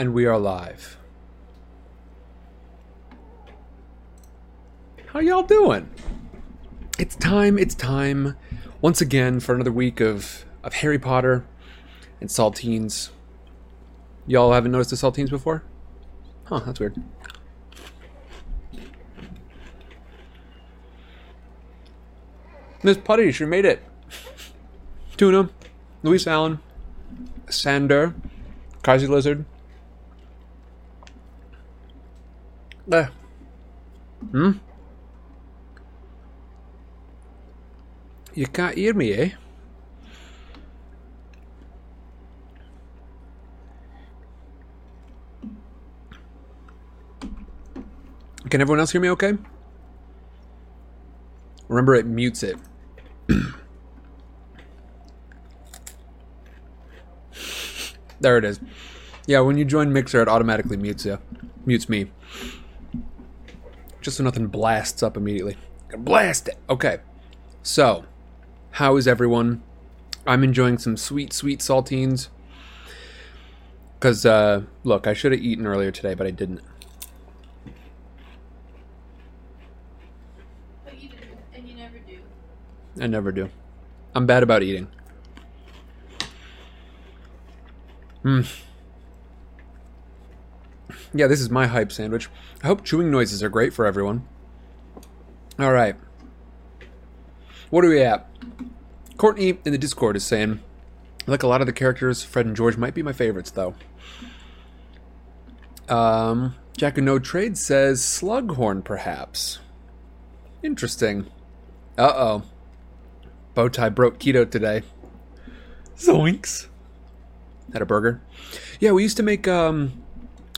And we are live. How y'all doing? It's time, it's time once again for another week of, of Harry Potter and saltines. Y'all haven't noticed the saltines before? Huh, that's weird. Miss Putty, she made it. Tuna, Luis Allen, Sander, Kazi Lizard. Eh. Hmm? You can't hear me, eh? Can everyone else hear me okay? Remember, it mutes it. there it is. Yeah, when you join Mixer, it automatically mutes you. Mutes me. Just so nothing blasts up immediately. Blast it! Okay. So, how is everyone? I'm enjoying some sweet, sweet saltines. Because, uh, look, I should have eaten earlier today, but I didn't. But you didn't, and you never do. I never do. I'm bad about eating. Hmm. Yeah, this is my hype sandwich. I hope chewing noises are great for everyone. All right. What are we at? Courtney in the Discord is saying, like a lot of the characters, Fred and George might be my favorites, though. Um, Jack and No Trade says Slughorn, perhaps. Interesting. Uh oh. Bowtie broke keto today. Zoinks. Had a burger. Yeah, we used to make um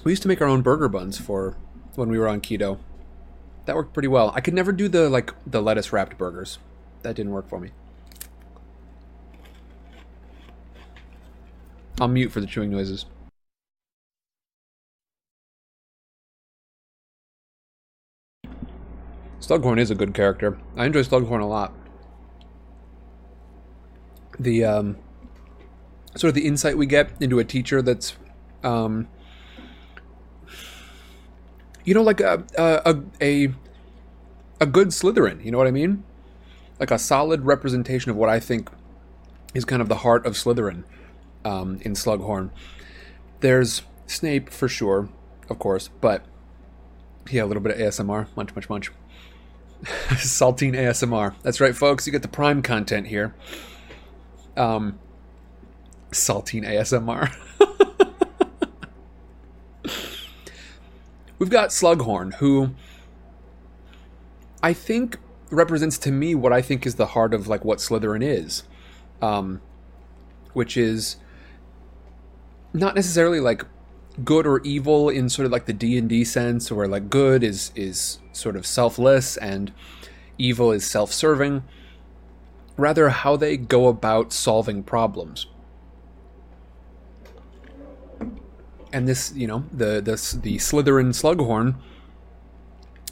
we used to make our own burger buns for when we were on keto. That worked pretty well. I could never do the like the lettuce wrapped burgers. That didn't work for me. I'll mute for the chewing noises. Slughorn is a good character. I enjoy Slughorn a lot. The um, sort of the insight we get into a teacher that's, um, you know, like a a a a good Slytherin. You know what I mean? Like a solid representation of what I think is kind of the heart of Slytherin um, in Slughorn. There's Snape for sure, of course, but yeah, a little bit of ASMR, munch, munch, munch. Saltine ASMR. That's right, folks. You get the prime content here. Um, saltine ASMR. We've got Slughorn, who I think represents to me what I think is the heart of like what Slytherin is, um, which is not necessarily like good or evil in sort of like the D and D sense, where like good is is sort of selfless and evil is self-serving. Rather, how they go about solving problems. And this, you know, the the the Slytherin Slughorn.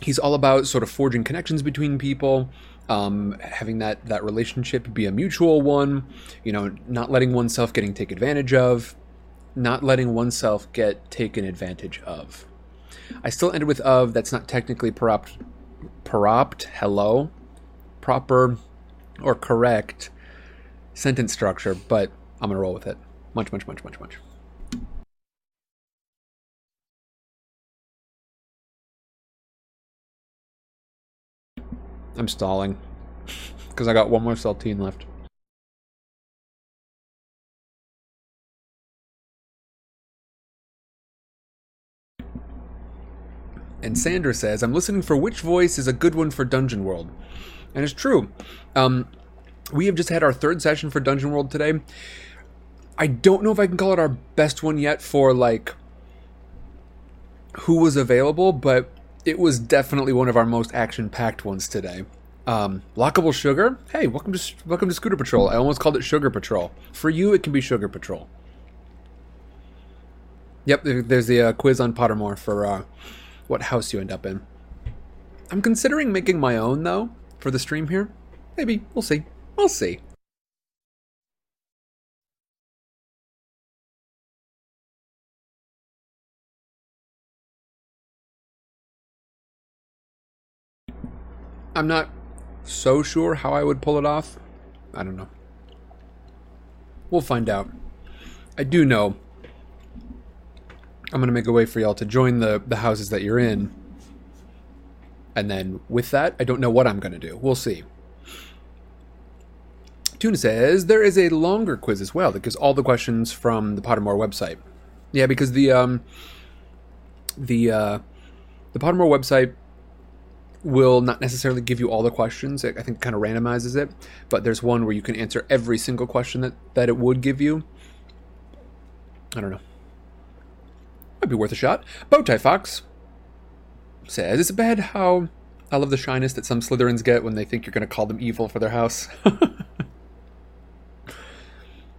He's all about sort of forging connections between people, um, having that that relationship be a mutual one. You know, not letting oneself getting taken advantage of, not letting oneself get taken advantage of. I still ended with of. That's not technically propt, propt. Hello, proper or correct sentence structure, but I'm gonna roll with it. Much, much, much, much, much. I'm stalling because I got one more saltine left. And Sandra says, I'm listening for which voice is a good one for Dungeon World. And it's true. Um, we have just had our third session for Dungeon World today. I don't know if I can call it our best one yet for like who was available, but it was definitely one of our most action-packed ones today. Um, lockable sugar. Hey, welcome to welcome to Scooter Patrol. I almost called it Sugar Patrol. For you, it can be Sugar Patrol. Yep, there's the uh, quiz on Pottermore for uh, what house you end up in. I'm considering making my own though for the stream here. Maybe we'll see. We'll see. I'm not so sure how I would pull it off. I don't know. We'll find out. I do know I'm going to make a way for y'all to join the, the houses that you're in. And then with that, I don't know what I'm going to do. We'll see. Tuna says there is a longer quiz as well that gives all the questions from the Pottermore website. Yeah, because the um, the uh, the Pottermore website will not necessarily give you all the questions. I think kind of randomizes it, but there's one where you can answer every single question that that it would give you. I don't know. Might be worth a shot. Bowtie Fox says, it's it bad how I love the shyness that some Slytherins get when they think you're going to call them evil for their house?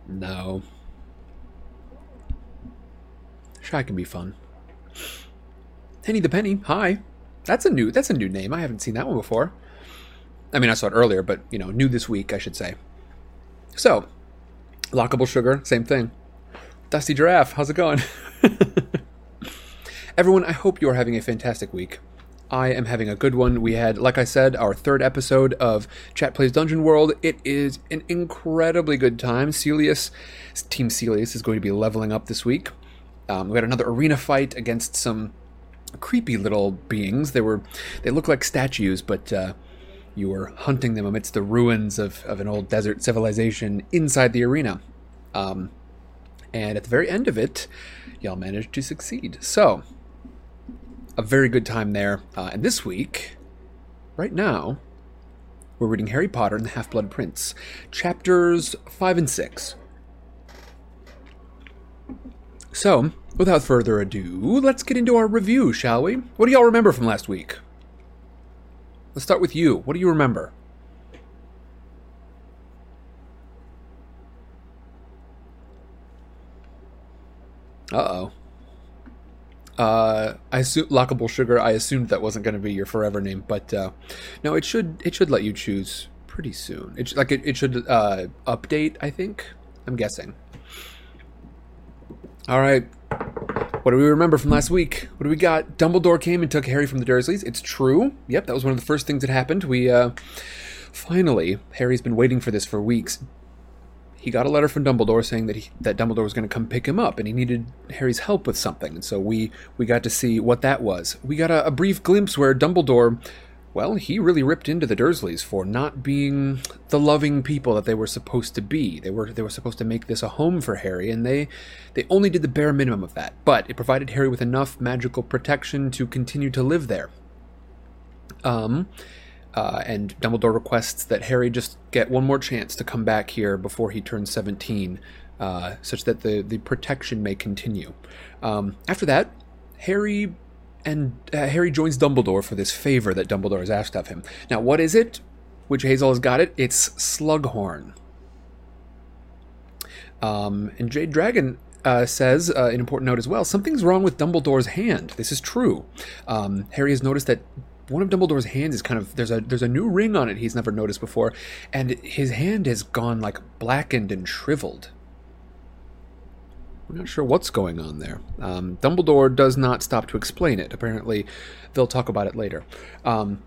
no. Shy can be fun. Penny the Penny, hi. That's a new that's a new name. I haven't seen that one before. I mean, I saw it earlier, but you know, new this week, I should say. So, lockable sugar, same thing. Dusty Giraffe, how's it going? Everyone, I hope you're having a fantastic week. I am having a good one. We had, like I said, our third episode of Chat Plays Dungeon World. It is an incredibly good time. Celius, Team Celius, is going to be leveling up this week. Um, we had another arena fight against some creepy little beings. They were, they looked like statues, but uh, you were hunting them amidst the ruins of, of an old desert civilization inside the arena. Um, and at the very end of it, y'all managed to succeed. So, a very good time there. Uh, and this week, right now, we're reading Harry Potter and the Half Blood Prince, chapters 5 and 6. So, without further ado, let's get into our review, shall we? What do y'all remember from last week? Let's start with you. What do you remember? Uh oh. Uh, I assume lockable sugar. I assumed that wasn't going to be your forever name, but uh, no, it should it should let you choose pretty soon. It like it, it should uh, update. I think. I'm guessing. All right. What do we remember from last week? What do we got? Dumbledore came and took Harry from the Dursleys. It's true. Yep, that was one of the first things that happened. We uh, finally Harry's been waiting for this for weeks he got a letter from Dumbledore saying that he, that Dumbledore was going to come pick him up, and he needed Harry's help with something. And so we we got to see what that was. We got a, a brief glimpse where Dumbledore, well, he really ripped into the Dursleys for not being the loving people that they were supposed to be. They were they were supposed to make this a home for Harry, and they they only did the bare minimum of that. But it provided Harry with enough magical protection to continue to live there. Um uh, and Dumbledore requests that Harry just get one more chance to come back here before he turns 17, uh, such that the, the protection may continue. Um, after that, Harry and uh, Harry joins Dumbledore for this favor that Dumbledore has asked of him. Now, what is it? Which Hazel has got it. It's Slughorn. Um, and Jade Dragon uh, says, uh, an important note as well, something's wrong with Dumbledore's hand. This is true. Um, Harry has noticed that one of Dumbledore's hands is kind of there's a there's a new ring on it he's never noticed before, and his hand has gone like blackened and shriveled. We're not sure what's going on there. Um, Dumbledore does not stop to explain it. Apparently, they'll talk about it later. Um,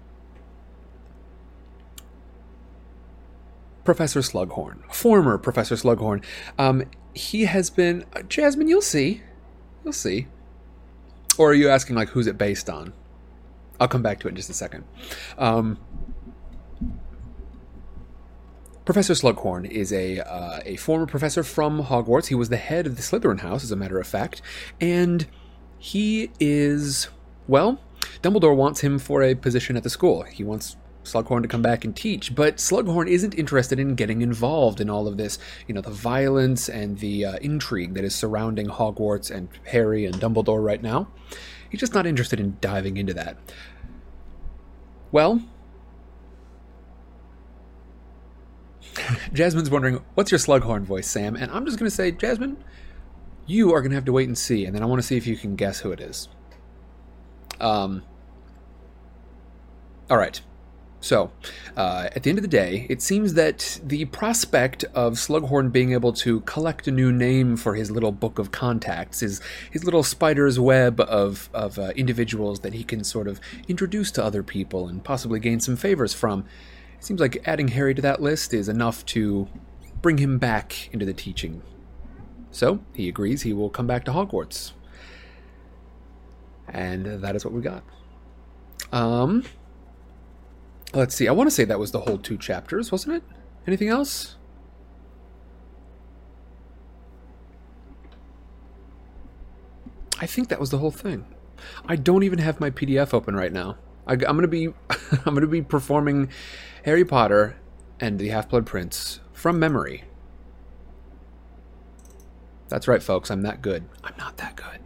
Professor Slughorn, former Professor Slughorn, um, he has been uh, Jasmine. You'll see, you'll see. Or are you asking like who's it based on? I'll come back to it in just a second. Um, Professor Slughorn is a uh, a former professor from Hogwarts. He was the head of the Slytherin house, as a matter of fact, and he is well. Dumbledore wants him for a position at the school. He wants Slughorn to come back and teach, but Slughorn isn't interested in getting involved in all of this, you know, the violence and the uh, intrigue that is surrounding Hogwarts and Harry and Dumbledore right now. He's just not interested in diving into that. Well, Jasmine's wondering, what's your slughorn voice, Sam? And I'm just going to say, Jasmine, you are going to have to wait and see, and then I want to see if you can guess who it is. Um, all right. So, uh, at the end of the day, it seems that the prospect of Slughorn being able to collect a new name for his little book of contacts, his, his little spider's web of, of uh, individuals that he can sort of introduce to other people and possibly gain some favors from, seems like adding Harry to that list is enough to bring him back into the teaching. So, he agrees he will come back to Hogwarts. And that is what we got. Um, let's see. I want to say that was the whole two chapters, wasn't it? Anything else? I think that was the whole thing. I don't even have my PDF open right now. I, am gonna be, I'm gonna be performing Harry Potter and the Half Blood Prince from memory. That's right, folks. I'm that good. I'm not that good.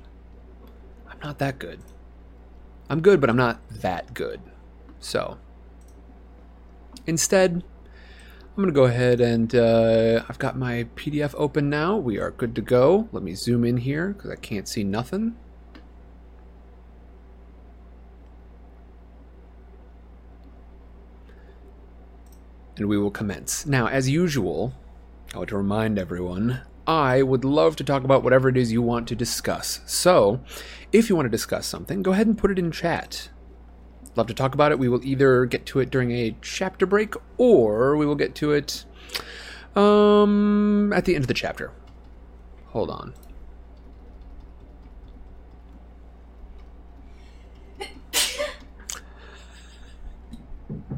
I'm not that good. I'm good, but I'm not that good. So, instead, I'm going to go ahead and uh, I've got my PDF open now. We are good to go. Let me zoom in here because I can't see nothing. And we will commence. Now, as usual, I want to remind everyone I would love to talk about whatever it is you want to discuss. So, if you want to discuss something, go ahead and put it in chat. Love to talk about it. We will either get to it during a chapter break or we will get to it um, at the end of the chapter. Hold on.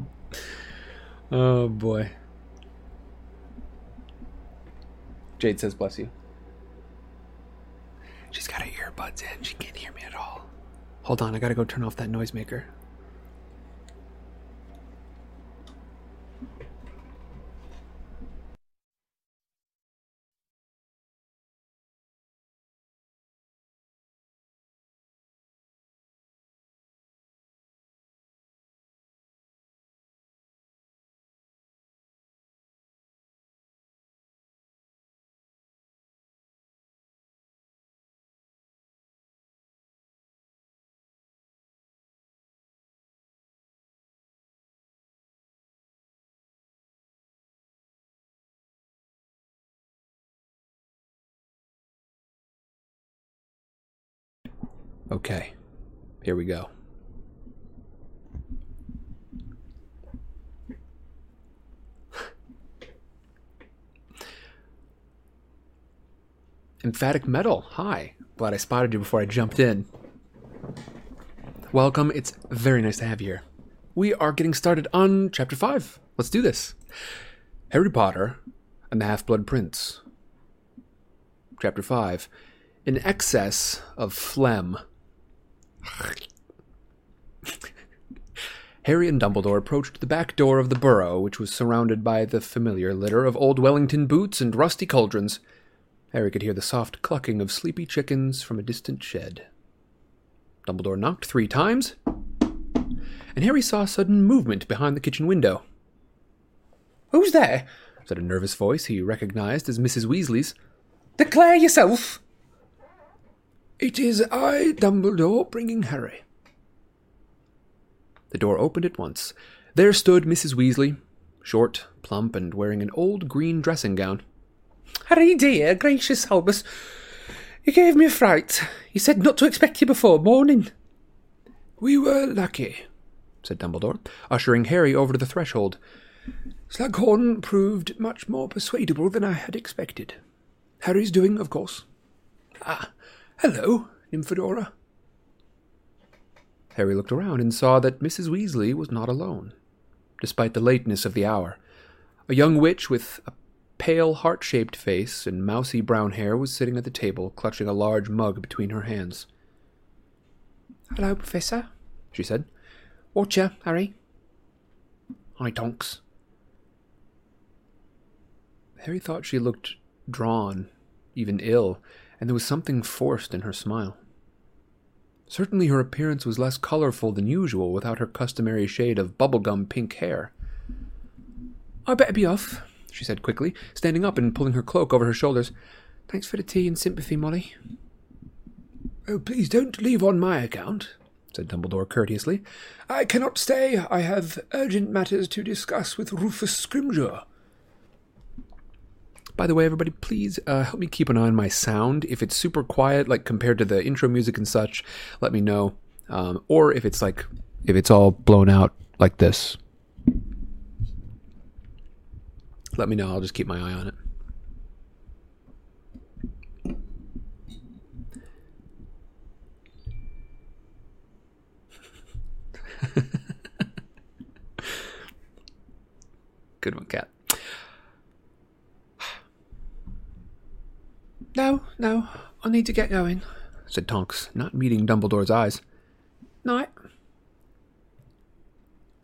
oh boy. Jade says, bless you. She's got her earbuds in. She can't hear me at all. Hold on, I gotta go turn off that noisemaker. Okay, here we go. Emphatic Metal, hi. Glad I spotted you before I jumped in. Welcome, it's very nice to have you here. We are getting started on Chapter 5. Let's do this. Harry Potter and the Half Blood Prince. Chapter 5. In excess of phlegm. Harry and Dumbledore approached the back door of the burrow, which was surrounded by the familiar litter of old Wellington boots and rusty cauldrons. Harry could hear the soft clucking of sleepy chickens from a distant shed. Dumbledore knocked three times, and Harry saw a sudden movement behind the kitchen window. Who's there? said a nervous voice he recognized as Mrs. Weasley's. Declare yourself! It is I, Dumbledore, bringing Harry. The door opened at once. There stood Mrs. Weasley, short, plump, and wearing an old green dressing gown. Harry, dear, gracious Albus, you gave me a fright. You said not to expect you before morning. We were lucky, said Dumbledore, ushering Harry over to the threshold. Slughorn proved much more persuadable than I had expected. Harry's doing, of course. Ah, Hello, Nymphadora. Harry looked around and saw that Mrs. Weasley was not alone, despite the lateness of the hour. A young witch with a pale, heart shaped face and mousy brown hair was sitting at the table, clutching a large mug between her hands. Hello, Professor, she said. Wotcher, Harry. Hi, Tonks. Harry thought she looked drawn, even ill, and there was something forced in her smile. Certainly her appearance was less colorful than usual without her customary shade of bubblegum pink hair. I better be off, she said quickly, standing up and pulling her cloak over her shoulders. Thanks for the tea and sympathy, Molly. Oh, please don't leave on my account, said Dumbledore courteously. I cannot stay. I have urgent matters to discuss with Rufus Scrimgeour. By the way, everybody, please uh, help me keep an eye on my sound. If it's super quiet, like compared to the intro music and such, let me know. Um, or if it's like, if it's all blown out like this, let me know. I'll just keep my eye on it. Good one, Cat. No, no, I need to get going, said Tonks, not meeting Dumbledore's eyes. Night.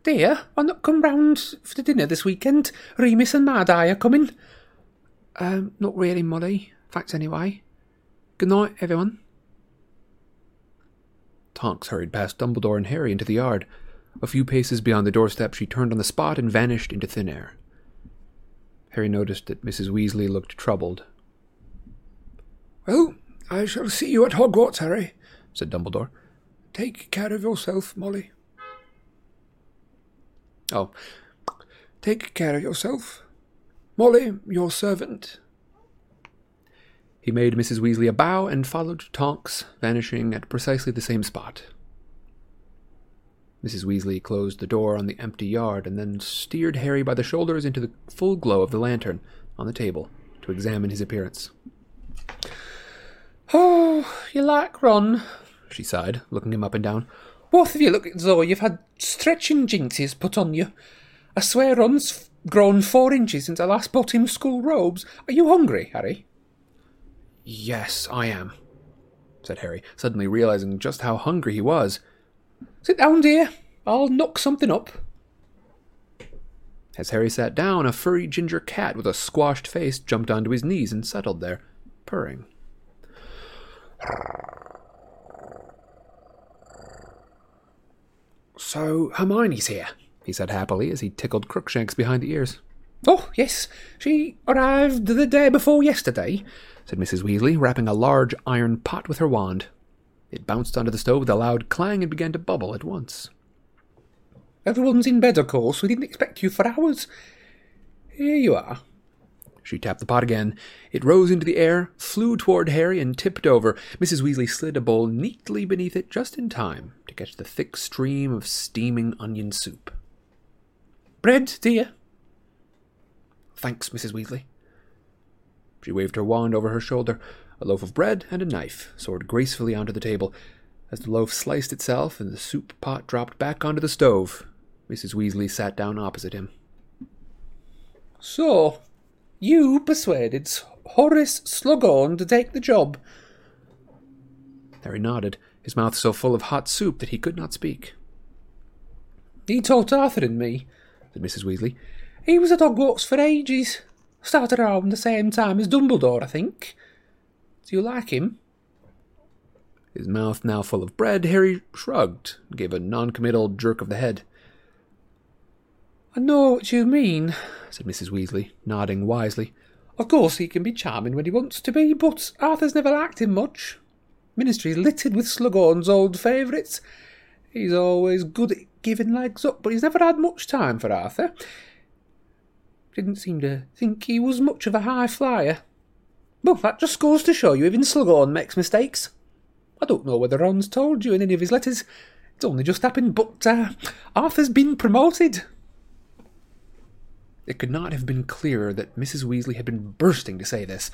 Dear, I'll not come round for the dinner this weekend. Remus and Mad Eye are coming. Um, not really, Molly. Thanks anyway. Good night, everyone. Tonks hurried past Dumbledore and Harry into the yard. A few paces beyond the doorstep, she turned on the spot and vanished into thin air. Harry noticed that Mrs. Weasley looked troubled. Well, I shall see you at Hogwarts, Harry, said Dumbledore. Take care of yourself, Molly. Oh, take care of yourself. Molly, your servant. He made Mrs. Weasley a bow and followed Tonks, vanishing at precisely the same spot. Mrs. Weasley closed the door on the empty yard and then steered Harry by the shoulders into the full glow of the lantern on the table to examine his appearance. Oh, you like Ron, she sighed, looking him up and down. Both of you look as though you've had stretching jinxes put on you. I swear Ron's grown four inches since I last bought him school robes. Are you hungry, Harry? Yes, I am, said Harry, suddenly realizing just how hungry he was. Sit down, dear. I'll knock something up. As Harry sat down, a furry ginger cat with a squashed face jumped onto his knees and settled there, purring. So Hermione's here, he said happily as he tickled Crookshanks behind the ears. Oh, yes, she arrived the day before yesterday, said Mrs. Weasley, rapping a large iron pot with her wand. It bounced onto the stove with a loud clang and began to bubble at once. Everyone's in bed, of course. We didn't expect you for hours. Here you are. She tapped the pot again. It rose into the air, flew toward Harry, and tipped over. Mrs. Weasley slid a bowl neatly beneath it just in time to catch the thick stream of steaming onion soup. Bread, dear? Thanks, Mrs. Weasley. She waved her wand over her shoulder. A loaf of bread and a knife soared gracefully onto the table. As the loaf sliced itself and the soup pot dropped back onto the stove, Mrs. Weasley sat down opposite him. So, you persuaded Horace Slughorn to take the job? Harry nodded, his mouth so full of hot soup that he could not speak. He taught Arthur and me, said Mrs. Weasley. He was at Hogwarts for ages. Started around the same time as Dumbledore, I think. Do you like him? His mouth now full of bread, Harry shrugged and gave a non-committal jerk of the head. I know what you mean, said Mrs. Weasley, nodding wisely. Of course he can be charming when he wants to be, but Arthur's never liked him much. Ministry's littered with Slughorn's old favourites. He's always good at giving legs up, but he's never had much time for Arthur. Didn't seem to think he was much of a high flyer. Well, that just goes to show you even Slughorn makes mistakes. I don't know whether Ron's told you in any of his letters. It's only just happened, but uh, Arthur's been promoted. It could not have been clearer that Mrs. Weasley had been bursting to say this.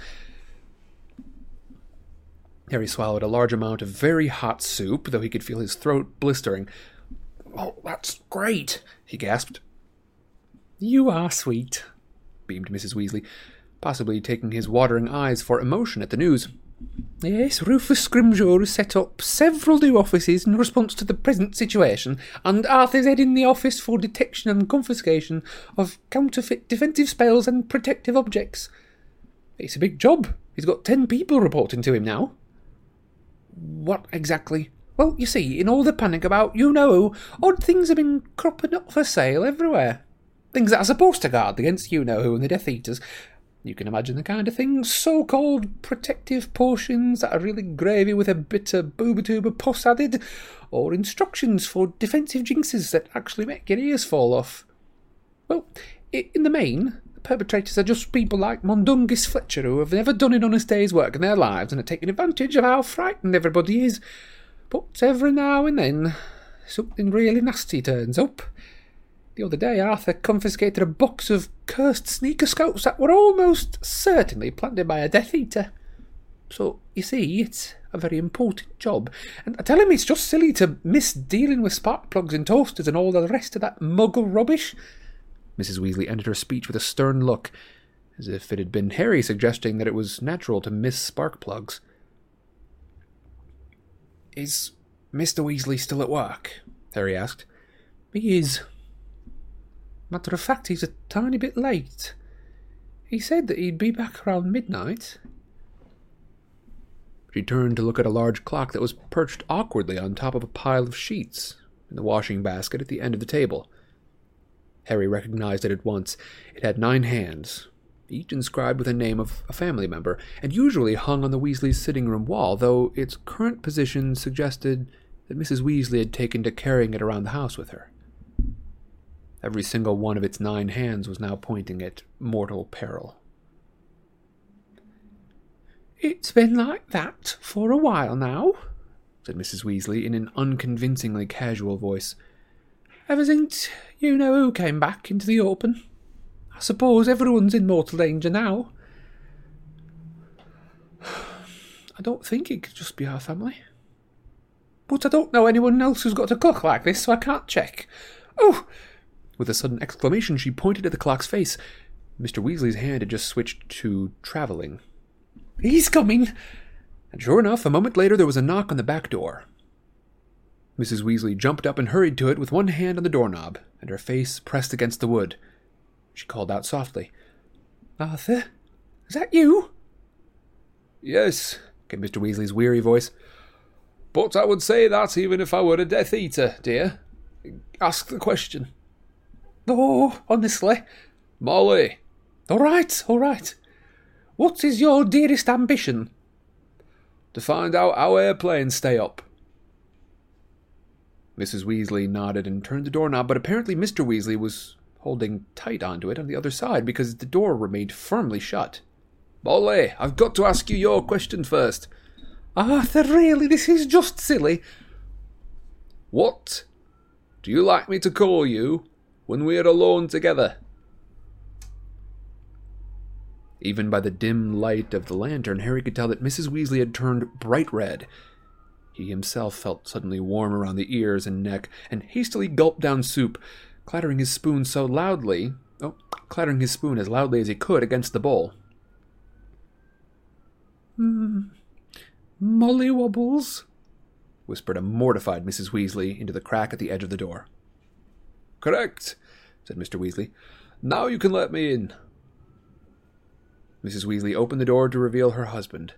Harry swallowed a large amount of very hot soup, though he could feel his throat blistering. Oh, that's great, he gasped. You are sweet, beamed Mrs. Weasley, possibly taking his watering eyes for emotion at the news. Yes, Rufus Scrimgeour has set up several new offices in response to the present situation, and Arthur's heading the office for detection and confiscation of counterfeit defensive spells and protective objects. It's a big job. He's got ten people reporting to him now. What exactly? Well, you see, in all the panic about you know odd things have been cropping up for sale everywhere. Things that are supposed to guard against you know who and the Death Eaters. You can imagine the kind of things so called protective potions that are really gravy with a bit of bubotuber pus added, or instructions for defensive jinxes that actually make your ears fall off. Well, in the main, the perpetrators are just people like Mundungus Fletcher who have never done an honest day's work in their lives and are taking advantage of how frightened everybody is. But every now and then, something really nasty turns up. The other day, Arthur confiscated a box of cursed Sneakoscopes that were almost certainly planted by a Death Eater. So, you see, it's a very important job. And I tell him it's just silly to miss dealing with spark plugs and toasters and all the rest of that muggle rubbish. Mrs. Weasley ended her speech with a stern look, as if it had been Harry suggesting that it was natural to miss spark plugs. Is Mr. Weasley still at work? Harry asked. He is. Matter of fact, he's a tiny bit late. He said that he'd be back around midnight. She turned to look at a large clock that was perched awkwardly on top of a pile of sheets in the washing basket at the end of the table. Harry recognized it at once. It had nine hands, each inscribed with the name of a family member, and usually hung on the Weasleys' sitting room wall, though its current position suggested that Mrs. Weasley had taken to carrying it around the house with her. Every single one of its nine hands was now pointing at mortal peril. It's been like that for a while now, said Mrs. Weasley in an unconvincingly casual voice. Ever since you know who came back into the open. I suppose everyone's in mortal danger now. I don't think it could just be our family. But I don't know anyone else who's got a clock like this, so I can't check. Oh, with a sudden exclamation, she pointed at the clock's face. Mr. Weasley's hand had just switched to traveling. He's coming! And sure enough, a moment later there was a knock on the back door. Mrs. Weasley jumped up and hurried to it with one hand on the doorknob and her face pressed against the wood. She called out softly, Arthur, is that you? Yes, came Mr. Weasley's weary voice. But I would say that even if I were a Death Eater, dear. Ask the question. Oh, honestly. Molly. All right, all right. What is your dearest ambition? To find out how airplanes stay up. Mrs. Weasley nodded and turned the doorknob, but apparently Mr. Weasley was holding tight onto it on the other side because the door remained firmly shut. Molly, I've got to ask you your question first. Arthur, really, this is just silly. What do you like me to call you when we're alone together. Even by the dim light of the lantern, Harry could tell that Mrs. Weasley had turned bright red. He himself felt suddenly warm around the ears and neck, and hastily gulped down soup, clattering his spoon so loudly, oh, clattering his spoon as loudly as he could against the bowl. Hmm. Molly Wobbles, whispered a mortified Mrs. Weasley into the crack at the edge of the door. Correct, said Mr. Weasley. Now you can let me in. Mrs. Weasley opened the door to reveal her husband,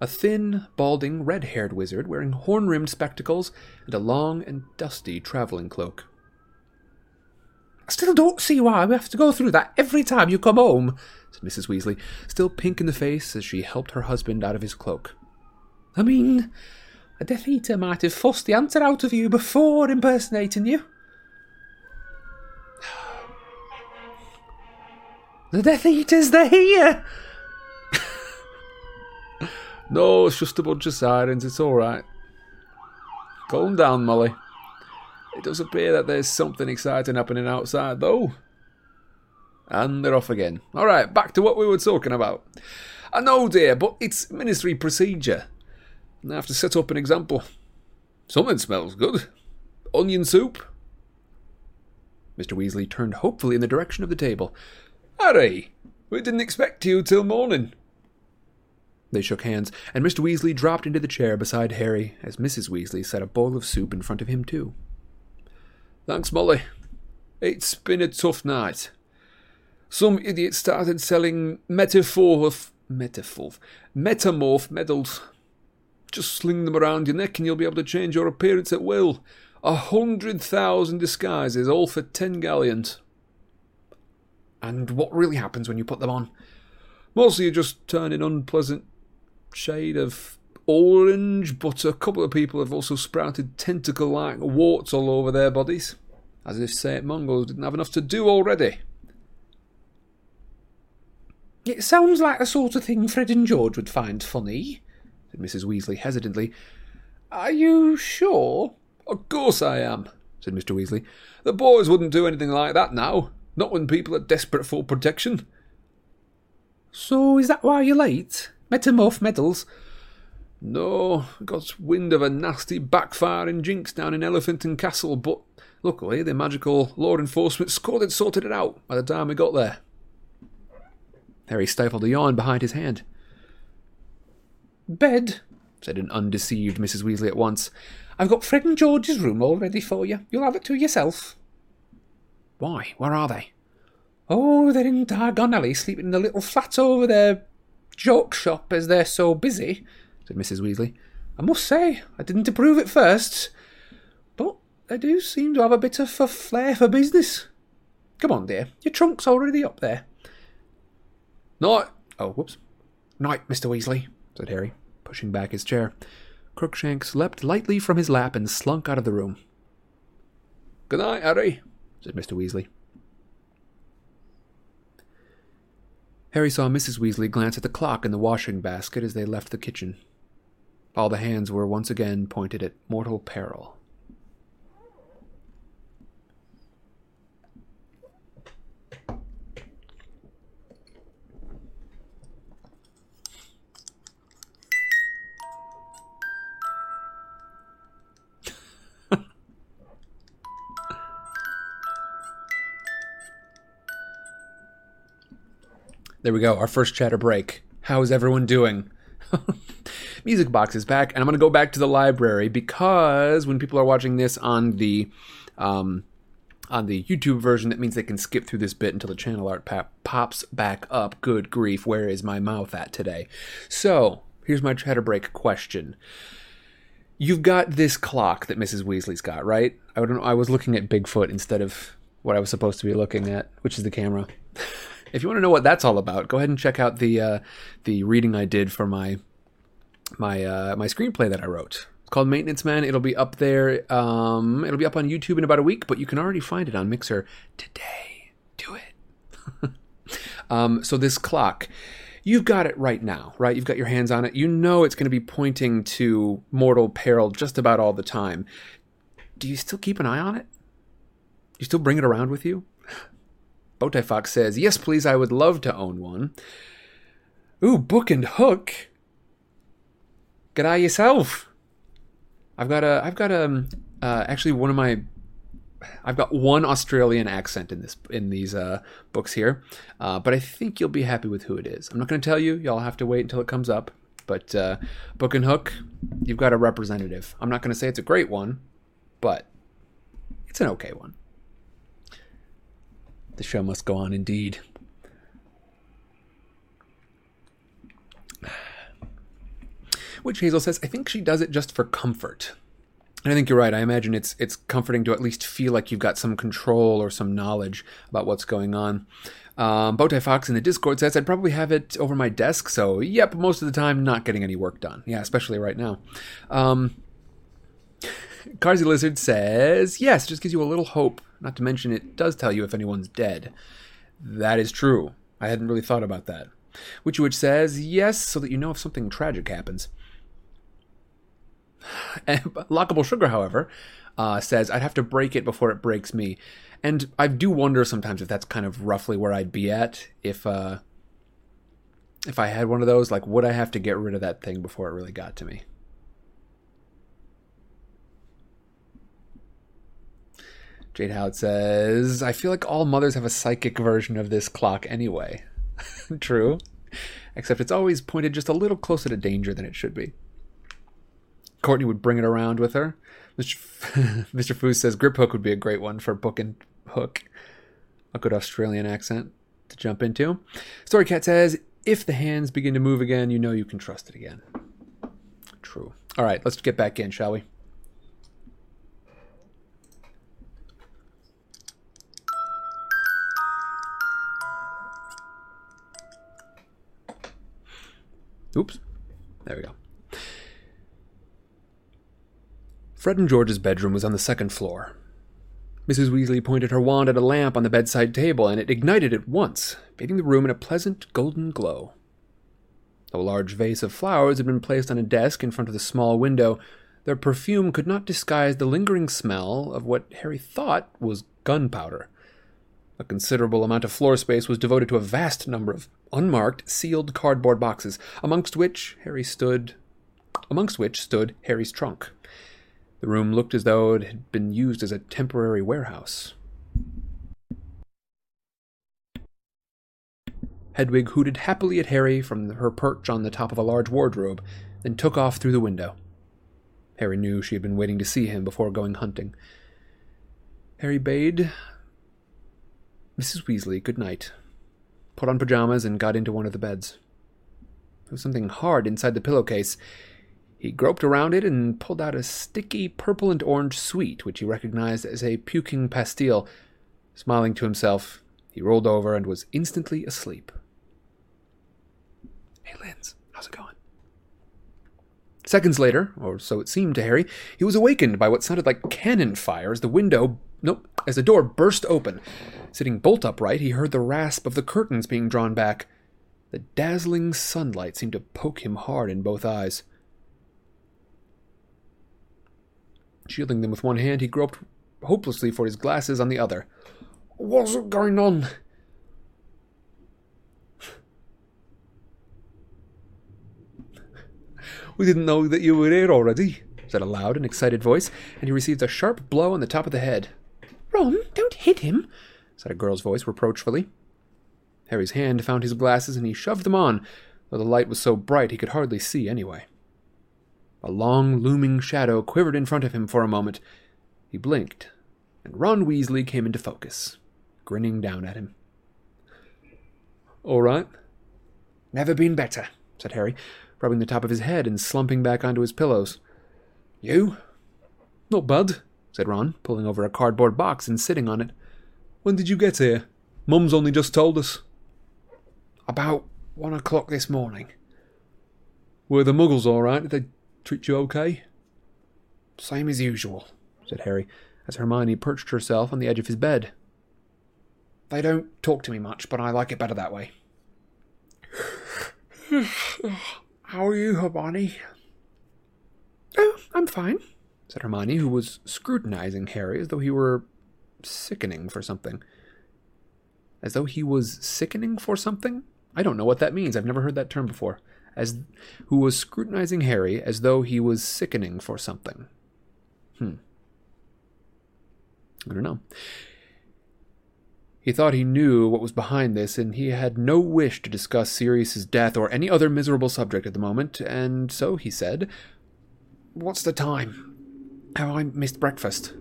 a thin, balding, red haired wizard wearing horn rimmed spectacles and a long and dusty travelling cloak. I still don't see why we have to go through that every time you come home, said Mrs. Weasley, still pink in the face as she helped her husband out of his cloak. I mean, a Death Eater might have forced the answer out of you before impersonating you. The Death Eaters, they're here! no, it's just a bunch of sirens, it's alright. Calm down, Molly. It does appear that there's something exciting happening outside, though. And they're off again. Alright, back to what we were talking about. I know, dear, but it's ministry procedure. I have to set up an example. Something smells good. Onion soup? Mr. Weasley turned hopefully in the direction of the table, Harry, we didn't expect you till morning. They shook hands, and Mr. Weasley dropped into the chair beside Harry as Mrs. Weasley set a bowl of soup in front of him, too. Thanks, Molly. It's been a tough night. Some idiot started selling metaphor metaphor metamorph medals. Just sling them around your neck and you'll be able to change your appearance at will. A hundred thousand disguises, all for ten galleons. And what really happens when you put them on? Mostly you just turn an unpleasant shade of orange, but a couple of people have also sprouted tentacle like warts all over their bodies, as if St. Mungo's didn't have enough to do already. It sounds like the sort of thing Fred and George would find funny, said Mrs. Weasley hesitantly. Are you sure? Of course I am, said Mr. Weasley. The boys wouldn't do anything like that now, not when people are desperate for protection. So is that why you're late? Metamorph medals? No, got wind of a nasty backfiring jinx down in Elephant and Castle, but luckily the magical law enforcement squad had sorted it out by the time we got there. Harry stifled a yawn behind his hand. Bed, said an undeceived Mrs. Weasley at once. I've got Fred and George's room all ready for you. You'll have it to yourself. Why? Where are they? Oh, they're in Diagon Alley, sleeping in the little flat over their joke shop as they're so busy, said Mrs. Weasley. I must say, I didn't approve at first, but they do seem to have a bit of a flair for business. Come on, dear, your trunk's already up there. Night. Oh, whoops. Night, Mr. Weasley, said Harry, pushing back his chair. Crookshanks leapt lightly from his lap and slunk out of the room. Good night, Harry, said Mr. Weasley. Harry saw Mrs. Weasley glance at the clock in the washing basket as they left the kitchen. All the hands were once again pointed at mortal peril. There we go, our first chatter break. How is everyone doing? Music Box is back, and I'm going to go back to the library because when people are watching this on the um, on the YouTube version, that means they can skip through this bit until the channel art pop- pops back up. Good grief, where is my mouth at today? So here's my chatter break question. You've got this clock that Mrs. Weasley's got, right? I, I was looking at Bigfoot instead of what I was supposed to be looking at, which is the camera. if you want to know what that's all about, go ahead and check out the uh, the reading I did for my my uh, my screenplay that I wrote. It's called Maintenance Man. It'll be up there. Um, it'll be up on YouTube in about a week, but you can already find it on Mixer today. Do it. um, so this clock, you've got it right now, right? You've got your hands on it. You know it's going to be pointing to mortal peril just about all the time. Do you still keep an eye on it? You still bring it around with you? Bowtie Fox says, Yes, please, I would love to own one. Ooh, Book and Hook. G'day yourself. I've got a, I've got a, um, uh, actually one of my, I've got one Australian accent in this, in these uh, books here, uh, but I think you'll be happy with who it is. I'm not going to tell you. Y'all have to wait until it comes up. But uh, Book and Hook, you've got a representative. I'm not going to say it's a great one, but it's an okay one. The show must go on indeed. Which Hazel says, I think she does it just for comfort. And I think you're right. I imagine it's it's comforting to at least feel like you've got some control or some knowledge about what's going on. Um, Bowtie Fox in the Discord says I'd probably have it over my desk. So yep, most of the time not getting any work done. Yeah, especially right now. Um, Carsey Lizard says yes, just gives you a little hope. Not to mention it does tell you if anyone's dead. That is true. I hadn't really thought about that. Witchy Witch says yes, so that you know if something tragic happens. Lockable Sugar, however, uh, says I'd have to break it before it breaks me, and I do wonder sometimes if that's kind of roughly where I'd be at if uh, if I had one of those. Like, would I have to get rid of that thing before it really got to me? Jade Howard says, I feel like all mothers have a psychic version of this clock anyway. True. Except it's always pointed just a little closer to danger than it should be. Courtney would bring it around with her. Mr. F- Mr. Says Griphook would be a great one for book and hook. A good Australian accent to jump into. Storycat says if the hands begin to move again, you know you can trust it again. True. All right, let's get back in, shall we? Oops. There we go. Fred and George's bedroom was on the second floor. Mrs. Weasley pointed her wand at a lamp on the bedside table, and it ignited at once, bathing the room in a pleasant golden glow. A large vase of flowers had been placed on a desk in front of the small window, their perfume could not disguise the lingering smell of what Harry thought was gunpowder. A considerable amount of floor space was devoted to a vast number of unmarked, sealed cardboard boxes, amongst which Harry stood amongst which stood Harry's trunk. The room looked as though it had been used as a temporary warehouse. Hedwig hooted happily at Harry from her perch on the top of a large wardrobe, then took off through the window. Harry knew she had been waiting to see him before going hunting. Harry bade Mrs. Weasley good night, put on pajamas, and got into one of the beds. There was something hard inside the pillowcase. He groped around it and pulled out a sticky purple and orange sweet, which he recognized as a puking pastille. Smiling to himself, he rolled over and was instantly asleep. Hey, Linz, how's it going? Seconds later, or so it seemed to Harry, he was awakened by what sounded like cannon fire as the window, nope, as the door burst open. Sitting bolt upright, he heard the rasp of the curtains being drawn back. The dazzling sunlight seemed to poke him hard in both eyes. Shielding them with one hand, he groped hopelessly for his glasses on the other. What's going on? We didn't know that you were here already, said a loud and excited voice, and he received a sharp blow on the top of the head. Ron, don't hit him, said a girl's voice reproachfully. Harry's hand found his glasses and he shoved them on, though the light was so bright he could hardly see anyway. A long, looming shadow quivered in front of him for a moment. He blinked, and Ron Weasley came into focus, grinning down at him. All right. Never been better, said Harry, rubbing the top of his head and slumping back onto his pillows. You? Not bad, said Ron, pulling over a cardboard box and sitting on it. When did you get here? Mum's only just told us. About one o'clock this morning. Were the muggles all right? Did they treat you okay? Same as usual, said Harry, as Hermione perched herself on the edge of his bed. They don't talk to me much, but I like it better that way. How are you, Hermione? Oh, I'm fine, said Hermione, who was scrutinizing Harry as though he were sickening for something. As though he was sickening for something? I don't know what that means. I've never heard that term before. As who was scrutinizing Harry as though he was sickening for something. Hmm. I don't know. He thought he knew what was behind this, and he had no wish to discuss Sirius's death or any other miserable subject at the moment, and so he said, What's the time? Have I missed breakfast?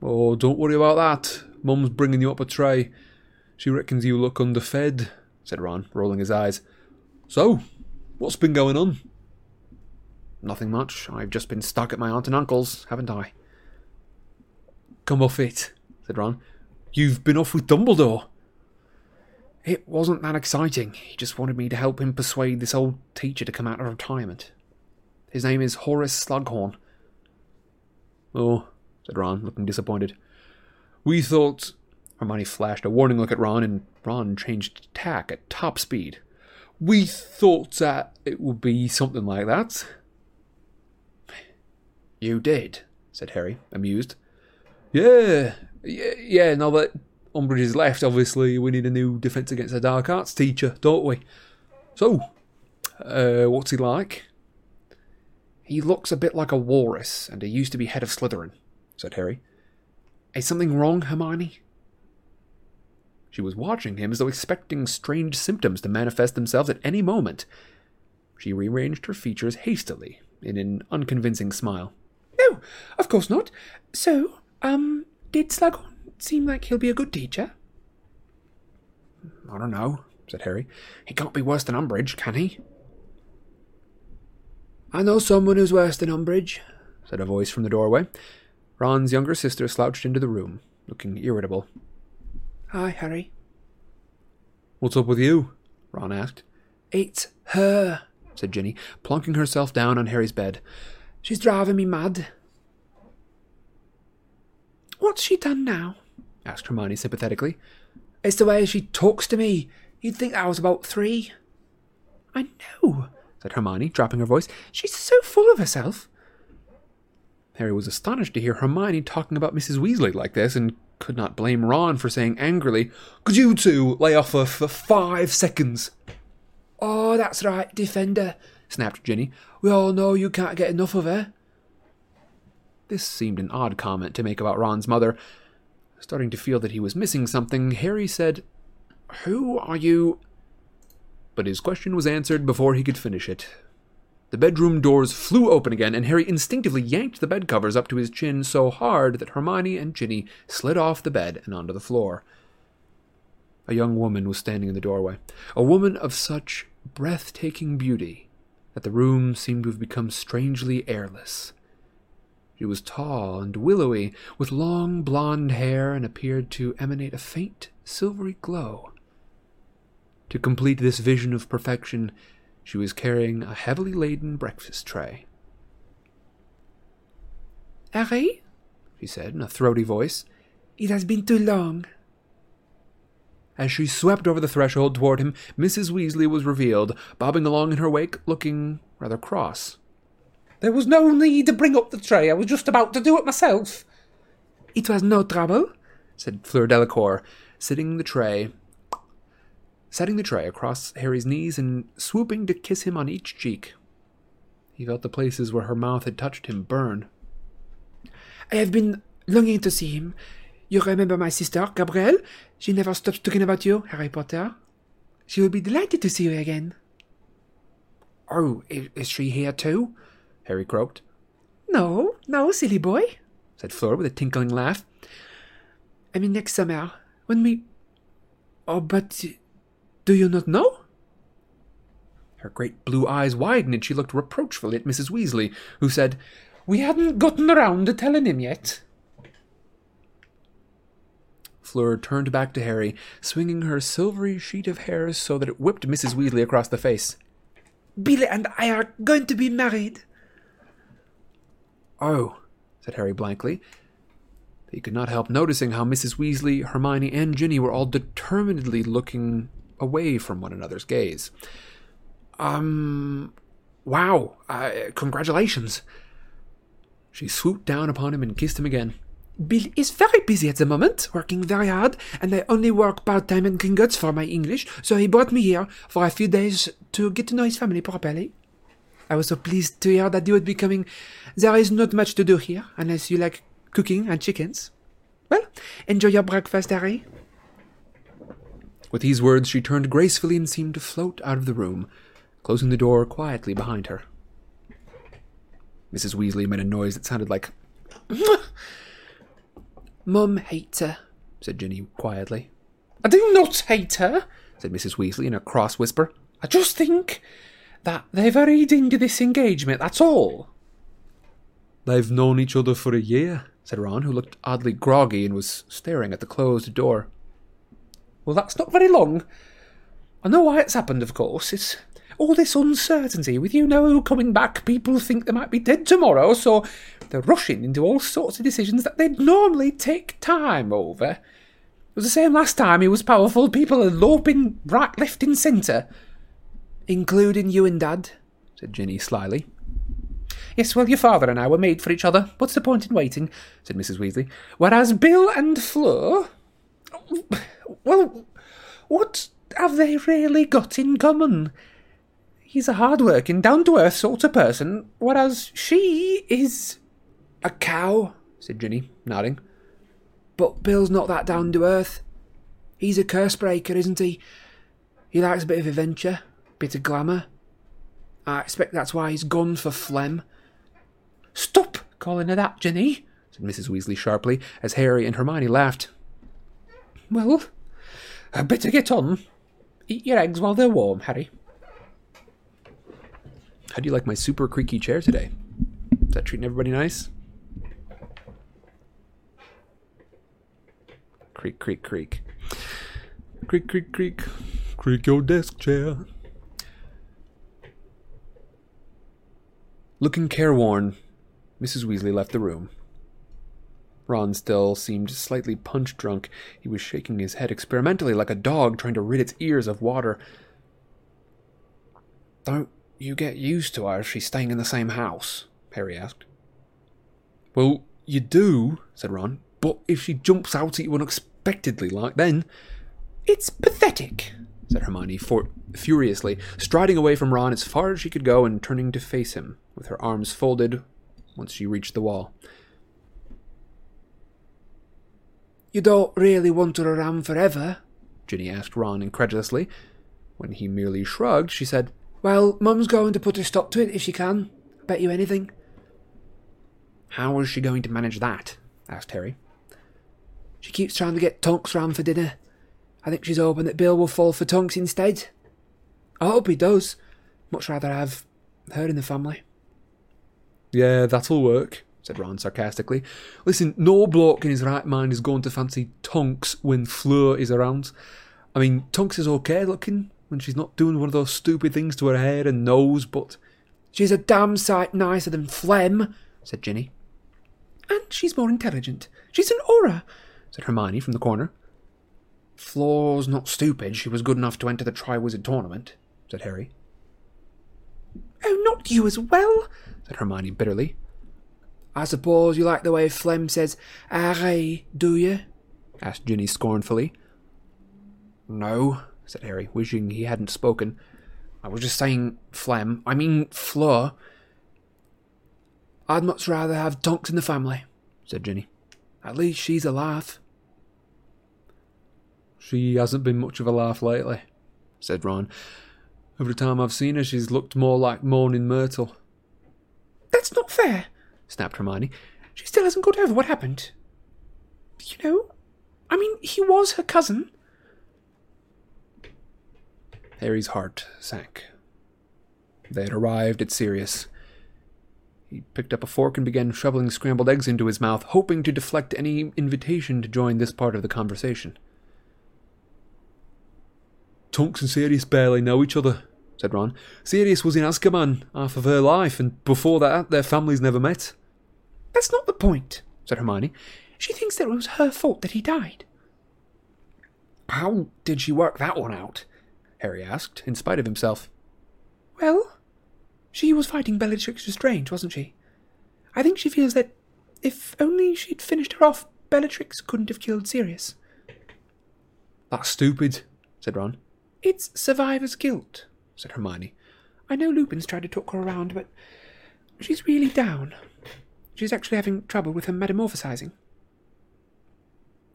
Oh, don't worry about that. Mum's bringing you up a tray. She reckons you look underfed, said Ron, rolling his eyes. So, what's been going on? Nothing much. I've just been stuck at my aunt and uncle's, haven't I? Come off it, said Ron. You've been off with Dumbledore. It wasn't that exciting. He just wanted me to help him persuade this old teacher to come out of retirement. His name is Horace Slughorn. Oh, said Ron, looking disappointed. We thought. Hermione flashed a warning look at Ron, and Ron changed tack at top speed. We thought that it would be something like that. You did, said Harry, amused. Yeah, yeah, now that Umbridge is left, obviously we need a new Defence Against the Dark Arts teacher, don't we? So, uh, what's he like? He looks a bit like a walrus, and he used to be head of Slytherin, said Harry. Is something wrong, Hermione? She was watching him as though expecting strange symptoms to manifest themselves at any moment. She rearranged her features hastily in an unconvincing smile. No, of course not. So, um, did Slughorn seem like he'll be a good teacher? I don't know, said Harry. He can't be worse than Umbridge, can he? I know someone who's worse than Umbridge, said a voice from the doorway. Ron's younger sister slouched into the room, looking irritable. Hi, Harry. What's up with you? Ron asked. It's her, said Ginny, plunking herself down on Harry's bed. She's driving me mad. What's she done now? asked Hermione sympathetically. It's the way she talks to me. You'd think I was about three. I know, said Hermione, dropping her voice. She's so full of herself. Harry was astonished to hear Hermione talking about Mrs. Weasley like this, and could not blame Ron for saying angrily, Could you two lay off her for five seconds? Oh, that's right, Defender, snapped Ginny. We all know you can't get enough of her. This seemed an odd comment to make about Ron's mother. Starting to feel that he was missing something, Harry said, Who are you? But his question was answered before he could finish it. The bedroom doors flew open again, and Harry instinctively yanked the bed covers up to his chin so hard that Hermione and Ginny slid off the bed and onto the floor. A young woman was standing in the doorway, a woman of such breathtaking beauty that the room seemed to have become strangely airless. She was tall and willowy, with long blonde hair, and appeared to emanate a faint silvery glow. To complete this vision of perfection, she was carrying a heavily laden breakfast tray. Harry, she said in a throaty voice, it has been too long. As she swept over the threshold toward him, Mrs. Weasley was revealed, bobbing along in her wake, looking rather cross. There was no need to bring up the tray. I was just about to do it myself. It was no trouble, said Fleur Delacour, sitting the tray setting the tray across Harry's knees and swooping to kiss him on each cheek. He felt the places where her mouth had touched him burn. I have been longing to see him. You remember my sister, Gabrielle? She never stops talking about you, Harry Potter. She will be delighted to see you again. Oh, is she here too? Harry croaked. No, no, silly boy, said Fleur with a tinkling laugh. I mean next summer, when we... Oh, but do you not know? Her great blue eyes widened and she looked reproachfully at Mrs. Weasley, who said, We hadn't gotten around to telling him yet. Fleur turned back to Harry, swinging her silvery sheet of hair so that it whipped Mrs. Weasley across the face. Bill and I are going to be married. Oh, said Harry blankly. He could not help noticing how Mrs. Weasley, Hermione, and Ginny were all determinedly looking away from one another's gaze. Um, wow, uh, congratulations. She swooped down upon him and kissed him again. Bill is very busy at the moment, working very hard, and I only work part time in Gringotts for my English, so he brought me here for a few days to get to know his family properly. I was so pleased to hear that you would be coming. There is not much to do here, unless you like cooking and chickens. Well, enjoy your breakfast, Harry. With these words, she turned gracefully and seemed to float out of the room, closing the door quietly behind her. Mrs. Weasley made a noise that sounded like. Mum hates her, said Ginny quietly. I do not hate her, said Mrs. Weasley in a cross whisper. I just think that they've into this engagement, that's all. They've known each other for a year, said Ron, who looked oddly groggy and was staring at the closed door. Well, that's not very long. I know why it's happened, of course. It's all this uncertainty with you know coming back. People think they might be dead tomorrow, so they're rushing into all sorts of decisions that they'd normally take time over. It was the same last time he was powerful. People are loping right, left, and centre. Including you and Dad, said Ginny slyly. Yes, well, your father and I were made for each other. What's the point in waiting? said Mrs. Weasley. Whereas Bill and Fleur well, what have they really got in common? He's a hard-working, down-to-earth sort of person, whereas she is... A cow, said Ginny, nodding. But Bill's not that down-to-earth. He's a curse breaker, isn't he? He likes a bit of adventure, bit of glamour. I expect that's why he's gone for phlegm. Stop calling her that, Ginny, said Mrs. Weasley sharply, as Harry and Hermione laughed. Well, I better get on. Eat your eggs while they're warm, Harry. How do you like my super creaky chair today? Is that treating everybody nice? Creak, creak, creak. Creak, creak, creak. Creak your desk chair. Looking careworn, Mrs. Weasley left the room. Ron still seemed slightly punch drunk. He was shaking his head experimentally like a dog trying to rid its ears of water. Don't you get used to her if she's staying in the same house? Harry asked. Well, you do, said Ron, but if she jumps out at you unexpectedly like then. It's pathetic, said Hermione for- furiously, striding away from Ron as far as she could go and turning to face him, with her arms folded once she reached the wall. You don't really want her around forever? Ginny asked Ron incredulously. When he merely shrugged, she said, Well, Mum's going to put a stop to it if she can. Bet you anything. How is she going to manage that? asked Harry. She keeps trying to get Tonks round for dinner. I think she's hoping that Bill will fall for Tonks instead. I hope he does. Much rather have her in the family. Yeah, that'll work, said Ron sarcastically. Listen, no bloke in his right mind is going to fancy Tonks when Fleur is around. I mean, Tonks is okay looking when she's not doing one of those stupid things to her hair and nose, but. She's a damn sight nicer than Phlegm, said Ginny. And she's more intelligent. She's an Auror, said Hermione from the corner. Fleur's not stupid. She was good enough to enter the Triwizard Tournament, said Harry. Oh, not you as well, said Hermione bitterly. I suppose you like the way Phlegm says Harry, do you? asked Ginny scornfully. No, said Harry, wishing he hadn't spoken. I was just saying Phlegm. I mean Fleur. I'd much rather have Tonks in the family, said Ginny. At least she's a laugh. She hasn't been much of a laugh lately, said Ron. Every time I've seen her, she's looked more like Moaning Myrtle. That's not fair, snapped Hermione. She still hasn't got over what happened. You know, I mean, he was her cousin. Harry's heart sank. They had arrived at Sirius. He picked up a fork and began shoveling scrambled eggs into his mouth, hoping to deflect any invitation to join this part of the conversation. Tonks and Sirius barely know each other, said Ron. Sirius was in Azkaban half of her life, and before that, their families never met. That's not the point, said Hermione. She thinks that it was her fault that he died. How did she work that one out? Harry asked, in spite of himself. Well, she was fighting Bellatrix Lestrange, wasn't she? I think she feels that if only she'd finished her off, Bellatrix couldn't have killed Sirius. That's stupid, said Ron. It's survivor's guilt, said Hermione. I know Lupin's tried to talk her around, but she's really down. She's actually having trouble with her metamorphosizing.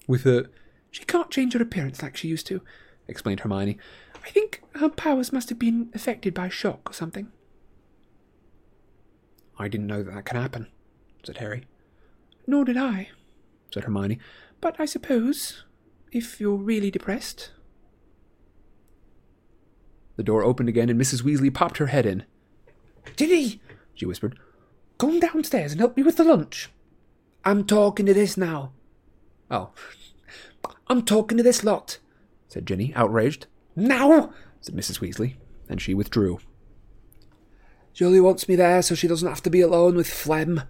With her. She can't change her appearance like she used to, explained Hermione. I think her powers must have been affected by shock or something. I didn't know that that can happen, said Harry. Nor did I, said Hermione. But I suppose, if you're really depressed. The door opened again, and Mrs. Weasley popped her head in. Ginny, she whispered, come downstairs and help me with the lunch. I'm talking to this now. Oh. I'm talking to this lot, said Ginny, outraged. Now, said Mrs. Weasley, and she withdrew. Julie wants me there so she doesn't have to be alone with Phlegm,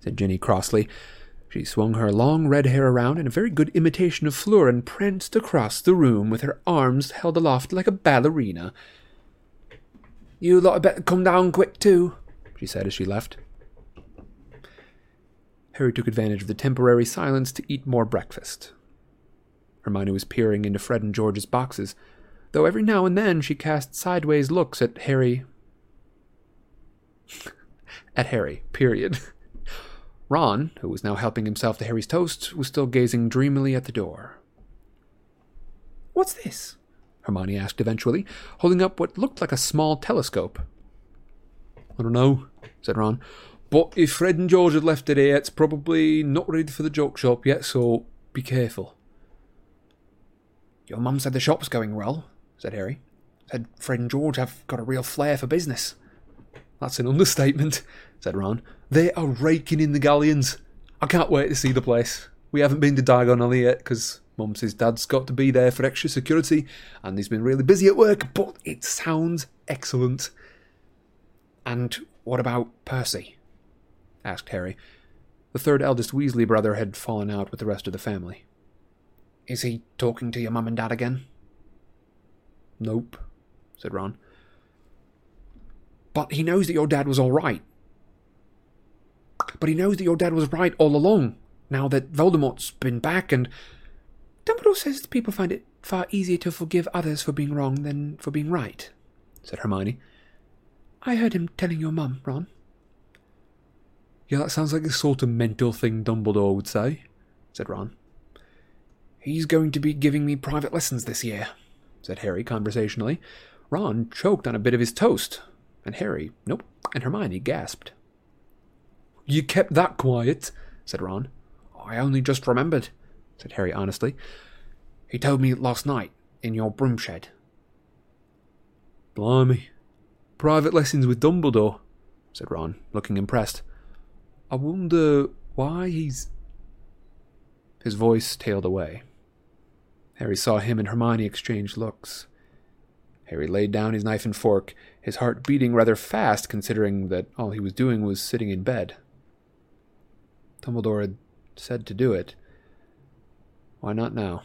said Ginny crossly. She swung her long red hair around in a very good imitation of Fleur and pranced across the room with her arms held aloft like a ballerina. You lot had better come down quick too, she said as she left. Harry took advantage of the temporary silence to eat more breakfast. Hermione was peering into Fred and George's boxes, though every now and then she cast sideways looks at Harry. at Harry, period. Ron, who was now helping himself to Harry's toast, was still gazing dreamily at the door. What's this? Hermione asked eventually, holding up what looked like a small telescope. I don't know, said Ron. But if Fred and George had left it here, it's probably not ready for the joke shop yet, so be careful. Your mum said the shop's going well, said Harry. Said Fred and George have got a real flair for business. That's an understatement, said Ron. They are raking in the galleons. I can't wait to see the place. We haven't been to Diagon Alley yet because Mum says Dad's got to be there for extra security and he's been really busy at work, but it sounds excellent. And What about Percy? asked Harry. The third eldest Weasley brother had fallen out with the rest of the family. Is he talking to your mum and dad again? Nope, said Ron. But he knows that your dad was all right. But he knows that your dad was right all along, now that Voldemort's been back and. Dumbledore says that people find it far easier to forgive others for being wrong than for being right, said Hermione. I heard him telling your mum, Ron. Yeah, that sounds like the sort of mental thing Dumbledore would say, said Ron. He's going to be giving me private lessons this year, said Harry conversationally. Ron choked on a bit of his toast, and Harry, nope, and Hermione gasped. You kept that quiet, said Ron. I only just remembered, said Harry honestly. He told me last night in your broom shed. Blimey. Private lessons with Dumbledore, said Ron, looking impressed. I wonder why he's. His voice tailed away. Harry saw him and Hermione exchange looks. Harry laid down his knife and fork, his heart beating rather fast considering that all he was doing was sitting in bed. Dumbledore had said to do it. Why not now?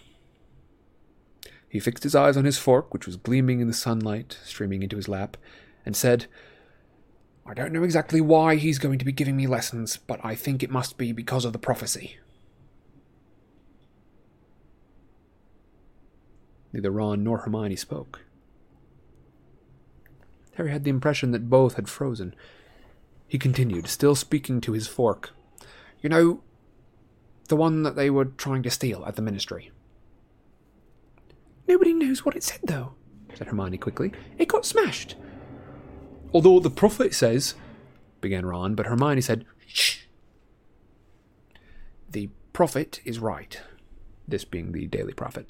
He fixed his eyes on his fork, which was gleaming in the sunlight streaming into his lap, and said, I don't know exactly why he's going to be giving me lessons, but I think it must be because of the prophecy. Neither Ron nor Hermione spoke. Harry had the impression that both had frozen. He continued, still speaking to his fork. You know, the one that they were trying to steal at the ministry. Nobody knows what it said, though, said Hermione quickly. It got smashed. Although the prophet says, began Ron, but Hermione said, Shh. The prophet is right. This being the Daily Prophet.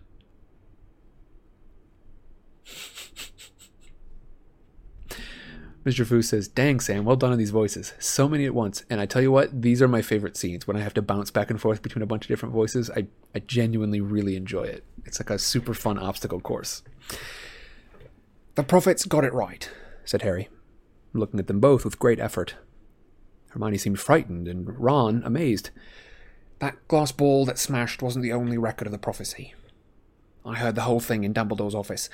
Mr. Fu says, Dang, Sam, well done on these voices. So many at once. And I tell you what, these are my favorite scenes when I have to bounce back and forth between a bunch of different voices. I, I genuinely really enjoy it. It's like a super fun obstacle course. The prophets got it right, said Harry, looking at them both with great effort. Hermione seemed frightened, and Ron amazed. That glass ball that smashed wasn't the only record of the prophecy. I heard the whole thing in Dumbledore's office.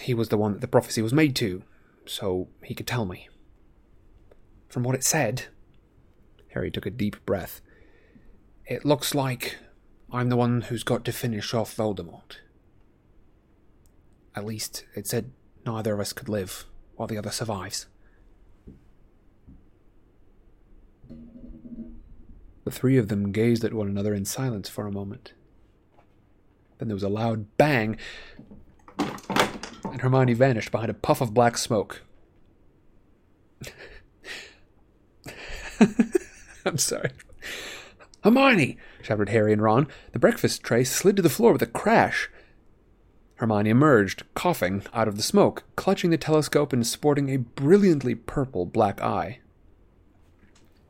He was the one that the prophecy was made to, so he could tell me. From what it said, Harry took a deep breath. It looks like I'm the one who's got to finish off Voldemort. At least it said neither of us could live while the other survives. The three of them gazed at one another in silence for a moment. Then there was a loud bang, and Hermione vanished behind a puff of black smoke. I'm sorry. Hermione! shouted Harry and Ron. The breakfast tray slid to the floor with a crash. Hermione emerged, coughing, out of the smoke, clutching the telescope and sporting a brilliantly purple black eye.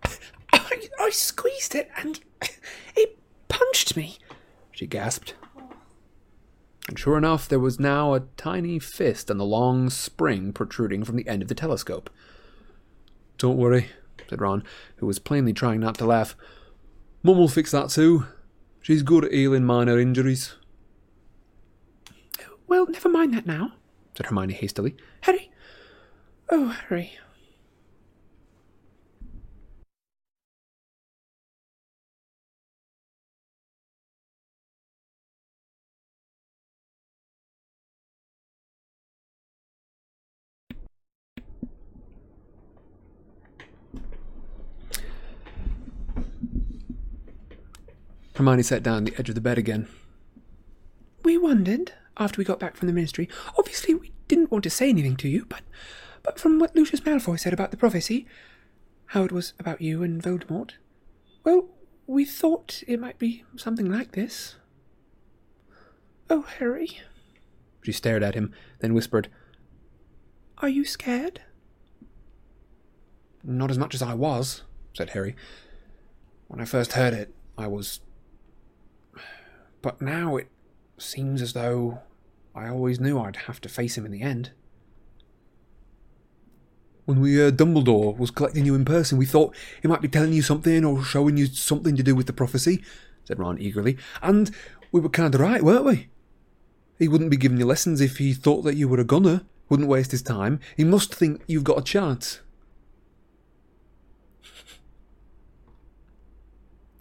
I, I squeezed it and it punched me, she gasped. And sure enough, there was now a tiny fist and the long spring protruding from the end of the telescope. Don't worry, said Ron, who was plainly trying not to laugh. Mum will fix that too. She's good at healing minor injuries. Well, never mind that now, said Hermione hastily. Harry. Oh, Harry. Hermione sat down on the edge of the bed again. We wondered, after we got back from the ministry. Obviously, we didn't want to say anything to you, but, but from what Lucius Malfoy said about the prophecy, how it was about you and Voldemort, well, we thought it might be something like this. Oh, Harry. She stared at him, then whispered, Are you scared? Not as much as I was, said Harry. When I first heard it, I was. But now it seems as though I always knew I'd have to face him in the end. When we heard Dumbledore was collecting you in person, we thought he might be telling you something or showing you something to do with the prophecy, said Ron eagerly. And we were kind of right, weren't we? He wouldn't be giving you lessons if he thought that you were a gunner, wouldn't waste his time. He must think you've got a chance.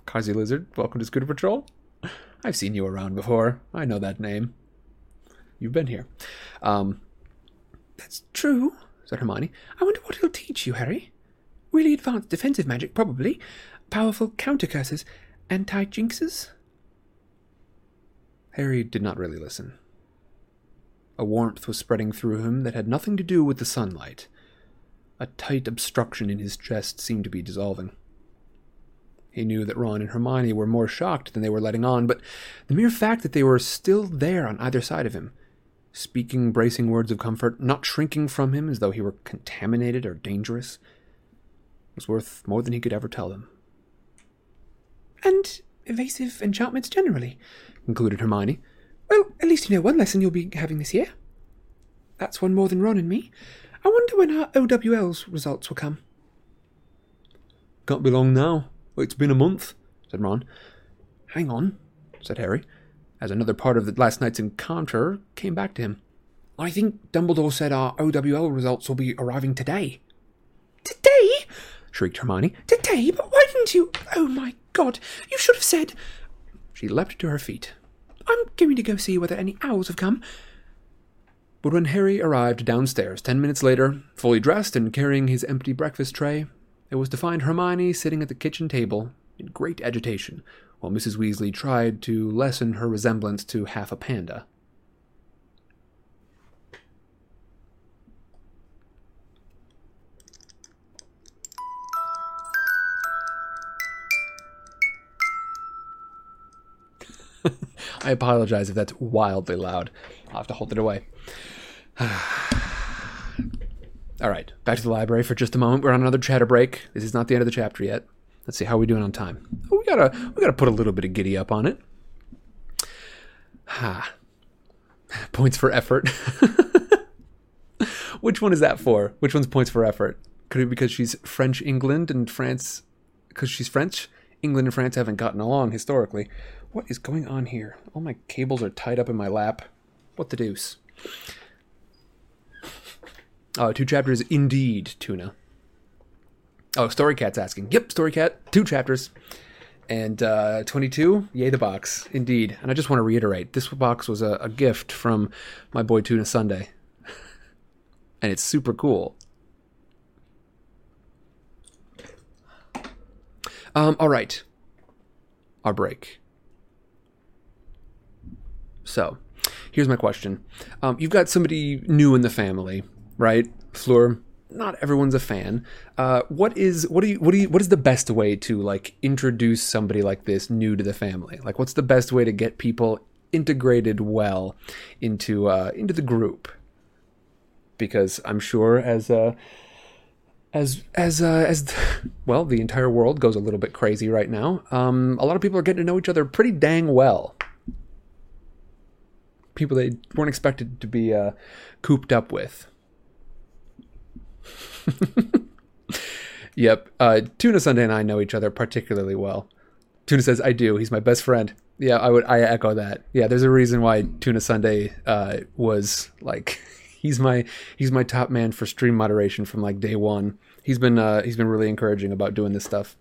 Kazi Lizard, welcome to Scooter Patrol. I've seen you around before. I know that name. You've been here. Um, That's true, said Hermione. I wonder what he'll teach you, Harry. Really advanced defensive magic, probably. Powerful counter curses. Anti jinxes? Harry did not really listen. A warmth was spreading through him that had nothing to do with the sunlight. A tight obstruction in his chest seemed to be dissolving. He knew that Ron and Hermione were more shocked than they were letting on, but the mere fact that they were still there on either side of him, speaking bracing words of comfort, not shrinking from him as though he were contaminated or dangerous, was worth more than he could ever tell them. And evasive enchantments generally, concluded Hermione. Well, at least you know one lesson you'll be having this year. That's one more than Ron and me. I wonder when our OWL's results will come. Can't be long now. It's been a month, said Ron. Hang on, said Harry, as another part of the last night's encounter came back to him. I think Dumbledore said our OWL results will be arriving today. Today? shrieked Hermione. Today? But why didn't you? Oh my god, you should have said. She leapt to her feet. I'm going to go see whether any owls have come. But when Harry arrived downstairs ten minutes later, fully dressed and carrying his empty breakfast tray, it was to find Hermione sitting at the kitchen table in great agitation, while Mrs. Weasley tried to lessen her resemblance to half a panda. I apologize if that's wildly loud. I'll have to hold it away. All right, back to the library for just a moment. We're on another chatter break. This is not the end of the chapter yet. Let's see how we doing on time. Oh, we gotta we gotta put a little bit of giddy up on it. Ha. Points for effort. Which one is that for? Which one's points for effort? Could it be because she's French England and France? Because she's French, England and France haven't gotten along historically. What is going on here? All my cables are tied up in my lap. What the deuce? Oh, two chapters indeed, Tuna. Oh, Storycat's asking. Yep, Storycat, two chapters. And uh, 22, yay the box, indeed. And I just want to reiterate this box was a, a gift from my boy Tuna Sunday. and it's super cool. Um, all right. Our break. So, here's my question. Um, you've got somebody new in the family, right? Fleur, not everyone's a fan. Uh, what is what do you what do you what is the best way to like introduce somebody like this new to the family? Like, what's the best way to get people integrated well into uh, into the group? Because I'm sure as uh, as as uh, as well, the entire world goes a little bit crazy right now. Um, a lot of people are getting to know each other pretty dang well. People they weren't expected to be uh, cooped up with. yep. Uh, Tuna Sunday and I know each other particularly well. Tuna says, "I do. He's my best friend." Yeah, I would. I echo that. Yeah, there's a reason why Tuna Sunday uh, was like, he's my he's my top man for stream moderation from like day one. He's been uh, he's been really encouraging about doing this stuff.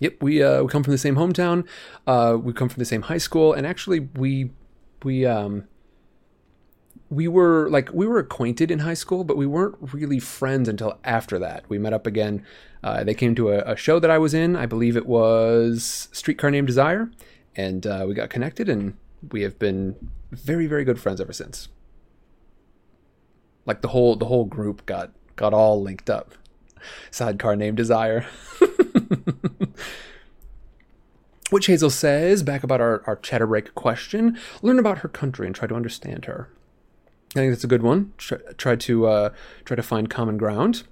Yep, we uh, we come from the same hometown. Uh, we come from the same high school, and actually, we we um we were like we were acquainted in high school, but we weren't really friends until after that. We met up again. Uh, they came to a, a, show that I was in. I believe it was Streetcar Named Desire, and uh, we got connected, and we have been very, very good friends ever since. Like the whole the whole group got got all linked up. Sidecar Named Desire. Which Hazel says, back about our, our chatter break question, learn about her country and try to understand her. I think that's a good one. Try, try to uh, try to find common ground.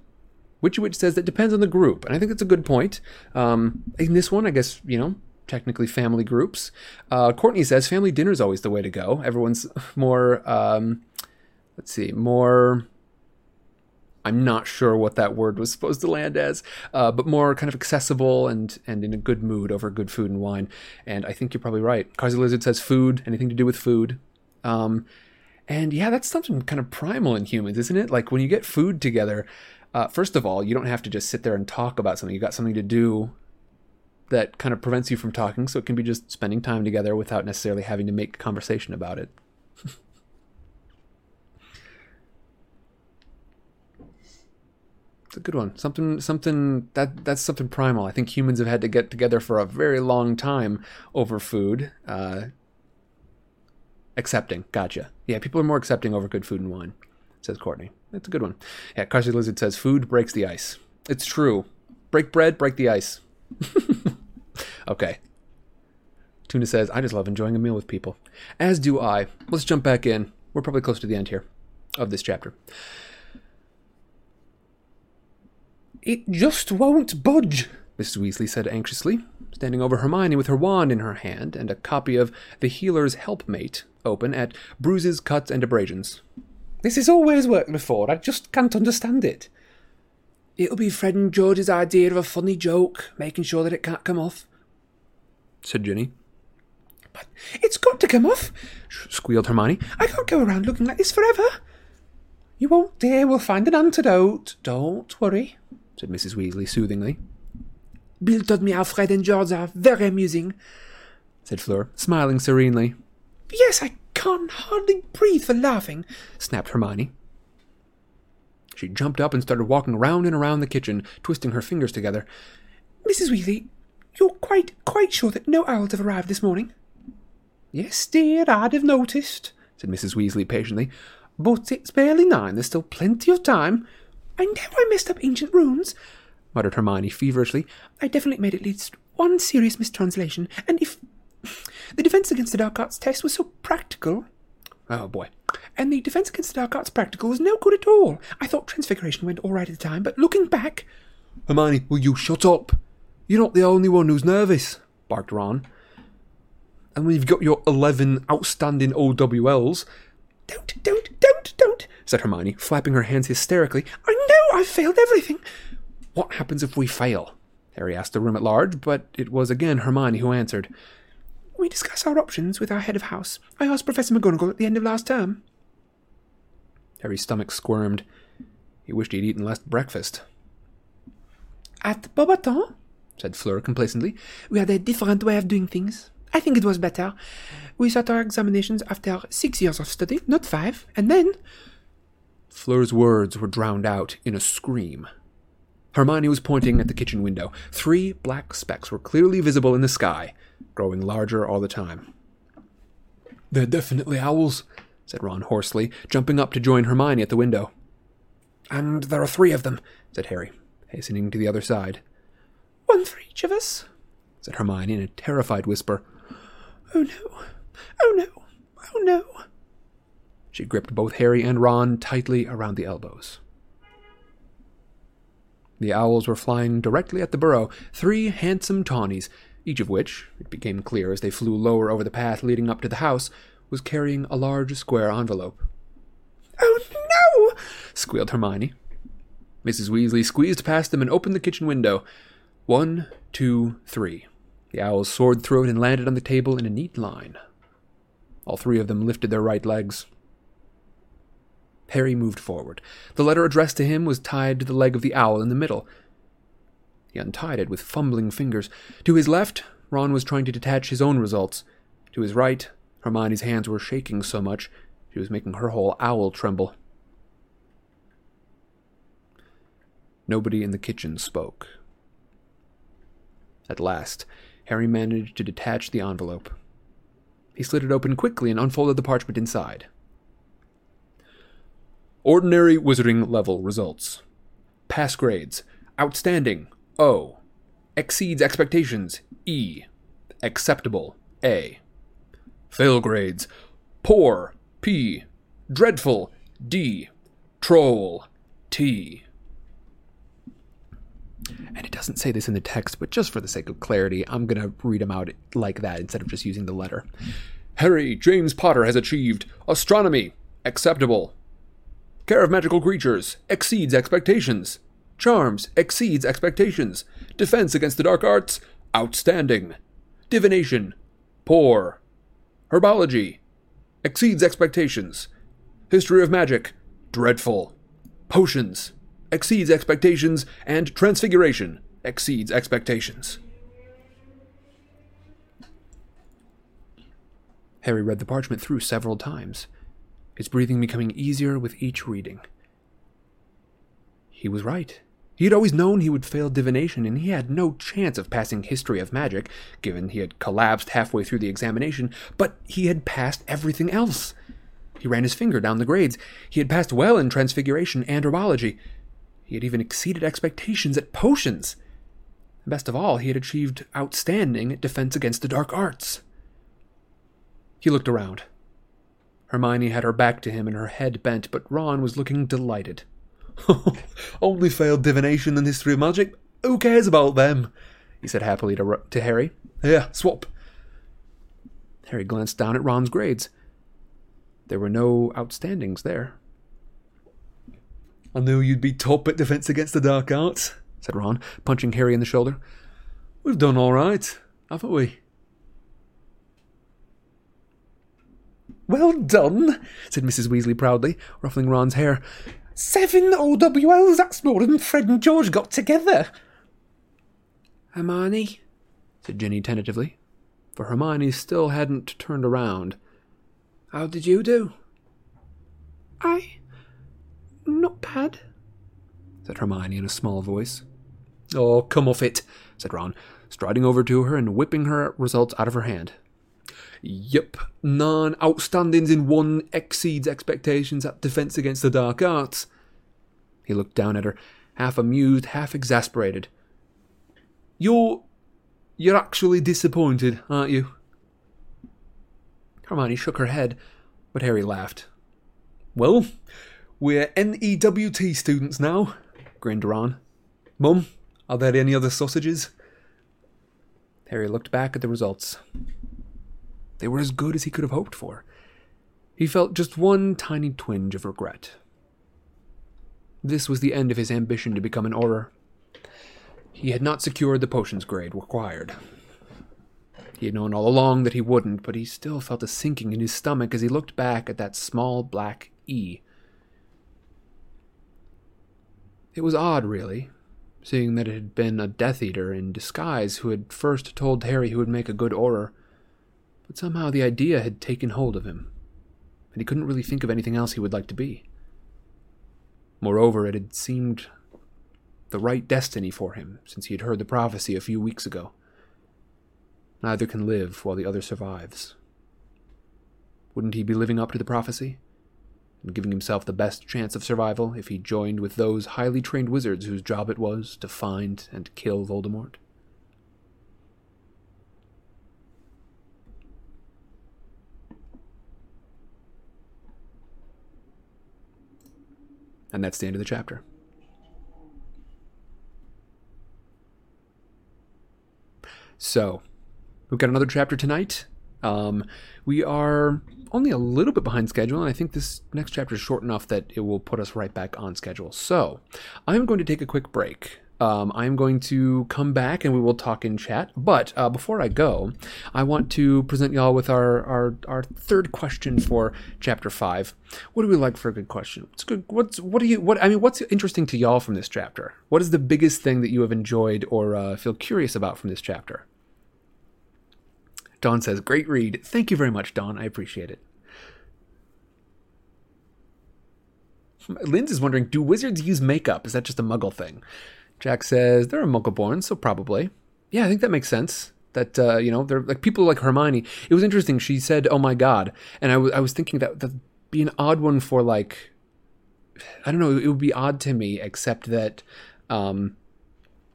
Which which says that depends on the group, and I think that's a good point. Um, in this one, I guess you know technically family groups. Uh, Courtney says family dinner is always the way to go. Everyone's more um, let's see more I'm not sure what that word was supposed to land as, uh, but more kind of accessible and and in a good mood over good food and wine. And I think you're probably right. Carsey Lizard says food, anything to do with food. Um, and yeah, that's something kind of primal in humans, isn't it? Like when you get food together, uh, first of all, you don't have to just sit there and talk about something. You've got something to do that kind of prevents you from talking. So it can be just spending time together without necessarily having to make conversation about it. it's a good one. Something, something that that's something primal. I think humans have had to get together for a very long time over food. Uh, accepting, gotcha. Yeah, people are more accepting over good food and wine, says Courtney. That's a good one. Yeah, Carsey Lizard says food breaks the ice. It's true. Break bread, break the ice. okay. Tuna says, I just love enjoying a meal with people. As do I. Let's jump back in. We're probably close to the end here of this chapter. It just won't budge, Mrs. Weasley said anxiously, standing over Hermione with her wand in her hand and a copy of The Healer's Helpmate open at Bruises, Cuts, and Abrasions. This has always worked before. I just can't understand it. It'll be Fred and George's idea of a funny joke, making sure that it can't come off, said Ginny. But it's got to come off, squealed Hermione. I can't go around looking like this forever. You won't, dear. We'll find an antidote. Don't worry, said Mrs. Weasley soothingly. Bill told me how Fred and George are very amusing, said Fleur, smiling serenely. Yes, I can't hardly breathe for laughing, snapped Hermione. She jumped up and started walking round and around the kitchen, twisting her fingers together. Mrs. Weasley, you're quite, quite sure that no owls have arrived this morning? Yes, dear, I'd have noticed, said Mrs. Weasley patiently. But it's barely nine. There's still plenty of time. I know I messed up ancient runes, muttered Hermione feverishly. I definitely made at least one serious mistranslation, and if the defense against the dark arts test was so practical. Oh boy. And the defense against the dark arts practical was no good at all. I thought transfiguration went all right at the time, but looking back. Hermione, will you shut up? You're not the only one who's nervous, barked Ron. And when you've got your 11 outstanding OWLs. Don't, don't, don't, don't, said Hermione, flapping her hands hysterically. I know I've failed everything. What happens if we fail? Harry asked the room at large, but it was again Hermione who answered. We discuss our options with our head of house. I asked Professor McGonagall at the end of last term. Harry's stomach squirmed. He wished he'd eaten less breakfast. At Beauxbatons, said Fleur complacently, we had a different way of doing things. I think it was better. We sat our examinations after six years of study, not five, and then. Fleur's words were drowned out in a scream. Hermione was pointing at the kitchen window. Three black specks were clearly visible in the sky, growing larger all the time. They're definitely owls, said Ron hoarsely, jumping up to join Hermione at the window. And there are three of them, said Harry, hastening to the other side. One for each of us, said Hermione in a terrified whisper. Oh no, oh no, oh no. She gripped both Harry and Ron tightly around the elbows. The owls were flying directly at the burrow, three handsome tawnies, each of which, it became clear as they flew lower over the path leading up to the house, was carrying a large square envelope. Oh no! squealed Hermione. Mrs. Weasley squeezed past them and opened the kitchen window. One, two, three. The owls soared through it and landed on the table in a neat line. All three of them lifted their right legs. Harry moved forward. The letter addressed to him was tied to the leg of the owl in the middle. He untied it with fumbling fingers. To his left, Ron was trying to detach his own results. To his right, Hermione's hands were shaking so much she was making her whole owl tremble. Nobody in the kitchen spoke. At last, Harry managed to detach the envelope. He slid it open quickly and unfolded the parchment inside. Ordinary Wizarding level results. Pass grades. Outstanding. O. Exceeds expectations. E. Acceptable. A. Fail grades. Poor. P. Dreadful. D. Troll. T. And it doesn't say this in the text, but just for the sake of clarity, I'm going to read them out like that instead of just using the letter. Harry James Potter has achieved astronomy acceptable. Care of magical creatures exceeds expectations. Charms exceeds expectations. Defense against the dark arts outstanding. Divination poor. Herbology exceeds expectations. History of magic dreadful. Potions exceeds expectations and transfiguration exceeds expectations. Harry read the parchment through several times, his breathing becoming easier with each reading. He was right. He had always known he would fail divination, and he had no chance of passing history of magic, given he had collapsed halfway through the examination, but he had passed everything else. He ran his finger down the grades. He had passed well in transfiguration and herbology. He had even exceeded expectations at potions. Best of all, he had achieved outstanding defense against the dark arts. He looked around. Hermione had her back to him and her head bent, but Ron was looking delighted. Only failed divination and history of magic. Who cares about them? He said happily to, to Harry. Yeah, swap. Harry glanced down at Ron's grades. There were no outstandings there. I knew you'd be top at defense against the dark arts, said Ron, punching Harry in the shoulder. We've done all right, haven't we? Well done, said Mrs. Weasley proudly, ruffling Ron's hair. Seven OWLs, that's more than Fred and George got together. Hermione, said Ginny tentatively, for Hermione still hadn't turned around. How did you do? I. not bad, said Hermione in a small voice. Oh, come off it, said Ron, striding over to her and whipping her results out of her hand. Yep, nine outstandings in one exceeds expectations at Defense Against the Dark Arts. He looked down at her, half amused, half exasperated. You're. you're actually disappointed, aren't you? Hermione shook her head, but Harry laughed. Well, we're NEWT students now, grinned Ron. Mum, are there any other sausages? Harry looked back at the results. They were as good as he could have hoped for. He felt just one tiny twinge of regret. This was the end of his ambition to become an Auror. He had not secured the potions grade required. He had known all along that he wouldn't, but he still felt a sinking in his stomach as he looked back at that small black E. It was odd, really, seeing that it had been a Death Eater in disguise who had first told Harry he would make a good Auror but somehow the idea had taken hold of him, and he couldn't really think of anything else he would like to be. Moreover, it had seemed the right destiny for him since he had heard the prophecy a few weeks ago. Neither can live while the other survives. Wouldn't he be living up to the prophecy? And giving himself the best chance of survival if he joined with those highly trained wizards whose job it was to find and kill Voldemort? And that's the end of the chapter. So, we've got another chapter tonight. Um, we are only a little bit behind schedule, and I think this next chapter is short enough that it will put us right back on schedule. So, I'm going to take a quick break. Um, I'm going to come back and we will talk in chat. But uh, before I go, I want to present y'all with our, our our third question for chapter five. What do we like for a good question? What's good? What's what do you what I mean? What's interesting to y'all from this chapter? What is the biggest thing that you have enjoyed or uh, feel curious about from this chapter? Don says, "Great read. Thank you very much, Don. I appreciate it." Linz is wondering, do wizards use makeup? Is that just a muggle thing? Jack says they're a Muggleborn, so probably. Yeah, I think that makes sense. That uh, you know, they're like people like Hermione. It was interesting. She said, "Oh my god," and I, w- I was thinking that that'd be an odd one for like, I don't know. It would be odd to me, except that um,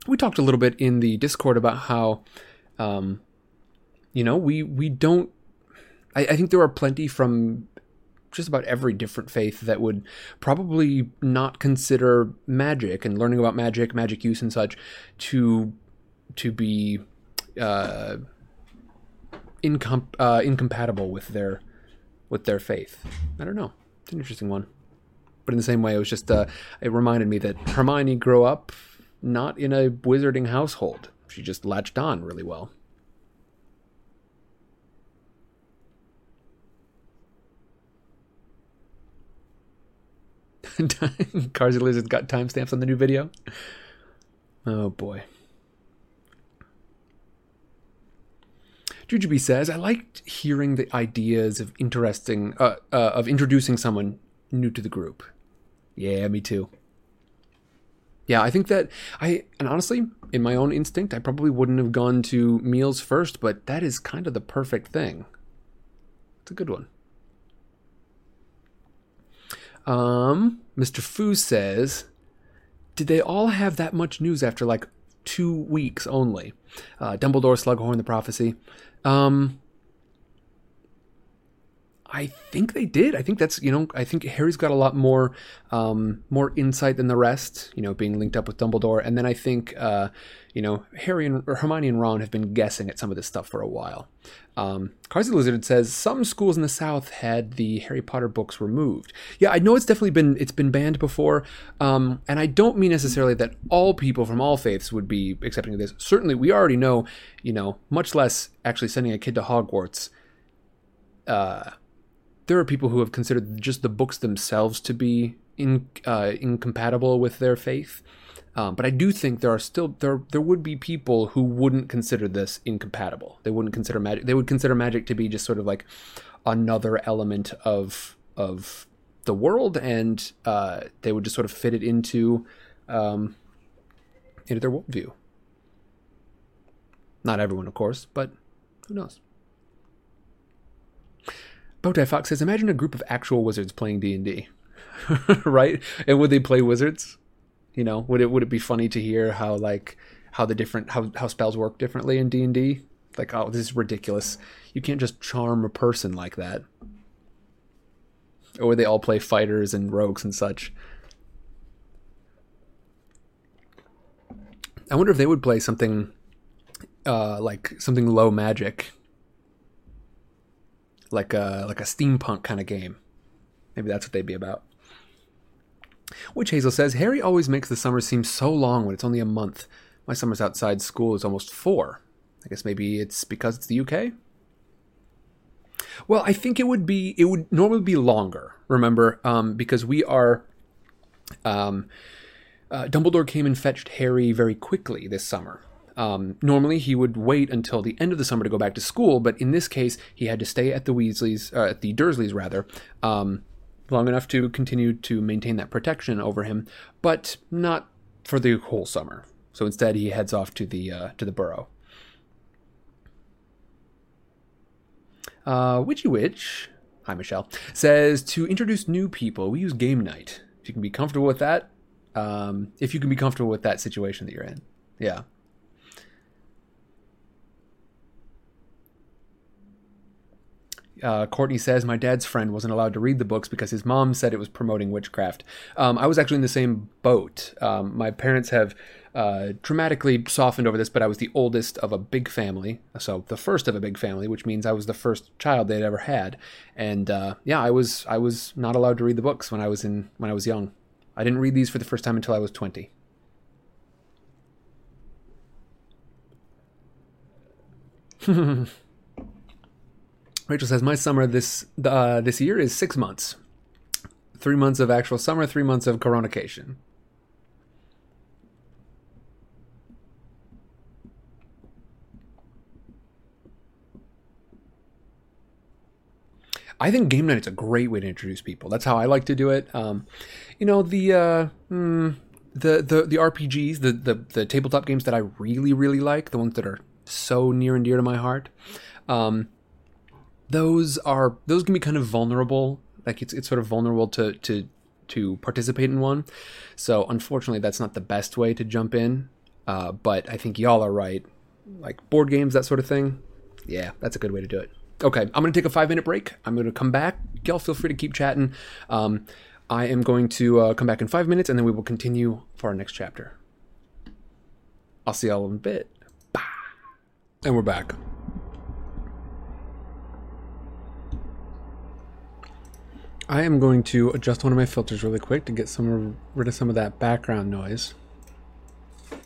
we talked a little bit in the Discord about how, um, you know, we we don't. I, I think there are plenty from just about every different faith that would probably not consider magic and learning about magic, magic use and such to to be uh, incom- uh, incompatible with their with their faith. I don't know. It's an interesting one. But in the same way, it was just uh, it reminded me that Hermione grew up not in a wizarding household. She just latched on really well. Carsey Lizard's got timestamps on the new video. Oh boy. Jujubee says, I liked hearing the ideas of interesting uh, uh, of introducing someone new to the group. Yeah, me too. Yeah, I think that I and honestly, in my own instinct, I probably wouldn't have gone to meals first, but that is kind of the perfect thing. It's a good one. Um, Mr. Fu says, did they all have that much news after like two weeks only? Uh, Dumbledore, Slughorn, the prophecy. Um, I think they did. I think that's you know I think Harry's got a lot more um, more insight than the rest. You know, being linked up with Dumbledore, and then I think uh, you know Harry and Hermione and Ron have been guessing at some of this stuff for a while. Um, Lizard says some schools in the South had the Harry Potter books removed. Yeah, I know it's definitely been it's been banned before, um, and I don't mean necessarily that all people from all faiths would be accepting of this. Certainly, we already know, you know, much less actually sending a kid to Hogwarts. Uh, there are people who have considered just the books themselves to be in, uh, incompatible with their faith. Um, but I do think there are still there there would be people who wouldn't consider this incompatible. They wouldn't consider magic. They would consider magic to be just sort of like another element of of the world, and uh, they would just sort of fit it into um, into their worldview. Not everyone, of course, but who knows? Bowtie Fox says, "Imagine a group of actual wizards playing D and D, right? And would they play wizards? You know, would it would it be funny to hear how like how the different how how spells work differently in D and D? Like, oh, this is ridiculous. You can't just charm a person like that. Or would they all play fighters and rogues and such? I wonder if they would play something uh, like something low magic like a like a steampunk kind of game. Maybe that's what they'd be about. Witch Hazel says Harry always makes the summer seem so long when it's only a month. My summers outside school is almost four. I guess maybe it's because it's the UK. Well, I think it would be it would normally be longer. Remember, um, because we are. Um, uh, Dumbledore came and fetched Harry very quickly this summer. Um, normally, he would wait until the end of the summer to go back to school, but in this case, he had to stay at the Weasleys, uh, at the Dursleys rather, um, long enough to continue to maintain that protection over him, but not for the whole summer. So instead, he heads off to the uh, to the Burrow. Uh, Witchy Witch, hi Michelle, says to introduce new people, we use game night. If you can be comfortable with that, um, if you can be comfortable with that situation that you're in, yeah. Uh, Courtney says my dad's friend wasn't allowed to read the books because his mom said it was promoting witchcraft. Um, I was actually in the same boat. Um, my parents have uh, dramatically softened over this, but I was the oldest of a big family, so the first of a big family, which means I was the first child they'd ever had. And uh, yeah, I was I was not allowed to read the books when I was in when I was young. I didn't read these for the first time until I was twenty. Rachel says, "My summer this uh, this year is six months, three months of actual summer, three months of coronation." I think game night is a great way to introduce people. That's how I like to do it. Um, you know the uh, mm, the the the RPGs, the, the the tabletop games that I really really like, the ones that are so near and dear to my heart. Um, those are those can be kind of vulnerable. Like it's it's sort of vulnerable to to to participate in one. So unfortunately, that's not the best way to jump in. Uh, but I think y'all are right. Like board games, that sort of thing. Yeah, that's a good way to do it. Okay, I'm gonna take a five minute break. I'm gonna come back. Y'all feel free to keep chatting. Um, I am going to uh, come back in five minutes, and then we will continue for our next chapter. I'll see y'all in a bit. Bye. And we're back. I am going to adjust one of my filters really quick to get some rid of some of that background noise. I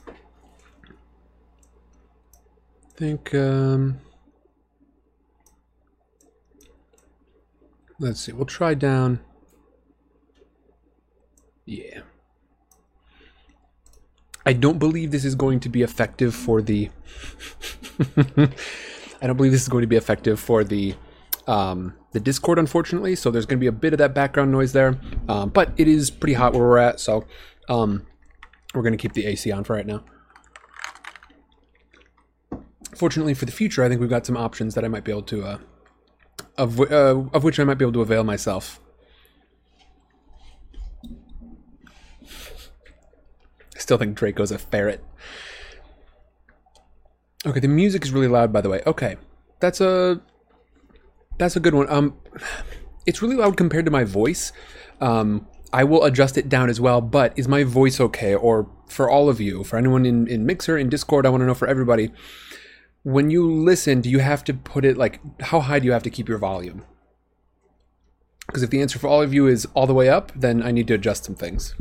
think um, let's see. We'll try down. Yeah. I don't believe this is going to be effective for the. I don't believe this is going to be effective for the um, the Discord, unfortunately. So there's going to be a bit of that background noise there, um, but it is pretty hot where we're at. So um, we're going to keep the AC on for right now. Fortunately for the future, I think we've got some options that I might be able to, uh, of uh, of which I might be able to avail myself. I still think Draco's a ferret. Okay, the music is really loud, by the way. Okay, that's a that's a good one. Um, it's really loud compared to my voice. Um, I will adjust it down as well. But is my voice okay? Or for all of you, for anyone in in Mixer in Discord, I want to know for everybody. When you listen, do you have to put it like how high do you have to keep your volume? Because if the answer for all of you is all the way up, then I need to adjust some things.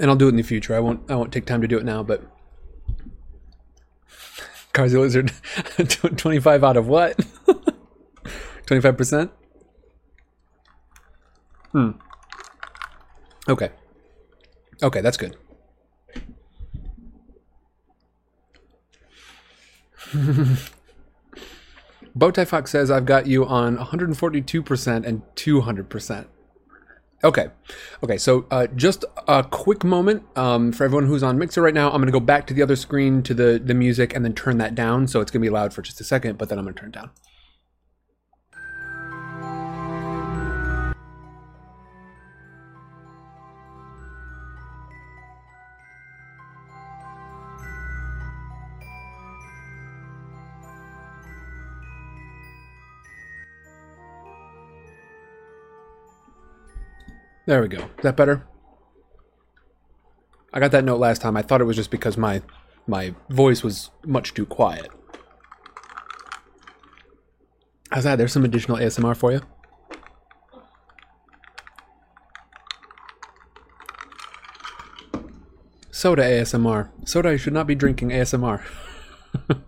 and I'll do it in the future. I won't. I won't take time to do it now. But Carzy Lizard, twenty-five out of what? Twenty-five percent. Hmm. Okay. Okay, that's good. Bowtie Fox says I've got you on 142% and 200%. Okay. Okay. So uh, just a quick moment um, for everyone who's on Mixer right now. I'm going to go back to the other screen to the, the music and then turn that down. So it's going to be loud for just a second, but then I'm going to turn it down. There we go. Is that better? I got that note last time. I thought it was just because my my voice was much too quiet. How's that? There's some additional ASMR for you. Soda ASMR. Soda, you should not be drinking ASMR.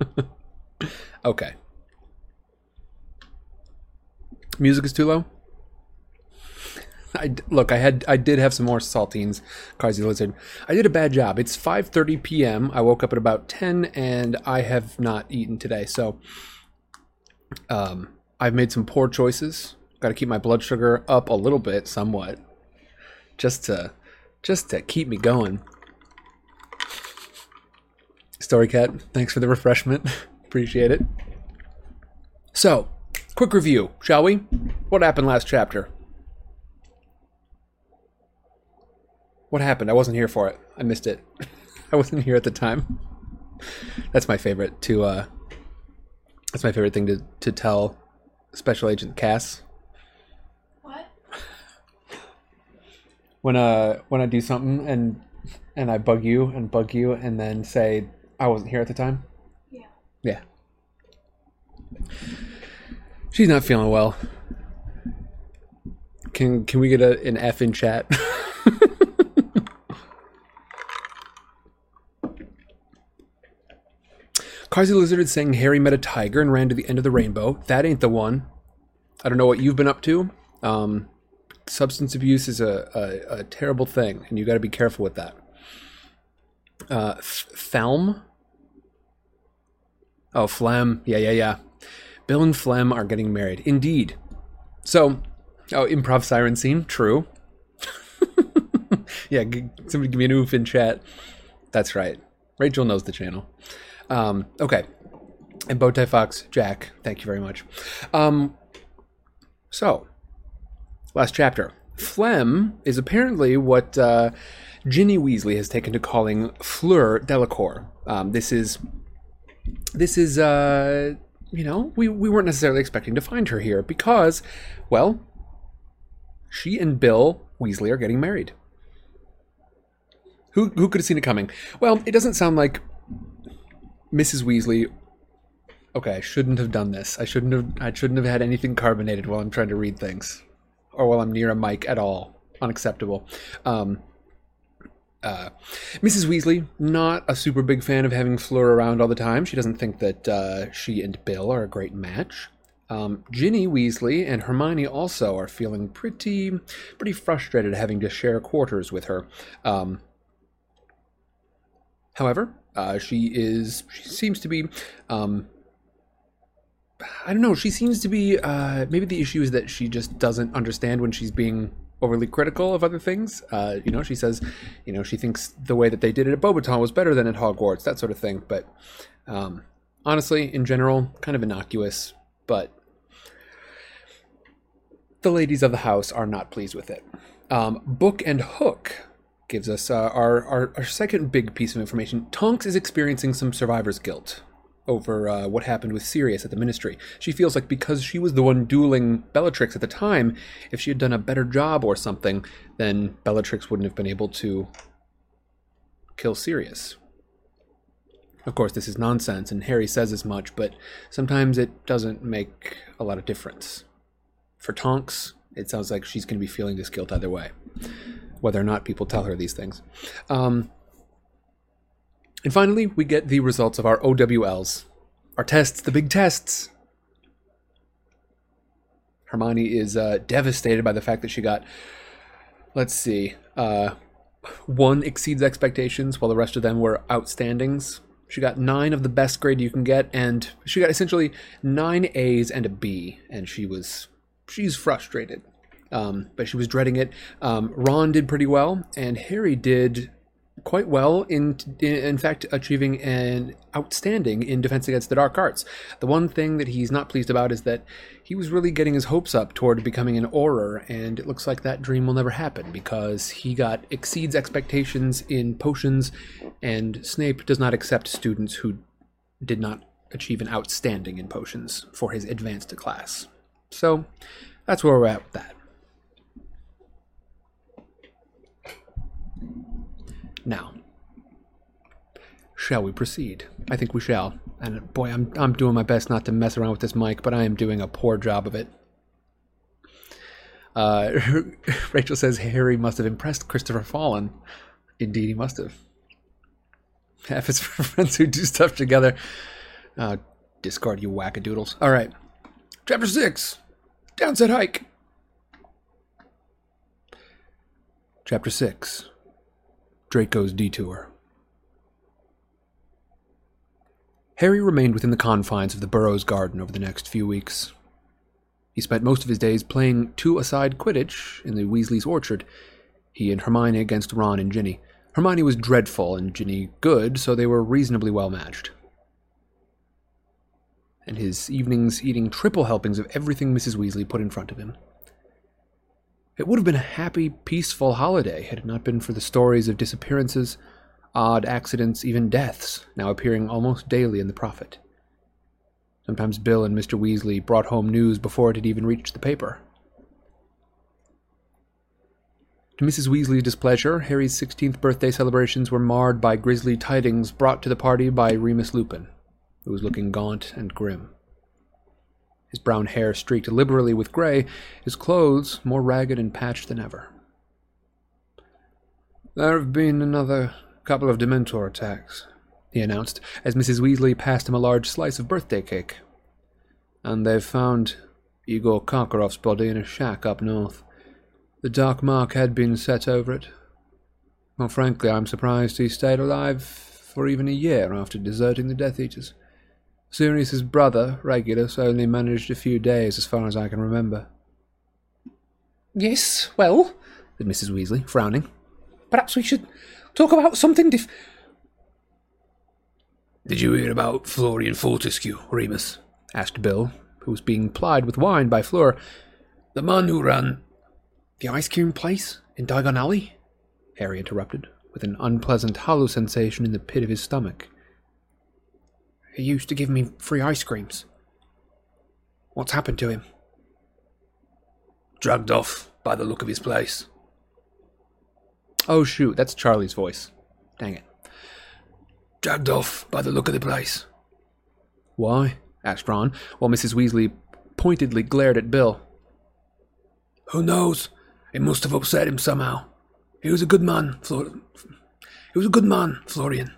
okay. Music is too low? I look. I had. I did have some more saltines. Carzy Lizard. I did a bad job. It's 5:30 p.m. I woke up at about 10, and I have not eaten today. So, um, I've made some poor choices. Got to keep my blood sugar up a little bit, somewhat, just to, just to keep me going. Story Cat, thanks for the refreshment. Appreciate it. So, quick review, shall we? What happened last chapter? What happened? I wasn't here for it. I missed it. I wasn't here at the time. That's my favorite to uh that's my favorite thing to, to tell Special Agent Cass. What? When uh when I do something and and I bug you and bug you and then say I wasn't here at the time. Yeah. Yeah. She's not feeling well. Can can we get a, an F in chat? Carzy Lizard saying Harry met a tiger and ran to the end of the rainbow. That ain't the one. I don't know what you've been up to. Um, substance abuse is a, a, a terrible thing, and you got to be careful with that. Uh, Thelm? Oh, Phlegm. Yeah, yeah, yeah. Bill and Phlegm are getting married. Indeed. So, oh, improv siren scene. True. yeah, g- somebody give me an oof in chat. That's right. Rachel knows the channel. Um, okay. And Bowtie Fox, Jack, thank you very much. Um, so, last chapter. Phlegm is apparently what uh, Ginny Weasley has taken to calling Fleur Delacour. Um, this is, this is, uh, you know, we, we weren't necessarily expecting to find her here because, well, she and Bill Weasley are getting married. Who, who could have seen it coming? Well, it doesn't sound like Mrs. Weasley Okay, I shouldn't have done this. I shouldn't have. I shouldn't have had anything carbonated while I'm trying to read things, or while I'm near a mic at all. Unacceptable. Um, uh, Mrs. Weasley, not a super big fan of having Fleur around all the time. She doesn't think that uh, she and Bill are a great match. Um, Ginny Weasley and Hermione also are feeling pretty, pretty frustrated having to share quarters with her. Um, however, uh, she is, she seems to be, um, I don't know, she seems to be, uh, maybe the issue is that she just doesn't understand when she's being overly critical of other things. Uh, you know, she says, you know, she thinks the way that they did it at Beauxbatons was better than at Hogwarts, that sort of thing. But um, honestly, in general, kind of innocuous. But the ladies of the house are not pleased with it. Um, Book and Hook gives us uh, our, our, our second big piece of information. Tonks is experiencing some survivor's guilt over uh, what happened with Sirius at the Ministry. She feels like because she was the one dueling Bellatrix at the time, if she had done a better job or something, then Bellatrix wouldn't have been able to kill Sirius. Of course, this is nonsense, and Harry says as much, but sometimes it doesn't make a lot of difference. For Tonks, it sounds like she's going to be feeling this guilt either way, whether or not people tell her these things. Um, and finally, we get the results of our OWLs. Our tests, the big tests. Hermione is uh, devastated by the fact that she got, let's see, uh, one exceeds expectations while the rest of them were outstandings. She got nine of the best grade you can get, and she got essentially nine A's and a B, and she was she's frustrated. Um, but she was dreading it. Um, Ron did pretty well, and Harry did quite well in, in fact achieving an outstanding in defense against the dark arts. The one thing that he's not pleased about is that he was really getting his hopes up toward becoming an Auror and it looks like that dream will never happen because he got exceeds expectations in potions and snape does not accept students who did not achieve an outstanding in potions for his advanced class. So that's where we're at with that Now, shall we proceed? I think we shall. And boy, I'm I'm doing my best not to mess around with this mic, but I am doing a poor job of it. Uh, Rachel says Harry must have impressed Christopher Fallen. Indeed, he must have. Half his friends who do stuff together. Uh, discard you wackadoodles. All right, chapter six, Downset Hike. Chapter six. Draco's Detour. Harry remained within the confines of the Burrows garden over the next few weeks. He spent most of his days playing two-a-side Quidditch in the Weasley's orchard, he and Hermione against Ron and Ginny. Hermione was dreadful and Ginny good, so they were reasonably well matched. And his evenings eating triple helpings of everything Mrs. Weasley put in front of him. It would have been a happy, peaceful holiday had it not been for the stories of disappearances, odd accidents, even deaths, now appearing almost daily in the Prophet. Sometimes Bill and Mr. Weasley brought home news before it had even reached the paper. To Mrs. Weasley's displeasure, Harry's 16th birthday celebrations were marred by grisly tidings brought to the party by Remus Lupin, who was looking gaunt and grim his brown hair streaked liberally with gray, his clothes more ragged and patched than ever. There have been another couple of Dementor attacks, he announced, as Mrs. Weasley passed him a large slice of birthday cake. And they've found Igor Karkaroff's body in a shack up north. The dark mark had been set over it. Well, frankly, I'm surprised he stayed alive for even a year after deserting the Death Eaters. Sirius's brother, Regulus, only managed a few days as far as I can remember. Yes, well, said Mrs. Weasley, frowning. Perhaps we should talk about something dif- Did you hear about Florian Fortescue, Remus? asked Bill, who was being plied with wine by Fleur. The man who ran... The ice cream place in Diagon Alley? Harry interrupted, with an unpleasant hollow sensation in the pit of his stomach. He used to give me free ice creams. What's happened to him? Dragged off by the look of his place. Oh, shoot, that's Charlie's voice. Dang it. Dragged off by the look of the place. Why? asked Ron, while Mrs. Weasley pointedly glared at Bill. Who knows? It must have upset him somehow. He was a good man, Flor- He was a good man, Florian.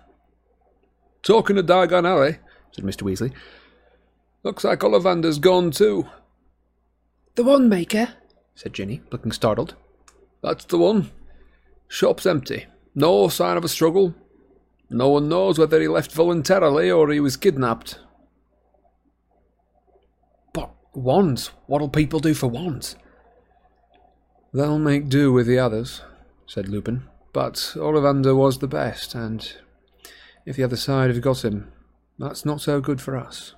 Talking to Diagon Alley, said Mr. Weasley. Looks like Ollivander's gone too. The one maker, said Ginny, looking startled. That's the one. Shop's empty. No sign of a struggle. No one knows whether he left voluntarily or he was kidnapped. But wands? What'll people do for wands? They'll make do with the others, said Lupin. But Ollivander was the best, and if the other side have got him, that's not so good for us.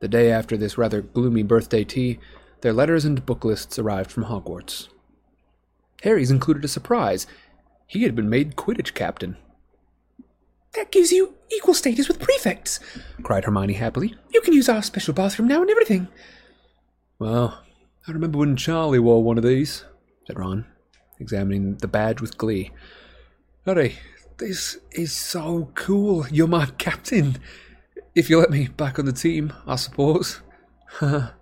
The day after this rather gloomy birthday tea, their letters and book lists arrived from Hogwarts. Harry's included a surprise. He had been made Quidditch captain. That gives you equal status with prefects, cried Hermione happily. You can use our special bathroom now and everything. Well, I remember when Charlie wore one of these, said Ron, examining the badge with glee. Harry, this is so cool. You're my captain. If you let me back on the team, I suppose. well,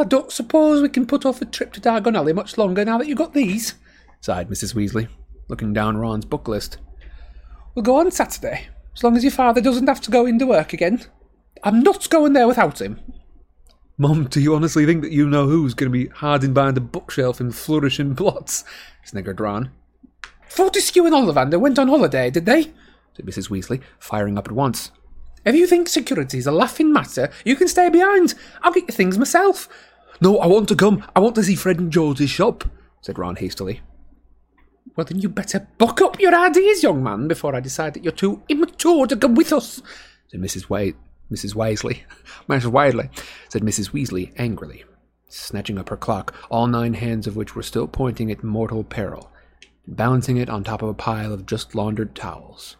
I don't suppose we can put off a trip to Diagon Alley much longer now that you've got these, sighed Mrs. Weasley, looking down Ron's book list. We'll go on Saturday, as long as your father doesn't have to go into work again. I'm not going there without him. Mum, do you honestly think that you know who's going to be hiding behind a bookshelf in Flourish and Blotts? sniggered Ron. Fortescue and Ollivander went on holiday, did they? said Mrs. Weasley, firing up at once. If you think security's a laughing matter, you can stay behind. I'll get your things myself. No, I want to come. I want to see Fred and George's shop, said Ron hastily. Well, then you better buck up your ideas, young man, before I decide that you're too immature to come with us, said Mrs. White. Mrs. Weasley. Mrs. Wiley, said Mrs. Weasley angrily, snatching up her clock, all nine hands of which were still pointing at mortal peril, balancing it on top of a pile of just laundered towels.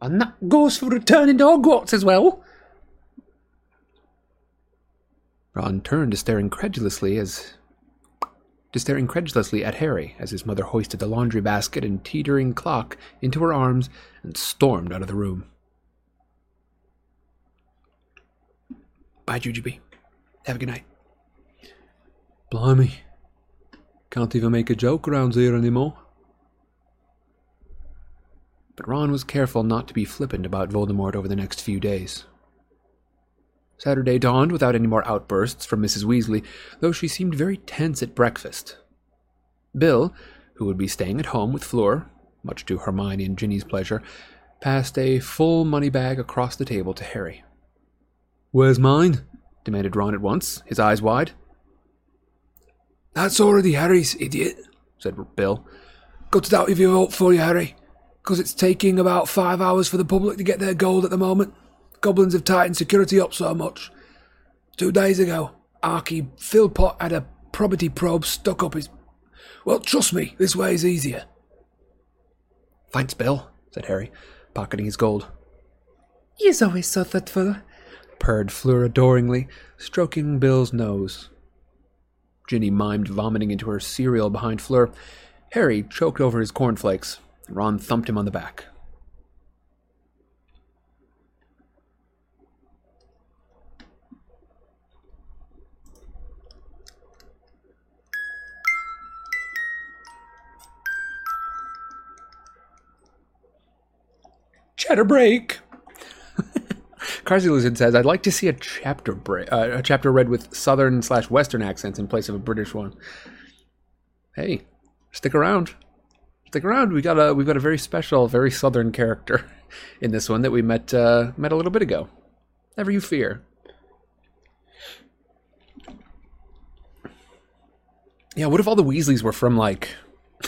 And that goes for returning to Hogwarts as well. Ron turned to stare incredulously as to stare incredulously at Harry as his mother hoisted the laundry basket and teetering clock into her arms and stormed out of the room. Bye, Jujubee. Have a good night. Blimey. Can't even make a joke around here anymore. But Ron was careful not to be flippant about Voldemort over the next few days. Saturday dawned without any more outbursts from Mrs. Weasley, though she seemed very tense at breakfast. Bill, who would be staying at home with Fleur, much to Hermione and Ginny's pleasure, passed a full money bag across the table to Harry. Where's mine? demanded Ron at once, his eyes wide. That's already Harry's, idiot, said Bill. Got it out of your vote for you, Harry, because it's taking about five hours for the public to get their gold at the moment. Goblins have tightened security up so much. Two days ago, Archie Philpott had a Probity Probe stuck up his. Well, trust me, this way is easier. Thanks, Bill, said Harry, pocketing his gold. He's always so thoughtful, purred Fleur adoringly, stroking Bill's nose. Ginny mimed vomiting into her cereal behind Fleur. Harry choked over his cornflakes. Ron thumped him on the back. Cheddar break. Carsey Lizard says, "I'd like to see a chapter break, uh, a chapter read with Southern slash Western accents in place of a British one." Hey, stick around, stick around. We got a we've got a very special, very Southern character in this one that we met uh, met a little bit ago. Never you fear. Yeah, what if all the Weasleys were from like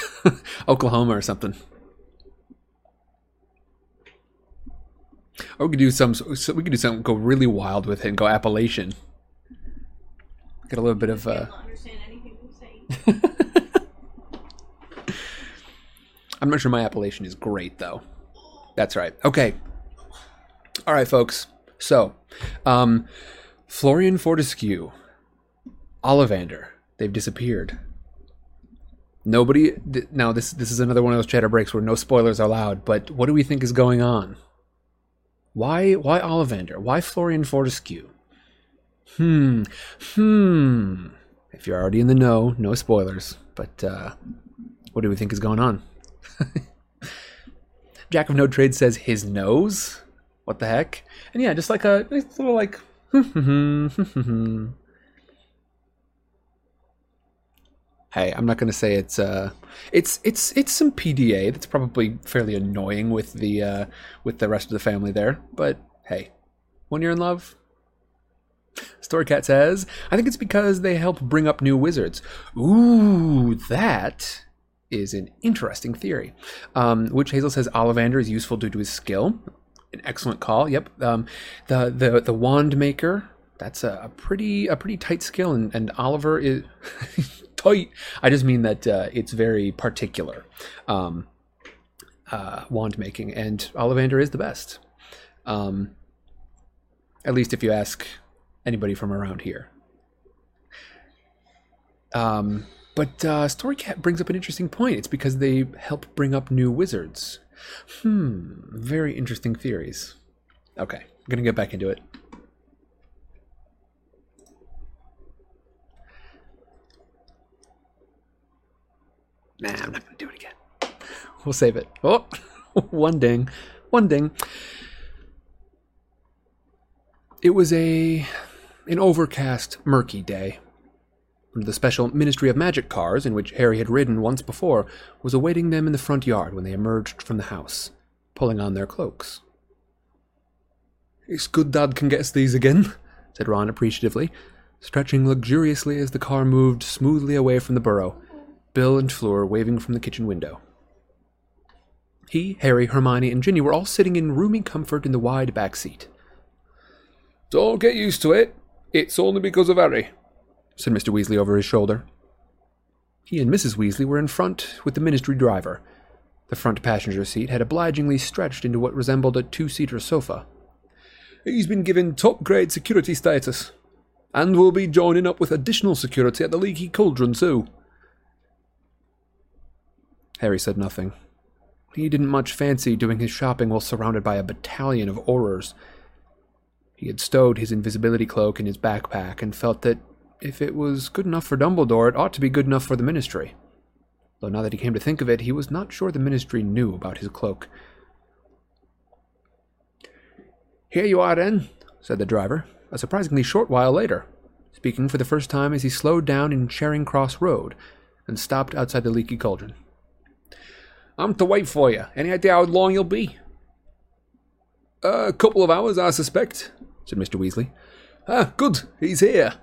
Oklahoma or something? Or we could do some. So we could do something. Go really wild with it and go Appalachian. Get a little bit of. Uh... I don't understand anything you're saying. I'm not sure my Appalachian is great though. That's right. Okay. All right, folks. So, um, Florian Fortescue, Ollivander, they've disappeared. Nobody. Now this this is another one of those chatter breaks where no spoilers are allowed. But what do we think is going on? Why why Ollivander? Why Florian Fortescue? Hmm. Hmm. If you're already in the know, no spoilers. But uh, what do we think is going on? Jack of No Trade says his nose. What the heck? And yeah, just like a nice little like. hey, I'm not to say it's uh, it's it's it's some PDA that's probably fairly annoying with the uh, with the rest of the family there. But hey, when you're in love, Storycat says, I think it's because they help bring up new wizards. Ooh, that is an interesting theory. Um, Witch Hazel says Ollivander is useful due to his skill. An excellent call. Yep. Um, the the the wand maker. That's a, a pretty a pretty tight skill, and, and Oliver is tight. I just mean that uh, it's very particular. Um, uh, wand making, and Ollivander is the best. Um, at least if you ask anybody from around here. Um, but uh, Storycat brings up an interesting point. It's because they help bring up new wizards. Hmm, very interesting theories. Okay, I'm gonna get back into it. Nah, I'm not gonna do it again. We'll save it. Oh, one ding, one ding. It was a an overcast, murky day. The special Ministry of Magic cars, in which Harry had ridden once before, was awaiting them in the front yard when they emerged from the house, pulling on their cloaks. It's good Dad can get us these again, said Ron appreciatively, stretching luxuriously as the car moved smoothly away from the burrow, Bill and Fleur waving from the kitchen window. He, Harry, Hermione, and Ginny were all sitting in roomy comfort in the wide back seat. Don't get used to it. It's only because of Harry, said Mr. Weasley over his shoulder. He and Mrs. Weasley were in front with the ministry driver. The front passenger seat had obligingly stretched into what resembled a two seater sofa. He's been given top grade security status, and will be joining up with additional security at the Leaky Cauldron, too. Harry said nothing. He didn't much fancy doing his shopping while surrounded by a battalion of Aurors. He had stowed his invisibility cloak in his backpack and felt that if it was good enough for Dumbledore, it ought to be good enough for the Ministry. Though now that he came to think of it, he was not sure the Ministry knew about his cloak. Here you are, then, said the driver, a surprisingly short while later, speaking for the first time as he slowed down in Charing Cross Road and stopped outside the Leaky Cauldron. I'm to wait for you. Any idea how long you'll be? A couple of hours, I suspect, said Mr. Weasley. Ah, good. He's here.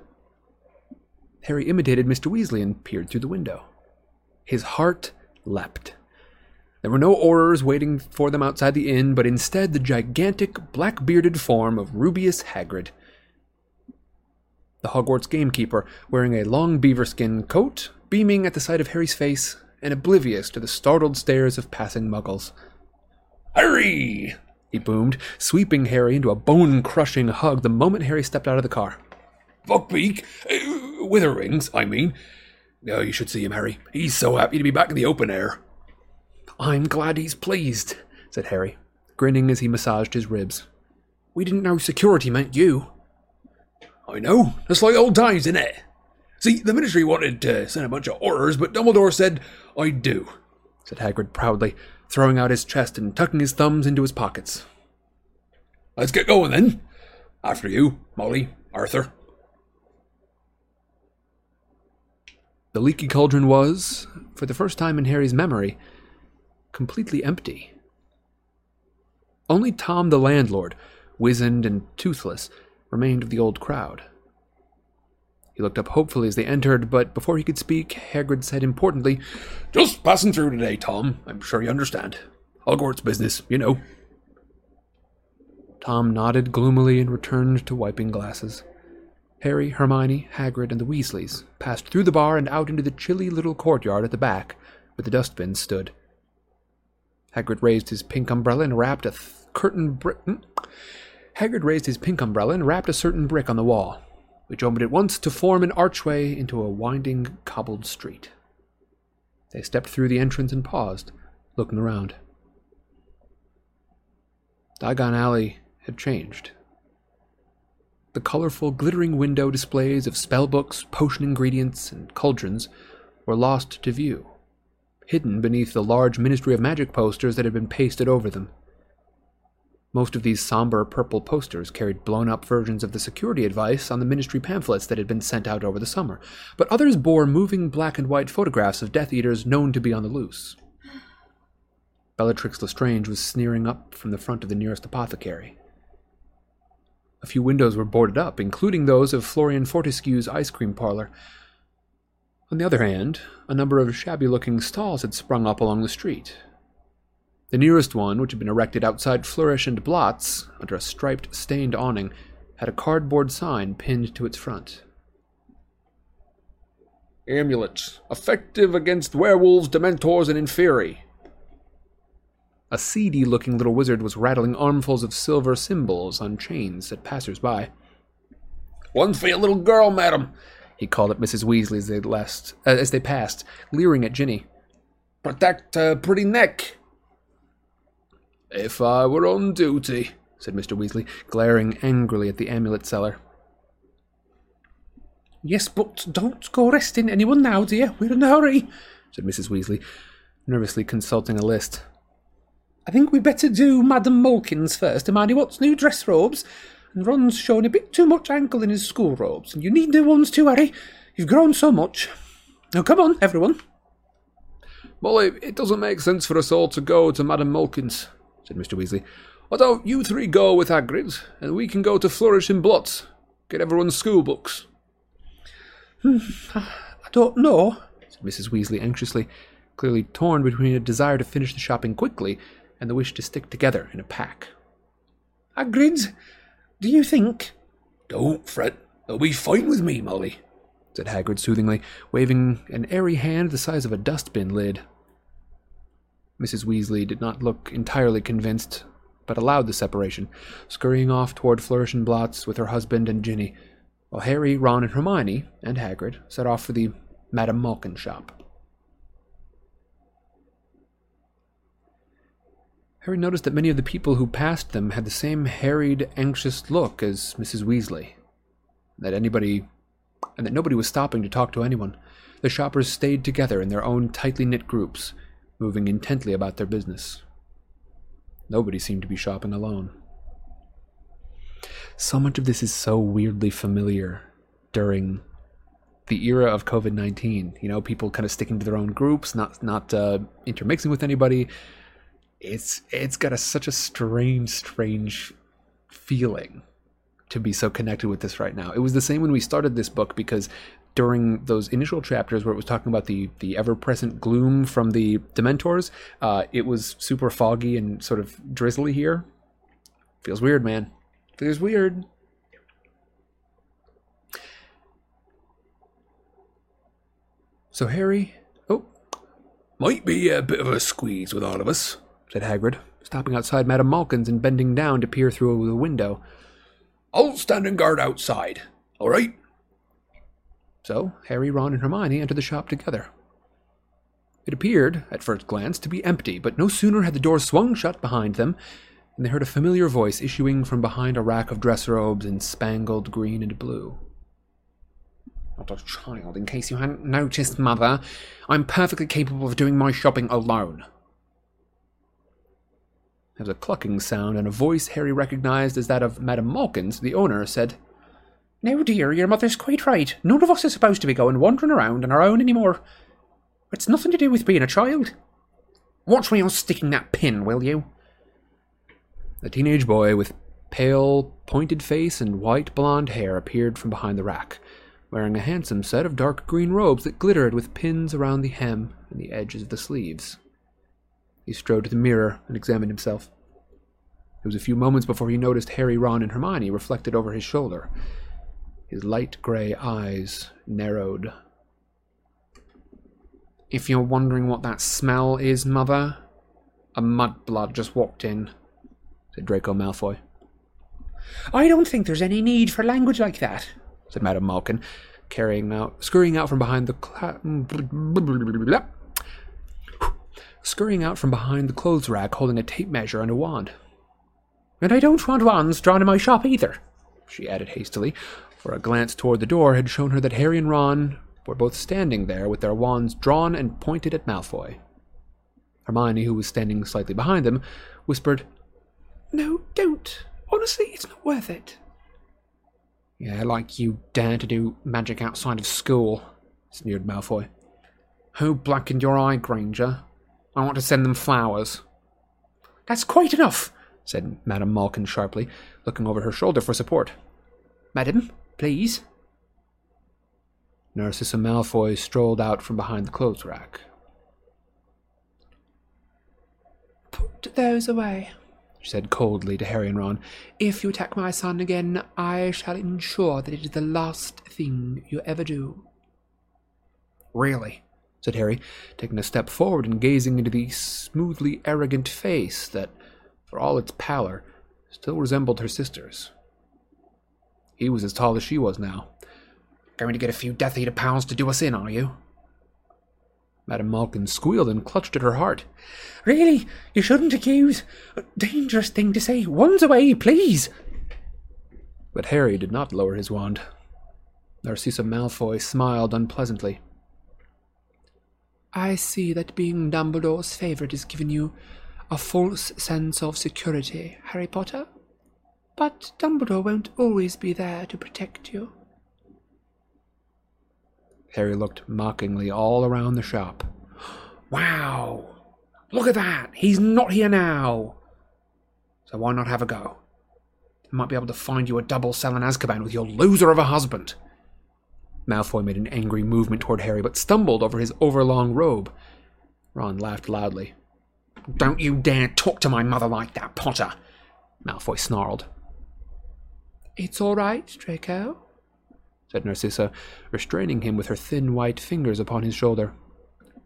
Harry imitated Mr. Weasley and peered through the window. His heart leapt. There were no Aurors waiting for them outside the inn, but instead the gigantic, black bearded form of Rubeus Hagrid. The Hogwarts gamekeeper, wearing a long beaver skin coat, beaming at the sight of Harry's face, and oblivious to the startled stares of passing muggles. Harry! he boomed, sweeping Harry into a bone crushing hug the moment Harry stepped out of the car. Buckbeak? Uh, Witherwings, I mean. Oh, you should see him, Harry. He's so happy to be back in the open air. I'm glad he's pleased, said Harry, grinning as he massaged his ribs. We didn't know security meant you. I know. It's like old times, isn't it? See, the Ministry wanted to send a bunch of Aurors, but Dumbledore said, I do, said Hagrid proudly, throwing out his chest and tucking his thumbs into his pockets. Let's get going then. After you, Molly, Arthur. The leaky cauldron was, for the first time in Harry's memory, completely empty. Only Tom the landlord, wizened and toothless, remained of the old crowd. He looked up hopefully as they entered, but before he could speak, Hagrid said importantly, Just passing through today, Tom. I'm sure you understand. Hogwarts business, you know. Tom nodded gloomily and returned to wiping glasses. Harry, Hermione, Hagrid, and the Weasleys passed through the bar and out into the chilly little courtyard at the back, where the dustbins stood. Hagrid raised his pink umbrella and wrapped a th- curtain brick. Hmm? Hagrid raised his pink umbrella and rapped a certain brick on the wall, which opened at once to form an archway into a winding cobbled street. They stepped through the entrance and paused, looking around. Diagon Alley had changed. The colorful, glittering window displays of spellbooks, potion ingredients, and cauldrons were lost to view, hidden beneath the large Ministry of Magic posters that had been pasted over them. Most of these somber purple posters carried blown up versions of the security advice on the ministry pamphlets that had been sent out over the summer, but others bore moving black and white photographs of Death Eaters known to be on the loose. Bellatrix Lestrange was sneering up from the front of the nearest apothecary. A few windows were boarded up, including those of Florian Fortescue's ice cream parlor. On the other hand, a number of shabby looking stalls had sprung up along the street, the nearest one, which had been erected outside Flourish and Blotts under a striped, stained awning, had a cardboard sign pinned to its front. Amulets, effective against werewolves, dementors, and inferi. A seedy looking little wizard was rattling armfuls of silver symbols on chains at passers by. One for your little girl, madam, he called at Mrs. Weasley as they, last, uh, as they passed, leering at Ginny. Protect her pretty neck. If I were on duty, said Mr. Weasley, glaring angrily at the amulet seller. Yes, but don't go arresting anyone now, dear. We're in a hurry, said Mrs. Weasley, nervously consulting a list. I think we'd better do Madam Malkin's first. Hermione wants new dress robes, and Ron's showing a bit too much ankle in his school robes, and you need new ones too, Harry. You've grown so much. Now come on, everyone. Molly, it doesn't make sense for us all to go to Madam Malkin's, said Mr. Weasley. Why don't you three go with Hagrid, and we can go to Flourish and Blotts, get everyone's school books? Hmm, I don't know, said Mrs. Weasley anxiously, clearly torn between a desire to finish the shopping quickly and the wish to stick together in a pack. Hagrid, do you think? Don't fret, they'll be fine with me, Molly, said Hagrid soothingly, waving an airy hand the size of a dustbin lid. Mrs. Weasley did not look entirely convinced, but allowed the separation, scurrying off toward Flourish and Blotts with her husband and Ginny, while Harry, Ron, and Hermione, and Hagrid, set off for the Madame Malkin shop. Harry noticed that many of the people who passed them had the same harried, anxious look as Mrs. Weasley. That anybody and that nobody was stopping to talk to anyone. The shoppers stayed together in their own tightly knit groups, moving intently about their business. Nobody seemed to be shopping alone. So much of this is so weirdly familiar during the era of COVID nineteen. You know, people kind of sticking to their own groups, not not uh, intermixing with anybody. It's it's got a, such a strange, strange feeling to be so connected with this right now. It was the same when we started this book because during those initial chapters where it was talking about the the ever present gloom from the Dementors, uh, it was super foggy and sort of drizzly here. Feels weird, man. Feels weird. So Harry, oh, might be a bit of a squeeze with all of us, said Hagrid, stopping outside Madame Malkin's and bending down to peer through the window. I'll stand and guard outside. All right. So Harry, Ron, and Hermione entered the shop together. It appeared, at first glance, to be empty, but no sooner had the door swung shut behind them than they heard a familiar voice issuing from behind a rack of dress robes in spangled green and blue. Not a child, in case you hadn't noticed, Mother. I'm perfectly capable of doing my shopping alone. There was a clucking sound, and a voice Harry recognized as that of Madame Malkins, the owner, said, no, dear, your mother's quite right. None of us are supposed to be going wandering around on our own anymore. It's nothing to do with being a child. Watch where you're sticking that pin, will you? A teenage boy with pale, pointed face and white blonde hair appeared from behind the rack, wearing a handsome set of dark green robes that glittered with pins around the hem and the edges of the sleeves. He strode to the mirror and examined himself. It was a few moments before he noticed Harry, Ron, and Hermione reflected over his shoulder. His light gray eyes narrowed. If you're wondering what that smell is, Mother, a mudblood just walked in, said Draco Malfoy. I don't think there's any need for language like that, said Madame Malkin, carrying out, scurrying out from behind the cla- scurrying out from behind the clothes rack, holding a tape measure and a wand. And I don't want wands drawn in my shop either, she added hastily, for a glance toward the door had shown her that Harry and Ron were both standing there with their wands drawn and pointed at Malfoy. Hermione, who was standing slightly behind them, whispered, No, don't. Honestly, it's not worth it. Yeah, like you dare to do magic outside of school, sneered Malfoy. Who blackened your eye, Granger? I want to send them flowers. That's quite enough, said Madame Malkin sharply, looking over her shoulder for support. Madam, please. Narcissa Malfoy strolled out from behind the clothes rack. Put those away, she said coldly to Harry and Ron. If you attack my son again, I shall ensure that it is the last thing you ever do. Really? Said Harry, taking a step forward and gazing into the smoothly arrogant face that, for all its pallor, still resembled her sister's. He was as tall as she was now. Going to get a few Death Eater pounds to do us in, are you? Madame Malkin squealed and clutched at her heart. Really, you shouldn't accuse. Dangerous thing to say. Wands away, please. But Harry did not lower his wand. Narcissa Malfoy smiled unpleasantly. I see that being Dumbledore's favorite has given you a false sense of security, Harry Potter. But Dumbledore won't always be there to protect you. Harry looked mockingly all around the shop. Wow! Look at that! He's not here now! So why not have a go? I might be able to find you a double cell in Azkaban with your loser of a husband. Malfoy made an angry movement toward Harry, but stumbled over his overlong robe. Ron laughed loudly. Don't you dare talk to my mother like that, Potter! Malfoy snarled. It's all right, Draco, said Narcissa, restraining him with her thin white fingers upon his shoulder.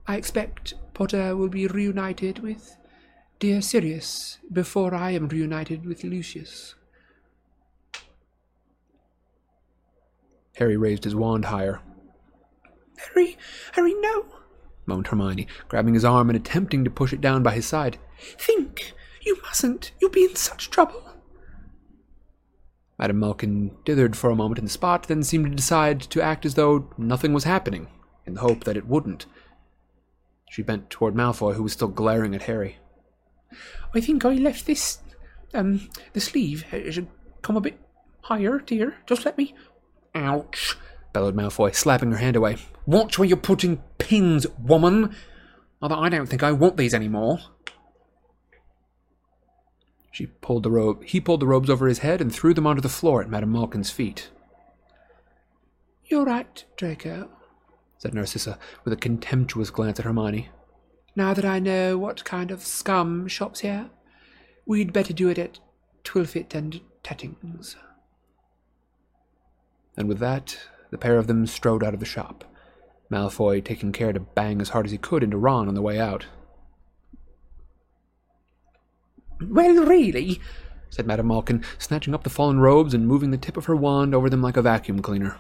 I expect Potter will be reunited with dear Sirius before I am reunited with Lucius. Harry raised his wand higher. Harry, Harry, no, moaned Hermione, grabbing his arm and attempting to push it down by his side. Think! You mustn't! You'll be in such trouble! Madame Malkin dithered for a moment in the spot, then seemed to decide to act as though nothing was happening, in the hope that it wouldn't. She bent toward Malfoy, who was still glaring at Harry. I think I left this, um, the sleeve. It should come a bit higher, dear. Just let me. Ouch! bellowed Malfoy, slapping her hand away. Watch where you're putting pins, woman! Although I don't think I want these anymore. She pulled the robe. He pulled the robes over his head and threw them onto the floor at Madame Malkin's feet. You're right, Draco, said Narcissa, with a contemptuous glance at Hermione. Now that I know what kind of scum shops here, we'd better do it at Twilfitt and Tatting's. And with that, the pair of them strode out of the shop, Malfoy taking care to bang as hard as he could into Ron on the way out. Well, really, said Madame Malkin, snatching up the fallen robes and moving the tip of her wand over them like a vacuum cleaner,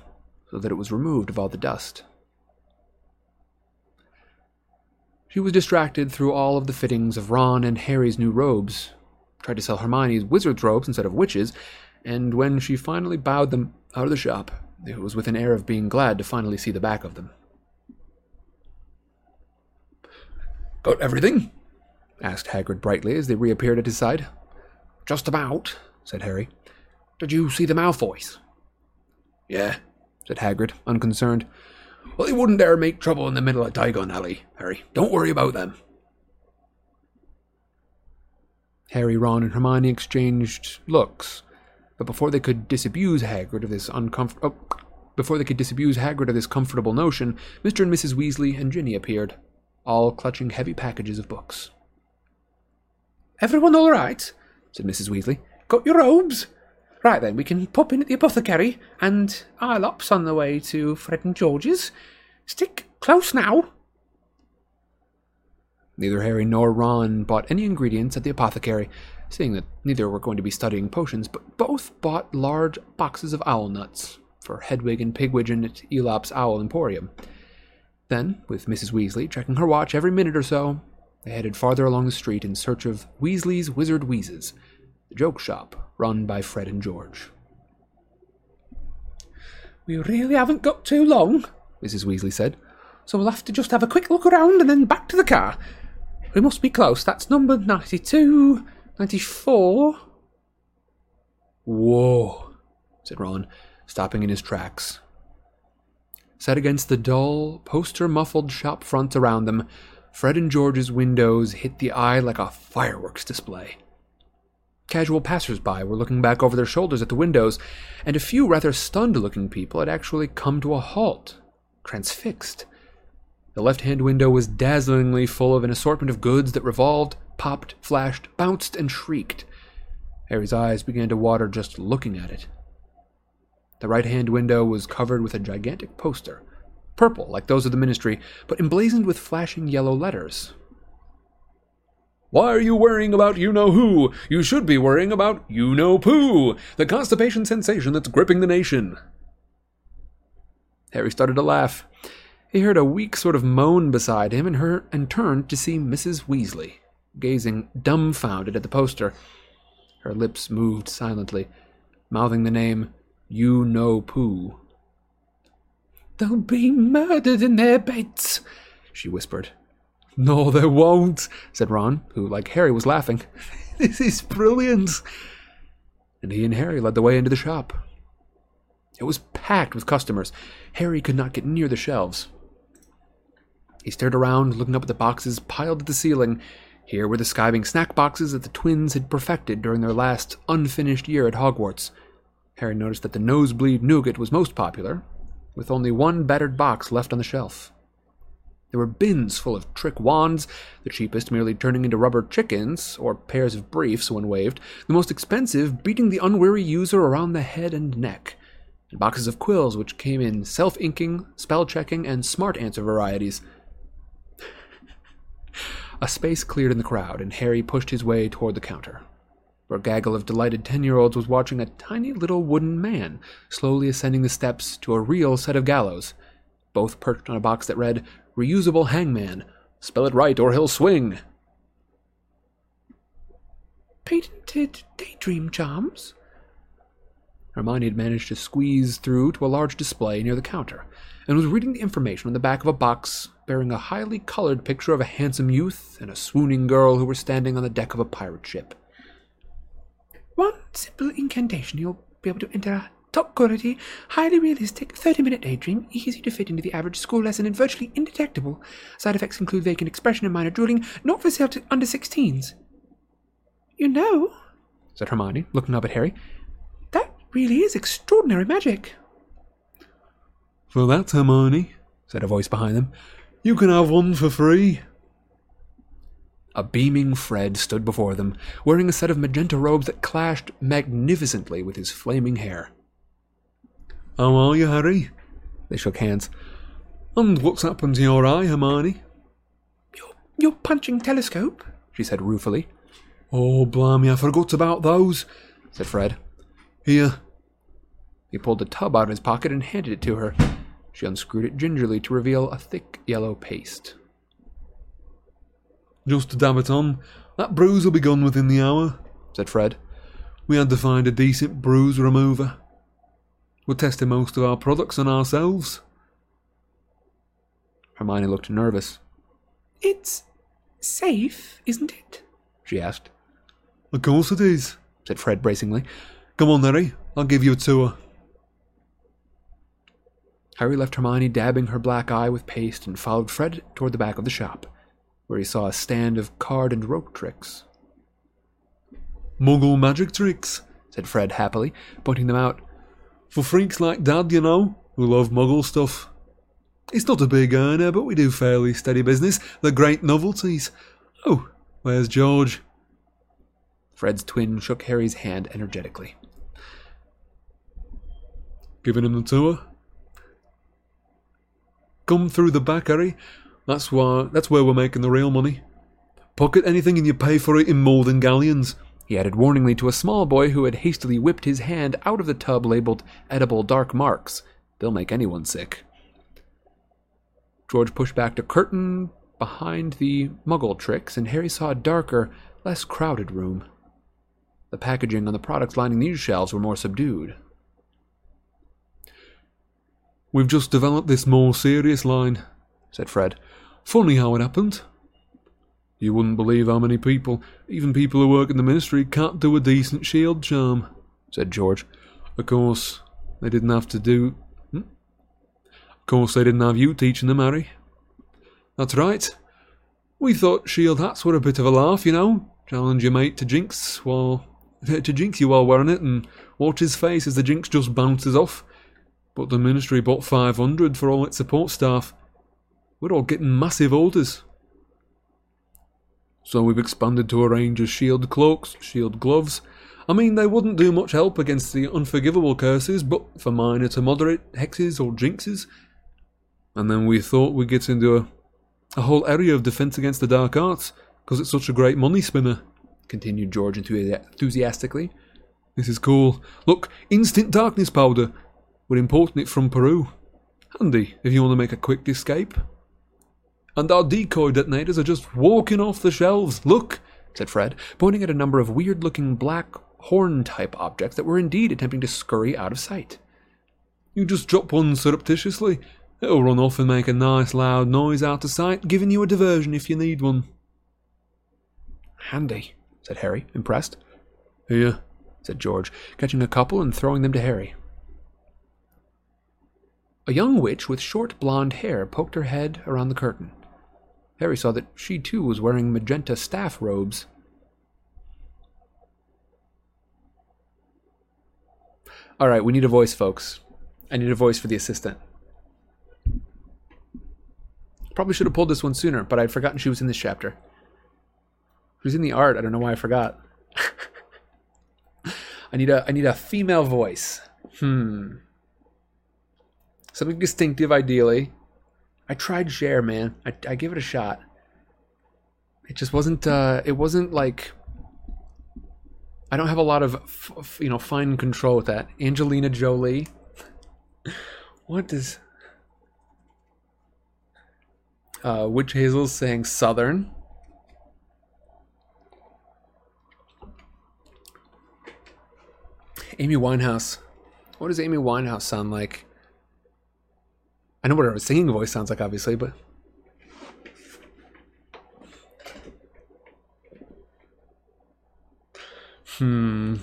so that it was removed of all the dust. She was distracted through all of the fittings of Ron and Harry's new robes, tried to sell Hermione's wizard's robes instead of witches, and when she finally bowed them out of the shop, it was with an air of being glad to finally see the back of them. Got everything? asked Hagrid brightly as they reappeared at his side. Just about, said Harry. Did you see the Malfoys? Yeah, said Hagrid, unconcerned. Well, they wouldn't dare make trouble in the middle of Diagon Alley, Harry. Don't worry about them. Harry, Ron, and Hermione exchanged looks, but before they could disabuse Hagrid of this uncomfortable, oh, before they could disabuse Hagrid of this comfortable notion, Mr. and Mrs. Weasley and Ginny appeared, all clutching heavy packages of books. Everyone all right? said Mrs. Weasley. Got your robes? Right then, we can pop in at the apothecary, and I'll ops on the way to Fred and George's. Stick close now. Neither Harry nor Ron bought any ingredients at the apothecary, seeing that neither were going to be studying potions, but both bought large boxes of owl nuts for Hedwig and Pigwidgeon at Eeylops Owl Emporium. Then, with Mrs. Weasley checking her watch every minute or so, they headed farther along the street in search of Weasley's Wizard Wheezes, the joke shop run by Fred and George. We really haven't got too long, Mrs. Weasley said, so we'll have to just have a quick look around and then back to the car. We must be close. That's number 92, 94. Whoa, said Ron, stopping in his tracks. Set against the dull, poster muffled shop fronts around them, Fred and George's windows hit the eye like a fireworks display. Casual passers-by were looking back over their shoulders at the windows, and a few rather stunned-looking people had actually come to a halt, transfixed. The left-hand window was dazzlingly full of an assortment of goods that revolved, popped, flashed, bounced, and shrieked. Harry's eyes began to water just looking at it. The right-hand window was covered with a gigantic poster, purple like those of the Ministry, but emblazoned with flashing yellow letters. Why are you worrying about you know who? You should be worrying about you know poo, the constipation sensation that's gripping the nation. Harry started to laugh. He heard a weak sort of moan beside him and, her, and turned to see Mrs. Weasley, gazing dumbfounded at the poster. Her lips moved silently, mouthing the name You Know Pooh. They'll be murdered in their beds, she whispered. No, they won't, said Ron, who, like Harry, was laughing. this is brilliant. And he and Harry led the way into the shop. It was packed with customers. Harry could not get near the shelves. He stared around, looking up at the boxes piled to the ceiling. Here were the skiving snack boxes that the twins had perfected during their last unfinished year at Hogwarts. Harry noticed that the nosebleed nougat was most popular, with only one battered box left on the shelf. There were bins full of trick wands, the cheapest merely turning into rubber chickens or pairs of briefs when waved, the most expensive beating the unwary user around the head and neck, and boxes of quills which came in self inking, spell checking, and smart answer varieties. A space cleared in the crowd, and Harry pushed his way toward the counter, a gaggle of delighted ten year olds was watching a tiny little wooden man slowly ascending the steps to a real set of gallows, both perched on a box that read, Reusable Hangman. Spell it right or he'll swing. Patented daydream charms? Hermione had managed to squeeze through to a large display near the counter and was reading the information on the back of a box bearing a highly colored picture of a handsome youth and a swooning girl who were standing on the deck of a pirate ship. One simple incantation, you'll be able to enter a top quality, highly realistic, 30 minute daydream, easy to fit into the average school lesson and virtually indetectable. Side effects include vacant expression and minor drooling, not for sale to under 16s. You know, said Hermione, looking up at Harry, that really is extraordinary magic. Well, that, Hermione, said a voice behind them, you can have one for free. A beaming Fred stood before them, wearing a set of magenta robes that clashed magnificently with his flaming hair. How are you, Harry? They shook hands. And what's happened to your eye, Hermione? Your, your punching telescope? she said ruefully. Oh, blimey, I forgot about those, said Fred. Here. He pulled a tub out of his pocket and handed it to her. She unscrewed it gingerly to reveal a thick yellow paste. Just to dab it on. That bruise will be gone within the hour, said Fred. We had to find a decent bruise remover. We're testing most of our products on ourselves. Hermione looked nervous. It's safe, isn't it? she asked. Of course it is, said Fred bracingly. Come on, Harry. I'll give you a tour. Harry left Hermione dabbing her black eye with paste and followed Fred toward the back of the shop, where he saw a stand of card and rope tricks. Muggle magic tricks, said Fred happily, pointing them out. For freaks like Dad, you know, who love Muggle stuff. It's not a big earner, but we do fairly steady business. They're great novelties. Oh, where's George? Fred's twin shook Harry's hand energetically. Giving him the tour? Come through the back, Harry. That's why. That's where we're making the real money. Pocket anything and you pay for it in more than galleons. He added warningly to a small boy who had hastily whipped his hand out of the tub labeled edible dark marks. They'll make anyone sick. George pushed back the curtain behind the muggle tricks, and Harry saw a darker, less crowded room. The The packaging on the products lining these shelves were more subdued. We've just developed this more serious line, said Fred. Funny how it happened. You wouldn't believe how many people, even people who work in the ministry, can't do a decent shield charm, said George. Of course, they didn't have to do. Hmm? Of course, they didn't have you teaching them, Harry. That's right. We thought shield hats were a bit of a laugh, you know. Challenge your mate to jinx while to jinx you while wearing it, and watch his face as the jinx just bounces off. But the ministry bought 500 for all its support staff. We're all getting massive orders. So we've expanded to a range of shield cloaks, shield gloves. I mean, they wouldn't do much help against the unforgivable curses, but for minor to moderate hexes or jinxes. And then we thought we'd get into a, a whole area of defense against the dark arts, because it's such a great money spinner, continued George enthusiastically. This is cool. Look, instant darkness powder. We're importing it from Peru. Handy if you want to make a quick escape. And our decoy detonators are just walking off the shelves. Look, said Fred, pointing at a number of weird looking black horn type objects that were indeed attempting to scurry out of sight. You just drop one surreptitiously. It'll run off and make a nice loud noise out of sight, giving you a diversion if you need one. Handy, said Harry, impressed. Here, said George, catching a couple and throwing them to Harry. A young witch with short blonde hair poked her head around the curtain. Harry saw that she too was wearing magenta staff robes. All right, we need a voice, folks. I need a voice for the assistant. Probably should have pulled this one sooner, but I'd forgotten she was in this chapter. Was in the art. I don't know why I forgot. I need a I need a female voice. Hmm. Something distinctive, ideally. I tried share, man. I, I give it a shot. It just wasn't. Uh, it wasn't like. I don't have a lot of, f- f- you know, fine control with that. Angelina Jolie. what does? Uh, Witch Hazel's saying Southern. Amy Winehouse. What does Amy Winehouse sound like? I know what her singing voice sounds like, obviously, but. Hmm.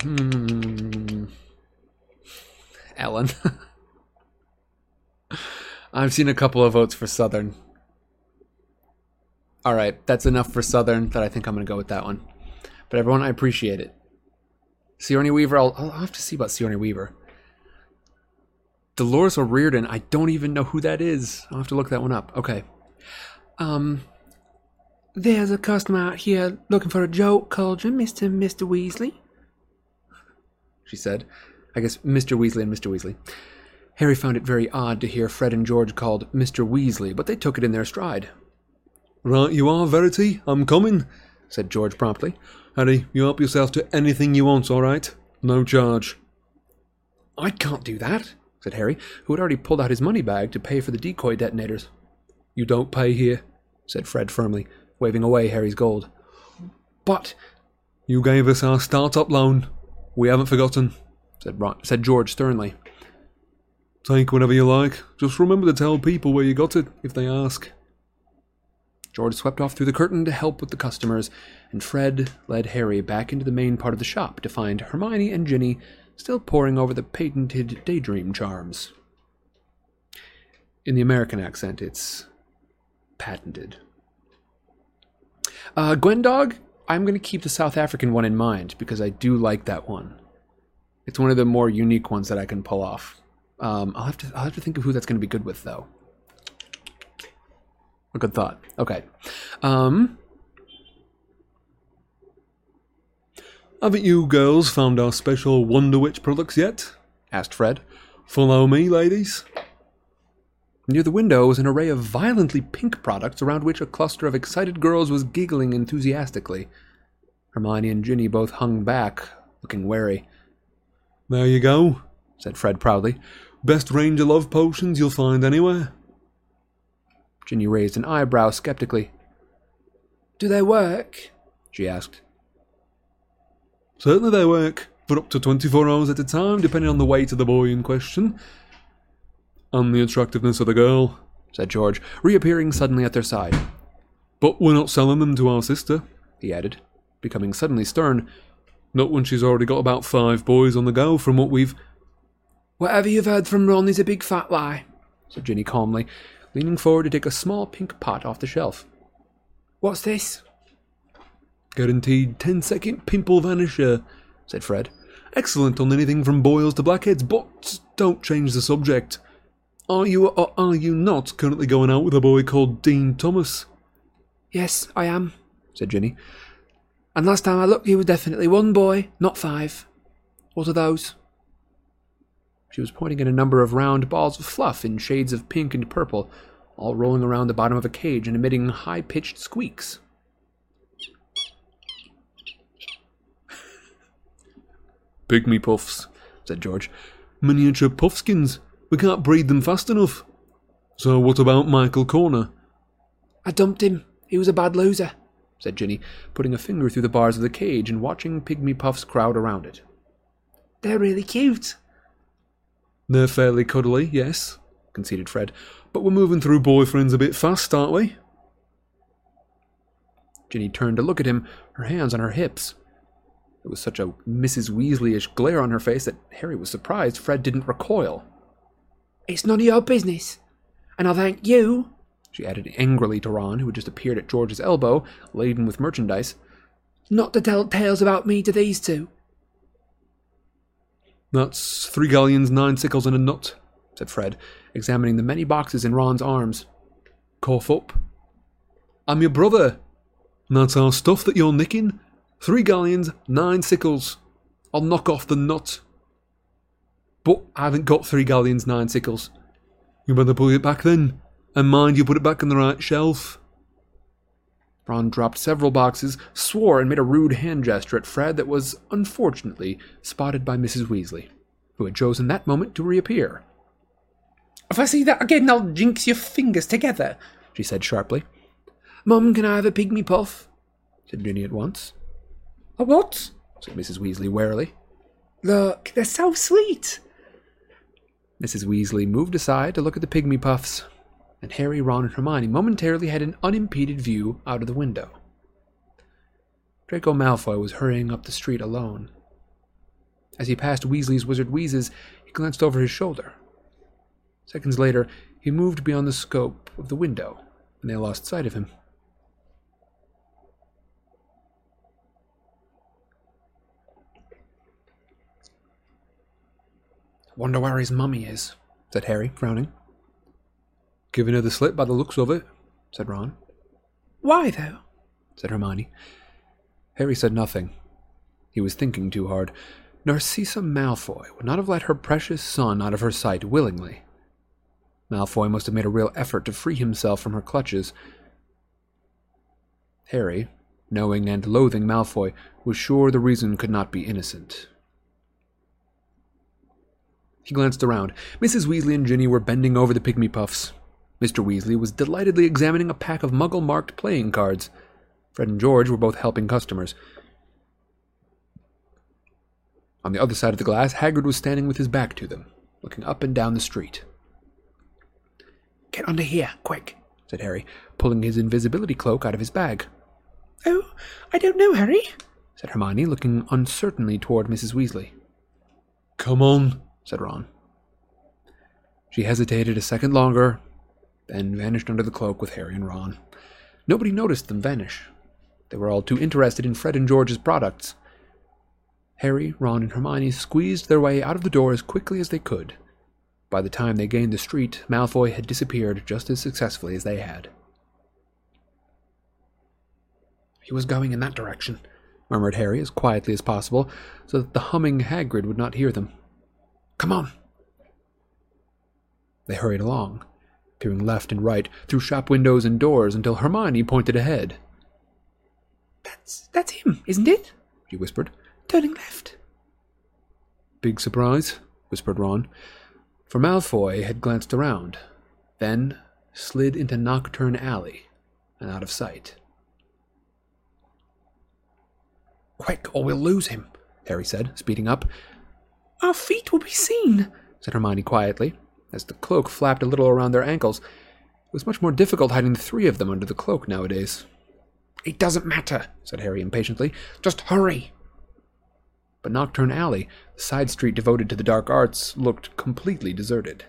Ellen. I've seen a couple of votes for Southern. All right, that's enough for Southern that I think I'm going to go with that one. But everyone, I appreciate it. Sigourney Weaver, I'll, I'll have to see about Sigourney Weaver. Dolores O'Riordan, I don't even know who that is. I'll have to look that one up. Okay. Um, there's a customer out here looking for a joke cauldron, Mr. Mr. Weasley. She said. I guess Mr. Weasley and Mr. Weasley. Harry found it very odd to hear Fred and George called Mr. Weasley, but they took it in their stride. Right you are, Verity. I'm coming, said George promptly. Harry, you help yourself to anything you want, all right? No charge. I can't do that, said Harry, who had already pulled out his money bag to pay for the decoy detonators. You don't pay here, said Fred firmly, waving away Harry's gold. But you gave us our start-up loan. We haven't forgotten, said, Ron, said George sternly. Take whatever you like. Just remember to tell people where you got it if they ask. George swept off through the curtain to help with the customers, and Fred led Harry back into the main part of the shop to find Hermione and Ginny still poring over the patented daydream charms. In the American accent, it's patented. Uh, Gwendog, I'm going to keep the South African one in mind because I do like that one. It's one of the more unique ones that I can pull off. Um, I'll have to I'll have to think of who that's going to be good with though. A good thought. Okay. Um, Haven't you girls found our special Wonder Witch products yet? asked Fred. Follow me, ladies. Near the window was an array of violently pink products around which a cluster of excited girls was giggling enthusiastically. Hermione and Ginny both hung back, looking wary. There you go, said Fred proudly. Best range of love potions you'll find anywhere. Ginny raised an eyebrow skeptically. Do they work? she asked. Certainly they work for up to 24 hours at a time, depending on the weight of the boy in question. And the attractiveness of the girl, said George, reappearing suddenly at their side. But we're not selling them to our sister, he added, becoming suddenly stern. Not when she's already got about five boys on the go from what we've. Whatever you've heard from Ron is a big fat lie, said Ginny calmly, leaning forward to take a small pink pot off the shelf. What's this? Guaranteed 10 second pimple vanisher, said Fred. Excellent on anything from boils to blackheads, but don't change the subject. Are you or are you not currently going out with a boy called Dean Thomas? Yes, I am, said Ginny. And last time I looked, he was definitely one boy, not five. What are those? She was pointing at a number of round balls of fluff in shades of pink and purple, all rolling around the bottom of a cage and emitting high pitched squeaks. Pygmy puffs, said George. Miniature puffskins. We can't breed them fast enough. So what about Michael Corner? I dumped him. He was a bad loser, said Ginny, putting a finger through the bars of the cage and watching Pygmy Puffs crowd around it. They're really cute. They're fairly cuddly, yes, conceded Fred. But we're moving through boyfriends a bit fast, aren't we? Ginny turned to look at him, her hands on her hips. There was such a Mrs. Weasleyish glare on her face that Harry was surprised Fred didn't recoil. It's none of your business. And I'll thank you, she added angrily to Ron, who had just appeared at George's elbow, laden with merchandise, not to tell tales about me to these two. That's three galleons, nine sickles, and a nut, said Fred, examining the many boxes in Ron's arms. Cough up. I'm your brother. And That's our stuff that you're nicking. Three galleons, nine sickles. I'll knock off the nut. But I haven't got three galleons, nine sickles. You better put it back then, and mind you put it back on the right shelf. Ron dropped several boxes, swore, and made a rude hand gesture at Fred that was, unfortunately, spotted by Mrs. Weasley, who had chosen that moment to reappear. If I see that again, I'll jinx your fingers together, she said sharply. Mum, can I have a pygmy puff? said Ginny at once. A what? said Mrs. Weasley warily. Look, they're so sweet. Mrs. Weasley moved aside to look at the pygmy puffs, and Harry, Ron, and Hermione momentarily had an unimpeded view out of the window. Draco Malfoy was hurrying up the street alone. As he passed Weasley's Wizard Wheezes, he glanced over his shoulder. Seconds later, he moved beyond the scope of the window, and they lost sight of him. Wonder where his mummy is, said Harry, frowning. Giving her the slip by the looks of it, said Ron. Why, though? said Hermione. Harry said nothing. He was thinking too hard. Narcissa Malfoy would not have let her precious son out of her sight willingly. Malfoy must have made a real effort to free himself from her clutches. Harry, knowing and loathing Malfoy, was sure the reason could not be innocent. He glanced around. Mrs. Weasley and Ginny were bending over the pygmy puffs. Mr. Weasley was delightedly examining a pack of muggle marked playing cards. Fred and George were both helping customers. On the other side of the glass, Hagrid was standing with his back to them, looking up and down the street. Get under here, quick, said Harry, pulling his invisibility cloak out of his bag. Oh, I don't know, Harry, said Hermione, looking uncertainly toward Mrs. Weasley. Come on, said Ron. She hesitated a second longer, then vanished under the cloak with Harry and Ron. Nobody noticed them vanish. They were all too interested in Fred and George's products. Harry, Ron, and Hermione squeezed their way out of the door as quickly as they could. By the time they gained the street, Malfoy had disappeared just as successfully as they had. He was going in that direction, murmured Harry as quietly as possible, so that the humming Hagrid would not hear them. Come on. They hurried along, peering left and right through shop windows and doors until Hermione pointed ahead. That's that's him, isn't it? she whispered. Turning left. Big surprise, whispered Ron, for Malfoy had glanced around, then slid into Knockturn Alley and out of sight. Quick, or we'll lose him, Harry said, speeding up. Our feet will be seen, said Hermione quietly, as the cloak flapped a little around their ankles. It was much more difficult hiding the three of them under the cloak nowadays. It doesn't matter, said Harry impatiently. Just hurry. But Knockturn Alley, the side street devoted to the dark arts, looked completely deserted.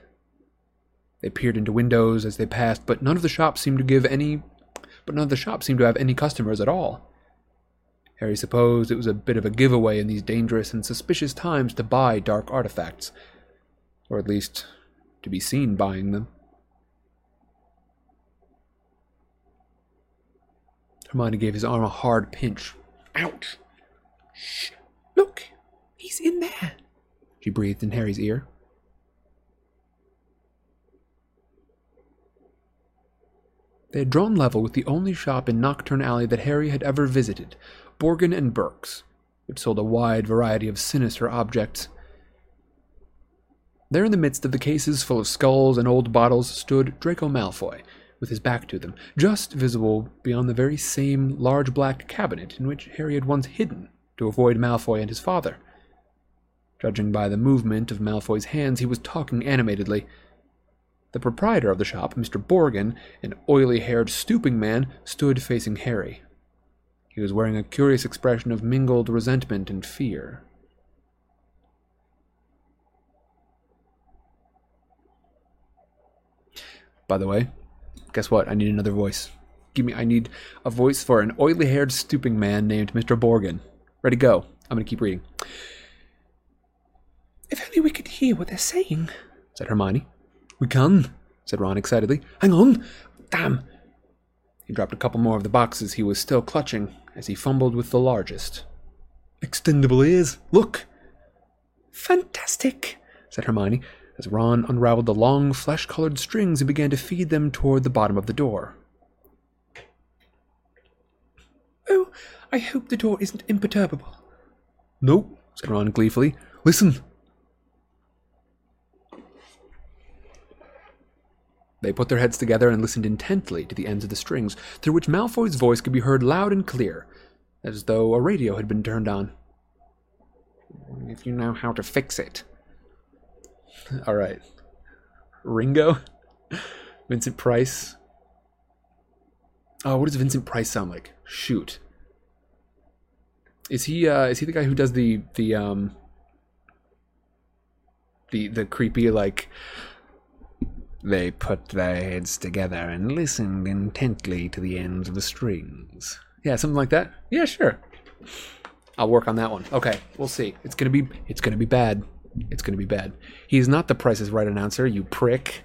They peered into windows as they passed, but none of the shops seemed to give any but none of the shops seemed to have any customers at all. Harry supposed it was a bit of a giveaway in these dangerous and suspicious times to buy dark artifacts, or at least to be seen buying them. Hermione gave his arm a hard pinch. Ouch! Shh! Look! He's in there! She breathed in Harry's ear. They had drawn level with the only shop in Knockturn Alley that Harry had ever visited, Borgin and Burke's, which sold a wide variety of sinister objects. There in the midst of the cases full of skulls and old bottles stood Draco Malfoy, with his back to them, just visible beyond the very same large black cabinet in which Harry had once hidden to avoid Malfoy and his father. Judging by the movement of Malfoy's hands, he was talking animatedly. The proprietor of the shop, Mr. Borgin, an oily haired, stooping man, stood facing Harry. He was wearing a curious expression of mingled resentment and fear. By the way, guess what? I need another voice. Give me I need a voice for an oily haired stooping man named Mr. Borgin. Ready go. I'm gonna keep reading. If only we could hear what they're saying, said Hermione. We can, said Ron excitedly. Hang on! Damn! He dropped a couple more of the boxes he was still clutching as he fumbled with the largest. Extendable ears! Look! Fantastic, said Hermione, as Ron unraveled the long, flesh colored strings and began to feed them toward the bottom of the door. Oh, I hope the door isn't imperturbable. Nope, said Ron gleefully. Listen! They put their heads together and listened intently to the ends of the strings, through which Malfoy's voice could be heard loud and clear, as though a radio had been turned on. If you know how to fix it. All right. Ringo? Vincent Price? Oh, what does Vincent Price sound like? Shoot. Is he uh is he the guy who does the the um the the creepy like they put their heads together and listened intently to the ends of the strings. Yeah, something like that. Yeah, sure. I'll work on that one. Okay, we'll see. It's gonna be it's gonna be bad. It's gonna be bad. He's not the Price is Right announcer, you prick.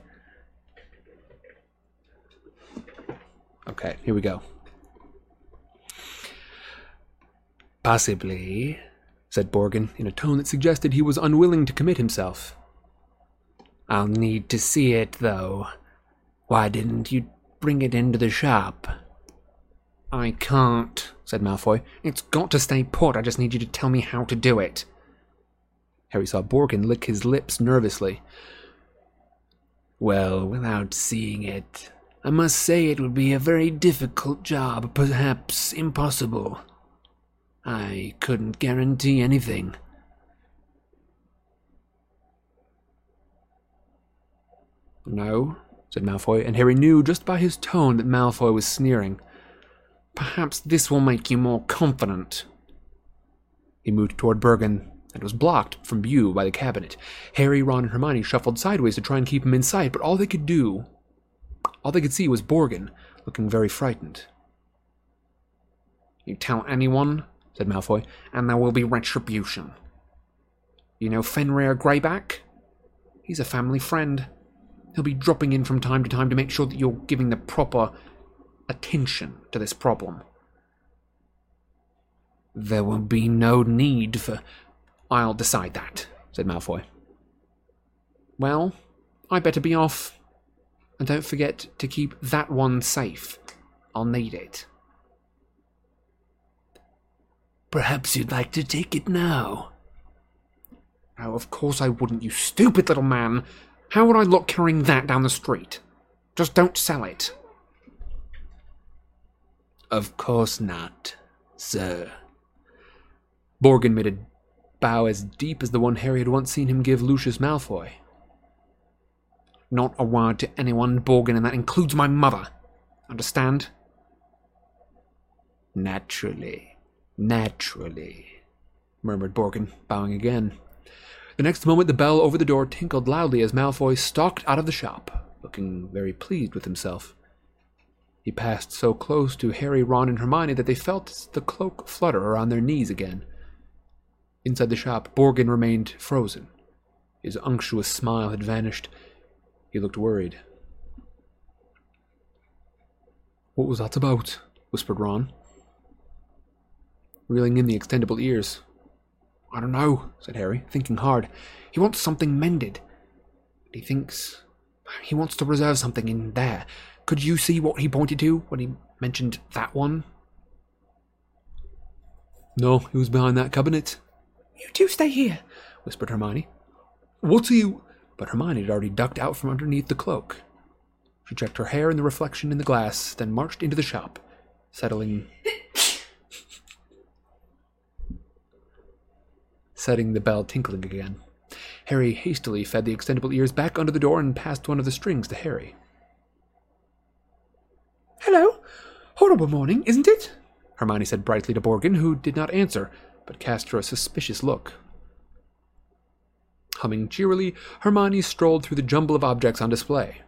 Okay, here we go. Possibly, said Borgin in a tone that suggested he was unwilling to commit himself. I'll need to see it, though. Why didn't you bring it into the shop? I can't, said Malfoy. It's got to stay put. I just need you to tell me how to do it. Harry saw Borgin lick his lips nervously. Well, without seeing it, I must say it would be a very difficult job, perhaps impossible. I couldn't guarantee anything. No, said Malfoy, and Harry knew just by his tone that Malfoy was sneering. Perhaps this will make you more confident. He moved toward Borgin and was blocked from view by the cabinet. Harry, Ron, and Hermione shuffled sideways to try and keep him in sight, but all they could do, all they could see was Borgin, looking very frightened. You tell anyone, said Malfoy, and there will be retribution. You know Fenrir Greyback? He's a family friend. He'll be dropping in from time to time to make sure that you're giving the proper attention to this problem. There will be no need for. I'll decide that, said Malfoy. Well, I better be off. And don't forget to keep that one safe. I'll need it. Perhaps you'd like to take it now. Oh, of course I wouldn't, you stupid little man. How would I look carrying that down the street? Just don't sell it. Of course not, sir. Borgin made a bow as deep as the one Harry had once seen him give Lucius Malfoy. Not a word to anyone, Borgin, and that includes my mother. Understand? Naturally. Naturally, murmured Borgin, bowing again. The next moment, the bell over the door tinkled loudly as Malfoy stalked out of the shop, looking very pleased with himself. He passed so close to Harry, Ron, and Hermione that they felt the cloak flutter around their knees again. Inside the shop, Borgin remained frozen. His unctuous smile had vanished. He looked worried. What was that about? whispered Ron, reeling in the extendable ears. I don't know, said Harry, thinking hard. He wants something mended. He thinks he wants to reserve something in there. Could you see what he pointed to when he mentioned that one? No, he was behind that cabinet. You two stay here, whispered Hermione. What are you. But Hermione had already ducked out from underneath the cloak. She checked her hair in the reflection in the glass, then marched into the shop, settling. Setting the bell tinkling again. Harry hastily fed the extendable ears back under the door and passed one of the strings to Harry. Hello. Horrible morning, isn't it? Hermione said brightly to Borgin, who did not answer, but cast her a suspicious look. Humming cheerily, Hermione strolled through the jumble of objects on display.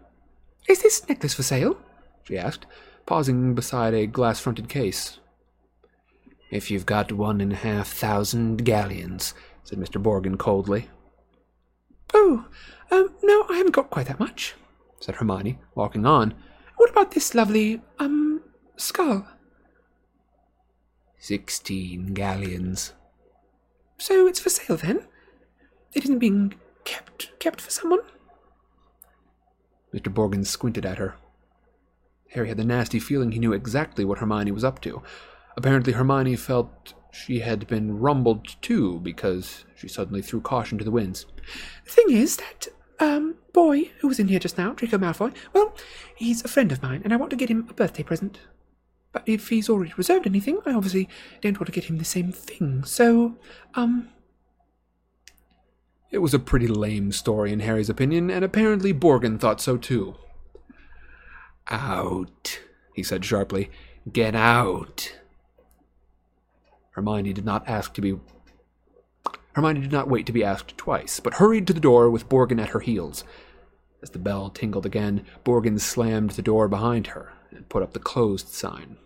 Is this necklace for sale? she asked, pausing beside a glass fronted case. If you've got one and a half thousand galleons, said Mr. Borgin coldly. Oh, um, no, I haven't got quite that much, said Hermione, walking on. What about this lovely, um, skull? Sixteen galleons. So it's for sale then? It isn't being kept kept for someone? Mr. Borgin squinted at her. Harry had the nasty feeling he knew exactly what Hermione was up to. Apparently, Hermione felt she had been rumbled too because she suddenly threw caution to the winds. The thing is that, um, boy who was in here just now, Draco Malfoy, well, he's a friend of mine, and I want to get him a birthday present. But if he's already reserved anything, I obviously don't want to get him the same thing. So, um. It was a pretty lame story in Harry's opinion, and apparently Borgin thought so too. Out, he said sharply. Get out. Hermione did not ask to be. Hermione did not wait to be asked twice, but hurried to the door with Borgin at her heels. As the bell tinkled again, Borgin slammed the door behind her and put up the closed sign.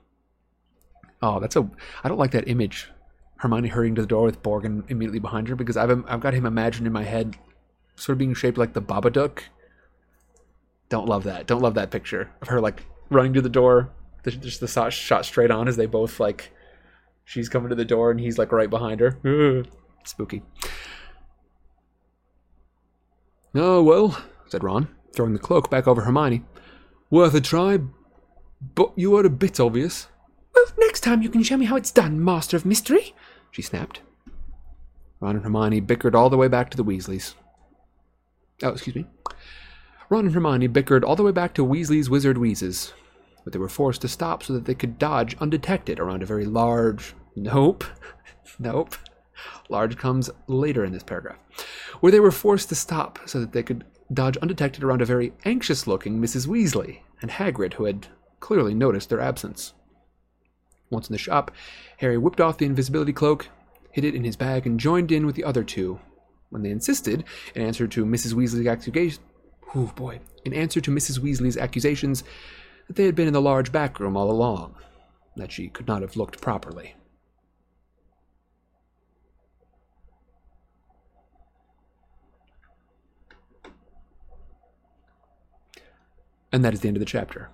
Oh, that's a. I don't like that image. Hermione hurrying to the door with Borgin immediately behind her because I've I've got him imagined in my head, sort of being shaped like the Babadook. Don't love that. Don't love that picture of her like running to the door. Just the shot, shot straight on as they both like She's coming to the door and he's like right behind her. Spooky. Oh, well, said Ron, throwing the cloak back over Hermione. Worth a try, but you were a bit obvious. Well, next time you can show me how it's done, Master of Mystery, she snapped. Ron and Hermione bickered all the way back to the Weasleys. Oh, excuse me. Ron and Hermione bickered all the way back to Weasley's Wizard Wheezes, but they were forced to stop so that they could dodge undetected around a very large. Nope. nope. Large comes later in this paragraph. Where they were forced to stop so that they could dodge undetected around a very anxious looking Mrs. Weasley and Hagrid, who had clearly noticed their absence. Once in the shop, Harry whipped off the invisibility cloak, hid it in his bag, and joined in with the other two. When they insisted, in answer to Mrs. Weasley's accusation, oh boy, in answer to Mrs. Weasley's accusations that they had been in the large back room all along, that she could not have looked properly. And that is the end of the chapter.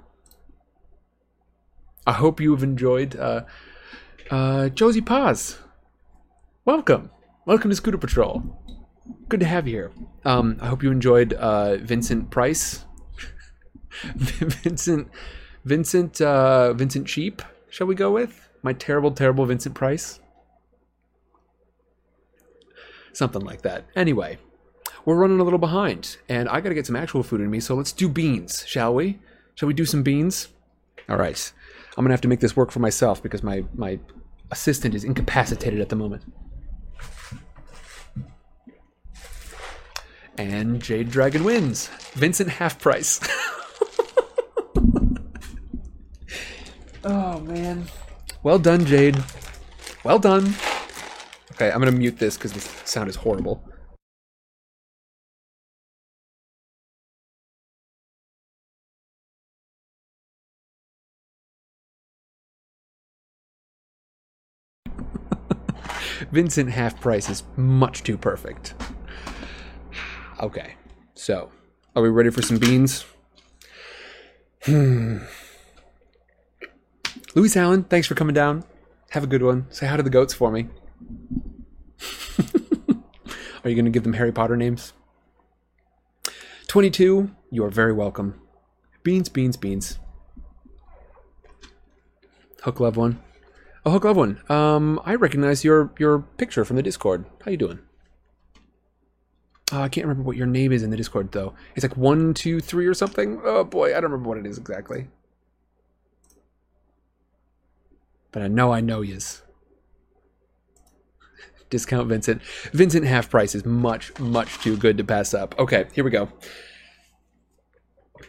I hope you have enjoyed. Uh, uh, Josie Paz, welcome. Welcome to Scooter Patrol. Good to have you here. Um, I hope you enjoyed uh, Vincent Price. Vincent, Vincent, uh, Vincent Cheap. Shall we go with my terrible, terrible Vincent Price? Something like that. Anyway, we're running a little behind, and I got to get some actual food in me. So let's do beans, shall we? Shall we do some beans? All right. I'm gonna have to make this work for myself because my my assistant is incapacitated at the moment. And Jade Dragon wins. Vincent half price. oh man. Well done, Jade. Well done. Okay, I'm gonna mute this because this sound is horrible. Vincent half price is much too perfect. Okay, so are we ready for some beans? Hmm. Louis Allen, thanks for coming down. Have a good one. Say hi to the goats for me. are you going to give them Harry Potter names? 22, you are very welcome. Beans, beans, beans. Hook Love One. Oh, Hook Love One. Um, I recognize your your picture from the Discord. How you doing? Oh, I can't remember what your name is in the Discord though. It's like one, two, three, or something. Oh boy, I don't remember what it is exactly. But I know I know yous. Discount Vincent. Vincent half price is much, much too good to pass up. Okay, here we go.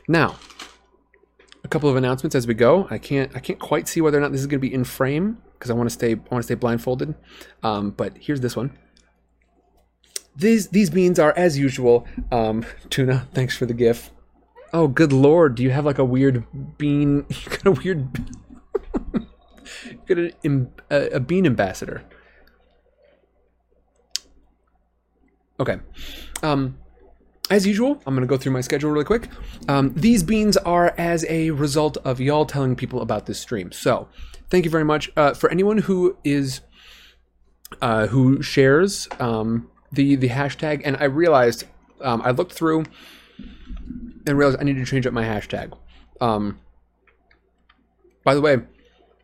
Now, a couple of announcements as we go. I can't I can't quite see whether or not this is going to be in frame because I want to stay I want to stay blindfolded. Um, but here's this one. These these beans are as usual. Um, tuna, thanks for the gif. Oh, good lord! Do you have like a weird bean? You got a weird. Got an, a, a bean ambassador. Okay. Um, as usual, I'm going to go through my schedule really quick. Um, these beans are as a result of y'all telling people about this stream. So, thank you very much uh, for anyone who is uh, who shares um, the the hashtag. And I realized um, I looked through and realized I need to change up my hashtag. Um, by the way,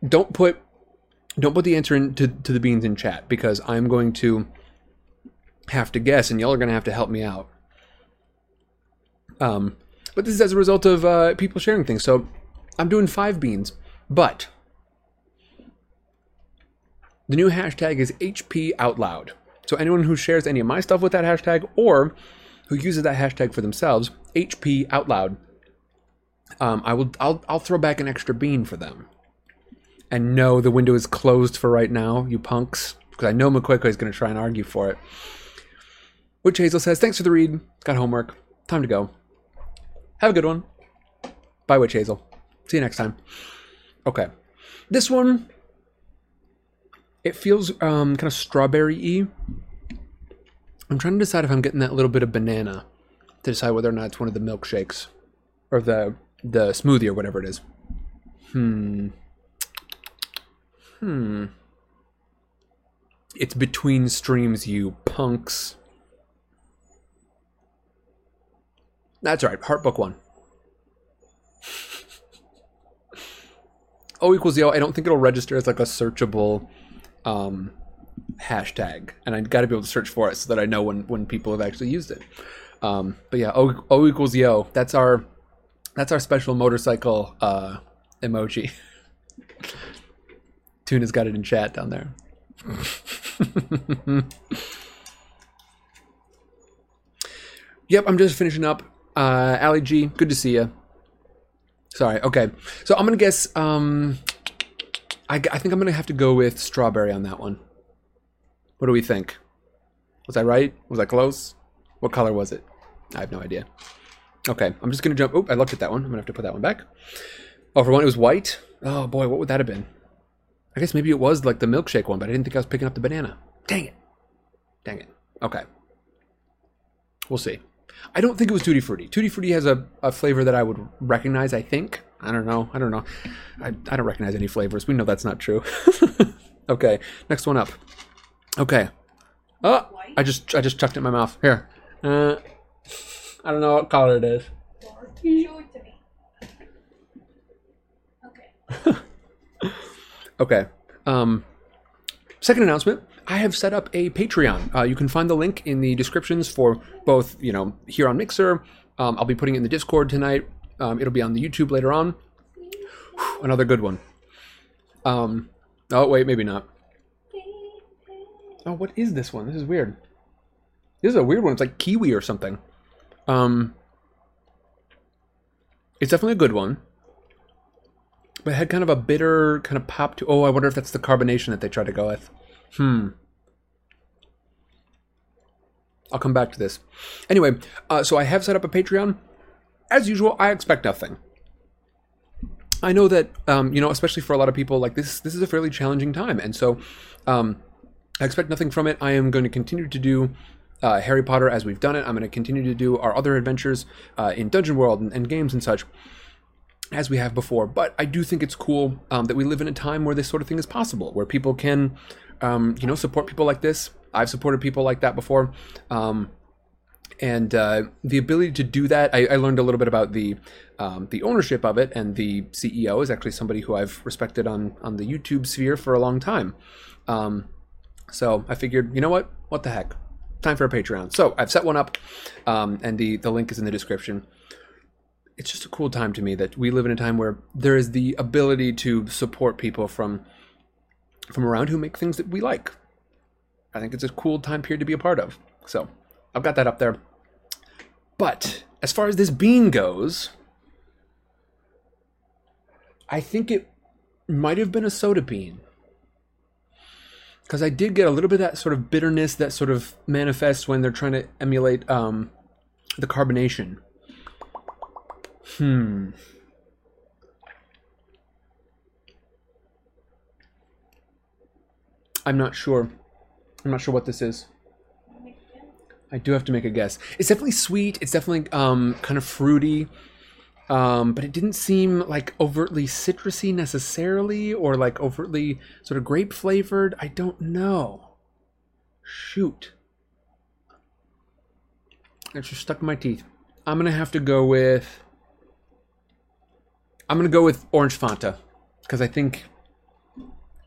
don't put don't put the answer into to the beans in chat because I'm going to have to guess, and y'all are going to have to help me out. Um, but this is as a result of uh, people sharing things. So I'm doing five beans, but the new hashtag is HP Out Loud. So anyone who shares any of my stuff with that hashtag or who uses that hashtag for themselves, HP Out Loud, um, I will I'll I'll throw back an extra bean for them. And no, the window is closed for right now, you punks, because I know McQuick is going to try and argue for it. Witch Hazel says, "Thanks for the read. Got homework. Time to go." Have a good one. Bye, Witch Hazel. See you next time. Okay. This one, it feels um, kind of strawberry y. I'm trying to decide if I'm getting that little bit of banana to decide whether or not it's one of the milkshakes or the the smoothie or whatever it is. Hmm. Hmm. It's between streams, you punks. That's right. Heart book one. O equals yo. I don't think it'll register as like a searchable um, hashtag, and I've got to be able to search for it so that I know when when people have actually used it. Um, but yeah, O, o equals yo. That's our that's our special motorcycle uh, emoji. Tuna's got it in chat down there. yep, I'm just finishing up. Uh, Ali G, good to see you. Sorry. Okay, so I'm gonna guess. Um, I, I think I'm gonna have to go with strawberry on that one. What do we think? Was I right? Was I close? What color was it? I have no idea. Okay, I'm just gonna jump. Oh, I looked at that one. I'm gonna have to put that one back. Oh, for one, it was white. Oh boy, what would that have been? I guess maybe it was like the milkshake one, but I didn't think I was picking up the banana. Dang it. Dang it. Okay. We'll see. I don't think it was Tutti Frutti. Tutti Frutti has a, a flavor that I would recognize, I think. I don't know. I don't know. I, I don't recognize any flavors. We know that's not true. okay, next one up. Okay. Oh, I just I just chucked it in my mouth. Here. Uh, I don't know what color it is. Show it to me. Okay. Okay. Um, second announcement. I have set up a Patreon. Uh, you can find the link in the descriptions for both, you know, here on Mixer. Um, I'll be putting it in the Discord tonight. Um, it'll be on the YouTube later on. Whew, another good one. Um, oh wait, maybe not. Oh, what is this one? This is weird. This is a weird one. It's like kiwi or something. Um, it's definitely a good one. But it had kind of a bitter kind of pop to. Oh, I wonder if that's the carbonation that they tried to go with. Hmm. I'll come back to this. Anyway, uh, so I have set up a Patreon. As usual, I expect nothing. I know that um, you know, especially for a lot of people, like this, this is a fairly challenging time, and so um, I expect nothing from it. I am going to continue to do uh, Harry Potter as we've done it. I'm going to continue to do our other adventures uh, in Dungeon World and, and, games and such as we have before. But I do think it's cool um, that we live in a time where this sort of thing is possible, where people can, um, you know, support people like this. I've supported people like that before. Um, and uh, the ability to do that, I, I, learned a little bit about the um, the ownership of it, and the CEO is actually somebody who I've respected on on the YouTube sphere for a long time. Um, so I figured, you know what, what the heck, time for a Patreon. So I've set one up, um, and the the link is in the description. It's just a cool time to me that we live in a time where there is the ability to support people from from around who make things that we like. I think it's a cool time period to be a part of. So I've got that up there. But as far as this bean goes, I think it might have been a soda bean. Because I did get a little bit of that sort of bitterness that sort of manifests when they're trying to emulate um, the carbonation. Hmm. I'm not sure. I'm not sure what this is. I do have to make a guess. It's definitely sweet. It's definitely um, kind of fruity. Um, but it didn't seem like overtly citrusy necessarily or like overtly sort of grape flavored. I don't know. Shoot. It's just stuck in my teeth. I'm to have to go with. I'm to go with orange Fanta because I think.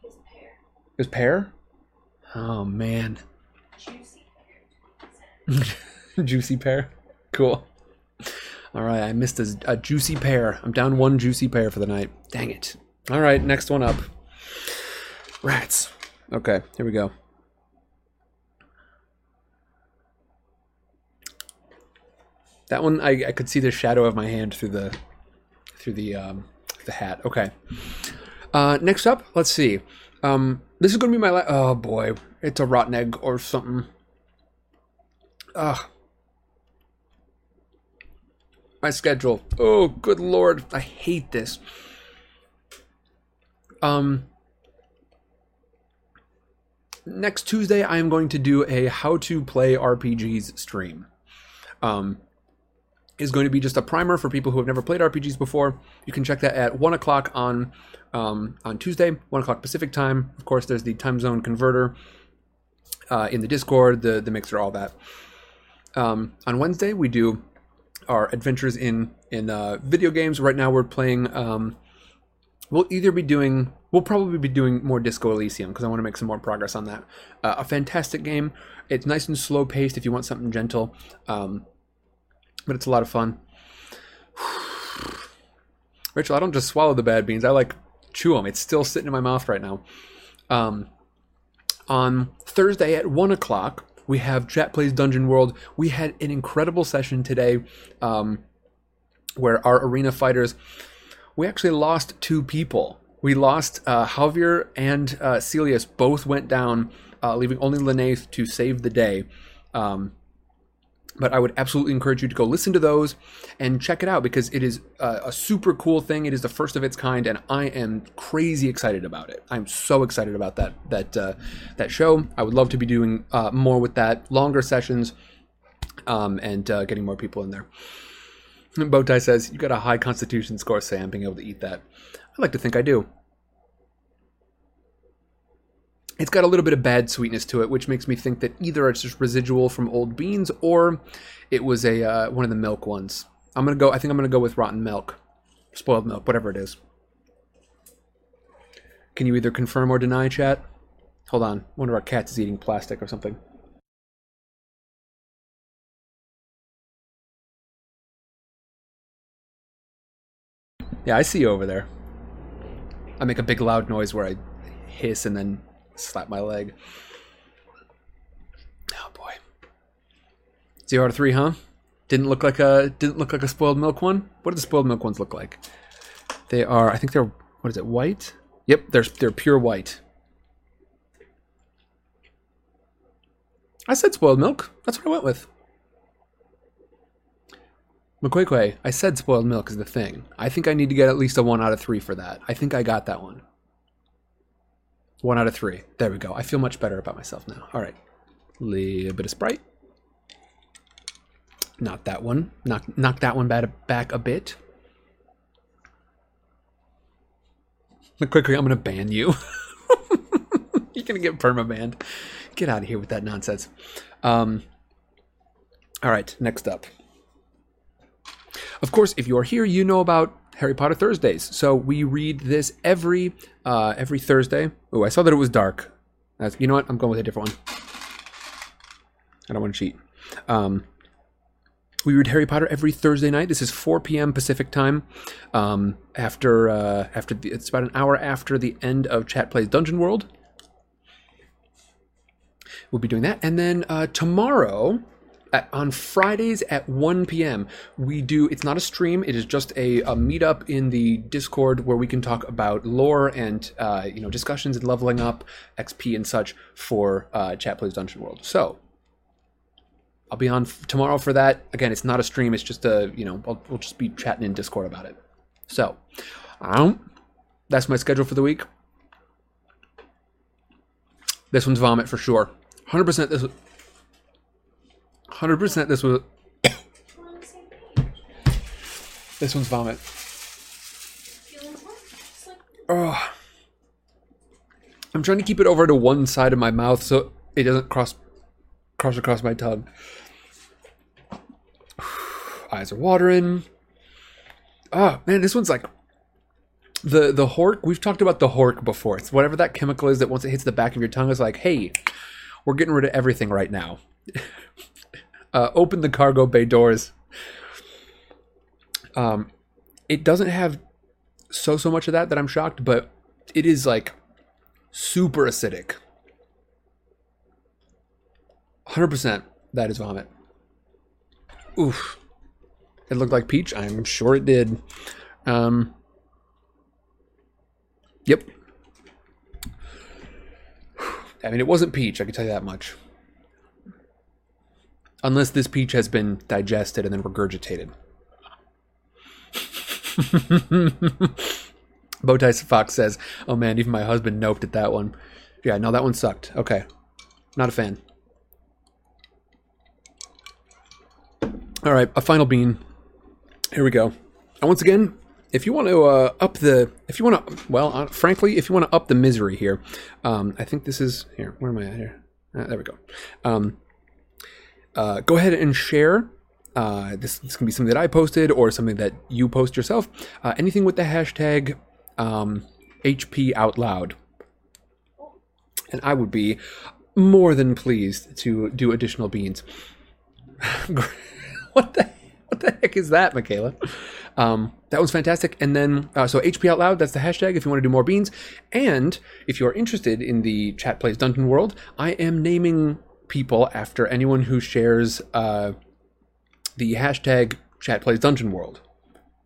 His pear. Is pear? Oh, man. Juicy pear. juicy pear. Cool. All right, I missed a, a, juicy pear. I'm down one juicy pear for the night. Dang it. All right, next one up. Rats. Okay, here we go. That one, I, I could see the shadow of my hand through the through the um, the hat. Okay. Uh, next up, let's see. Um, this is going to be my la- oh boy, it's a rotten egg or something. Ugh. My schedule. Oh, good lord, I hate this. Um, next Tuesday, I am going to do a how to play RPGs stream. Um, is going to be just a primer for people who have never played RPGs before. You can check that at one o'clock on um, on Tuesday, one o'clock Pacific time. Of course, there's the time zone converter uh, in the Discord, the the mixer, all that. Um, on Wednesday, we do our adventures in in uh, video games. Right now, we're playing. Um, we'll either be doing. We'll probably be doing more Disco Elysium because I want to make some more progress on that. Uh, a fantastic game. It's nice and slow paced if you want something gentle. But it's a lot of fun. Rachel, I don't just swallow the bad beans. I like chew them. It's still sitting in my mouth right now. Um, on Thursday at one o'clock, we have Chat Plays Dungeon World. We had an incredible session today, um, where our arena fighters. We actually lost two people. We lost uh, Javier and uh, Celius. Both went down, uh, leaving only Lenaith to save the day. Um, but I would absolutely encourage you to go listen to those and check it out because it is a, a, super cool thing. It is the first of its kind, and I am crazy excited about it. I'm so excited about that that uh, that show. I would love to be doing uh, more with that, longer sessions, um, and uh, getting more people in there. Bowtie says you got a high Constitution score, Sam, being able to eat that. I like to think I do. It's got a little bit of bad sweetness to it, which makes me think that either it's just residual from old beans or it was a uh, one of the milk ones. I'm gonna go. I think I'm gonna go with rotten milk, spoiled milk, whatever it is. Can you either confirm or deny, chat? Hold on. One of our cats is eating plastic or something. Yeah, I see you over there. I make a big loud noise where I hiss and then slap my leg. Oh boy. Zero out of three, huh? Didn't look like a didn't look like a spoiled milk one. What do the spoiled milk ones look like? They are. I think they're. What is it? White. Yep. They're they're pure white. I said spoiled milk. That's what I went with. McQuaquay, I said spoiled milk is the thing. I think I need to get at least a one out of three for that. I think I got that one. One out of three. There we go. I feel much better about myself now. All right. A Little bit of Sprite. Not that one. Knock, knock that one back, a bit. Quickly, I'm going to ban you. You're going to get permabanned. Get out of here with that nonsense. Um, all right, next up. Of course, if you're here, you know about Harry Potter Thursdays. So we read this every uh, every Thursday. Oh, I saw that it was dark. That's, you know what? I'm going with a different one. I don't want to cheat. Um, we read Harry Potter every Thursday night. This is 4 p.m. Pacific time. Um, after uh, after the, it's about an hour after the end of Chat Plays Dungeon World. We'll be doing that, and then uh, tomorrow. At, on Fridays at 1 p.m., we do. It's not a stream. It is just a, a meetup in the Discord where we can talk about lore and uh, you know discussions and leveling up, XP and such for uh, Chat Plays Dungeon World. So I'll be on f- tomorrow for that. Again, it's not a stream. It's just a you know I'll, we'll just be chatting in Discord about it. So, um, that's my schedule for the week. This one's vomit for sure. Hundred percent. This. Hundred percent. This was. This one's vomit. Oh. I'm trying to keep it over to one side of my mouth so it doesn't cross cross across my tongue. Eyes are watering. Oh man, this one's like the the hork. We've talked about the hork before. It's whatever that chemical is that once it hits the back of your tongue is like, hey, we're getting rid of everything right now. uh, open the cargo bay doors. Um, it doesn't have so so much of that that I'm shocked, but it is like super acidic. 100% that is vomit. Oof. It looked like peach. I'm sure it did. Um Yep. I mean, it wasn't peach, I can tell you that much. Unless this peach has been digested and then regurgitated. Bowtie Fox says, "Oh man, even my husband noped at that one." Yeah, no, that one sucked. Okay, not a fan. All right, a final bean. Here we go. And once again, if you want to uh, up the, if you want to, well, uh, frankly, if you want to up the misery here, um, I think this is here. Where am I at here? Uh, there we go. Um, uh, go ahead and share. Uh, this, this can be something that I posted or something that you post yourself. Uh, anything with the hashtag um, HP out loud. And I would be more than pleased to do additional beans. what the what the heck is that, Michaela? Um, that was fantastic. And then, uh, so HP out loud, that's the hashtag if you want to do more beans. And if you're interested in the Chat Plays Dungeon world, I am naming people after anyone who shares uh, the hashtag Chat Plays Dungeon World.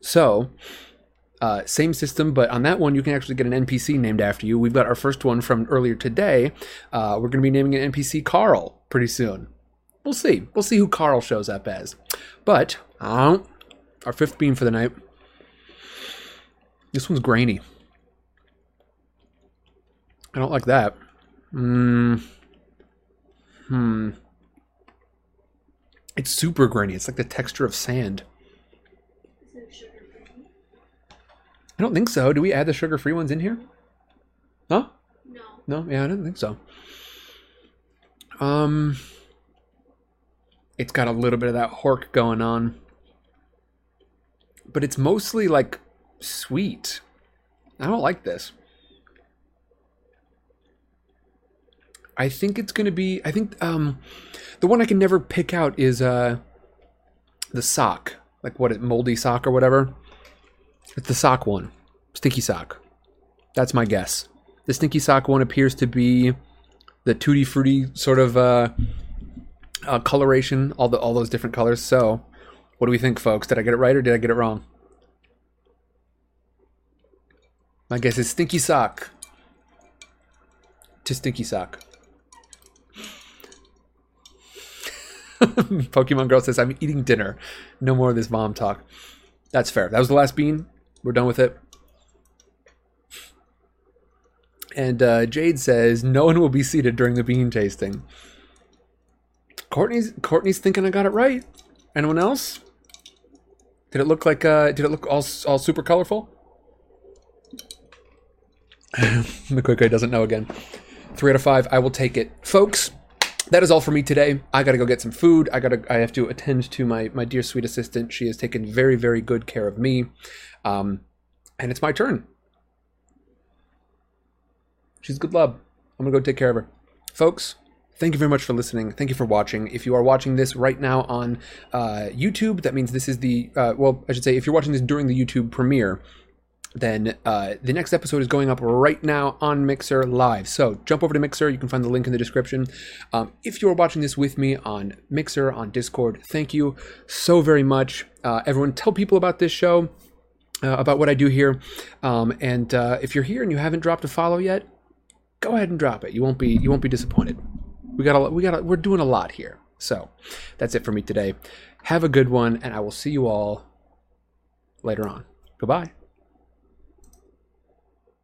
So, uh, same system, but on that one, you can actually get an NPC named after you. We've got our first one from earlier today. Uh, we're going to be naming an NPC Carl pretty soon. We'll see. We'll see who Carl shows up as. But, uh, our fifth beam for the night. This one's grainy. I don't like that. Mm. Hmm. It's super grainy. It's like the texture of sand. is it sugar free? I don't think so. Do we add the sugar-free ones in here? Huh? No. No, yeah, I don't think so. Um, it's got a little bit of that hork going on, but it's mostly like sweet. I don't like this. I think it's gonna be. I think um, the one I can never pick out is uh, the sock, like what moldy sock or whatever. It's the sock one, stinky sock. That's my guess. The stinky sock one appears to be the tutti frutti sort of uh, uh, coloration, all the all those different colors. So What do we think, folks? Did I get it right or did I get it wrong? My guess is Stinky Sock. To Stinky Sock. Pokemon Girl says, I'm eating dinner. No more of this mom talk. That's fair. That was the last bean. We're done with it. And uh, Jade says, no one will be seated during the bean tasting. Courtney's Courtney's thinking I got it right. Anyone else? Did it look like uh did it look all all super colorful? the doesn't know again. Three out of five, I will take it. Folks, that is all for me today. I gotta go get some food. I gotta I have to attend to my my dear sweet assistant. She has taken very, very good care of me. Um and it's my turn. She's good love. I'm gonna go take care of her. Folks, thank you very much for listening. Thank you for watching. If you are watching this right now on uh, YouTube, that means this is the, uh, well, I should say, if you're watching this during the YouTube premiere, then uh, the next episode is going up right now on Mixer live. So jump over to Mixer. You can find the link in the description. Um, if you're watching this with me on Mixer, on Discord, thank you so very much. Uh, everyone, tell people about this show. Uh, about what I do here, um, and uh, if you're here and you haven't dropped a follow yet, go ahead and drop it. You won't be you won't be disappointed. We got a we got a, we're doing a lot here. So that's it for me today. Have a good one, and I will see you all later on. Goodbye.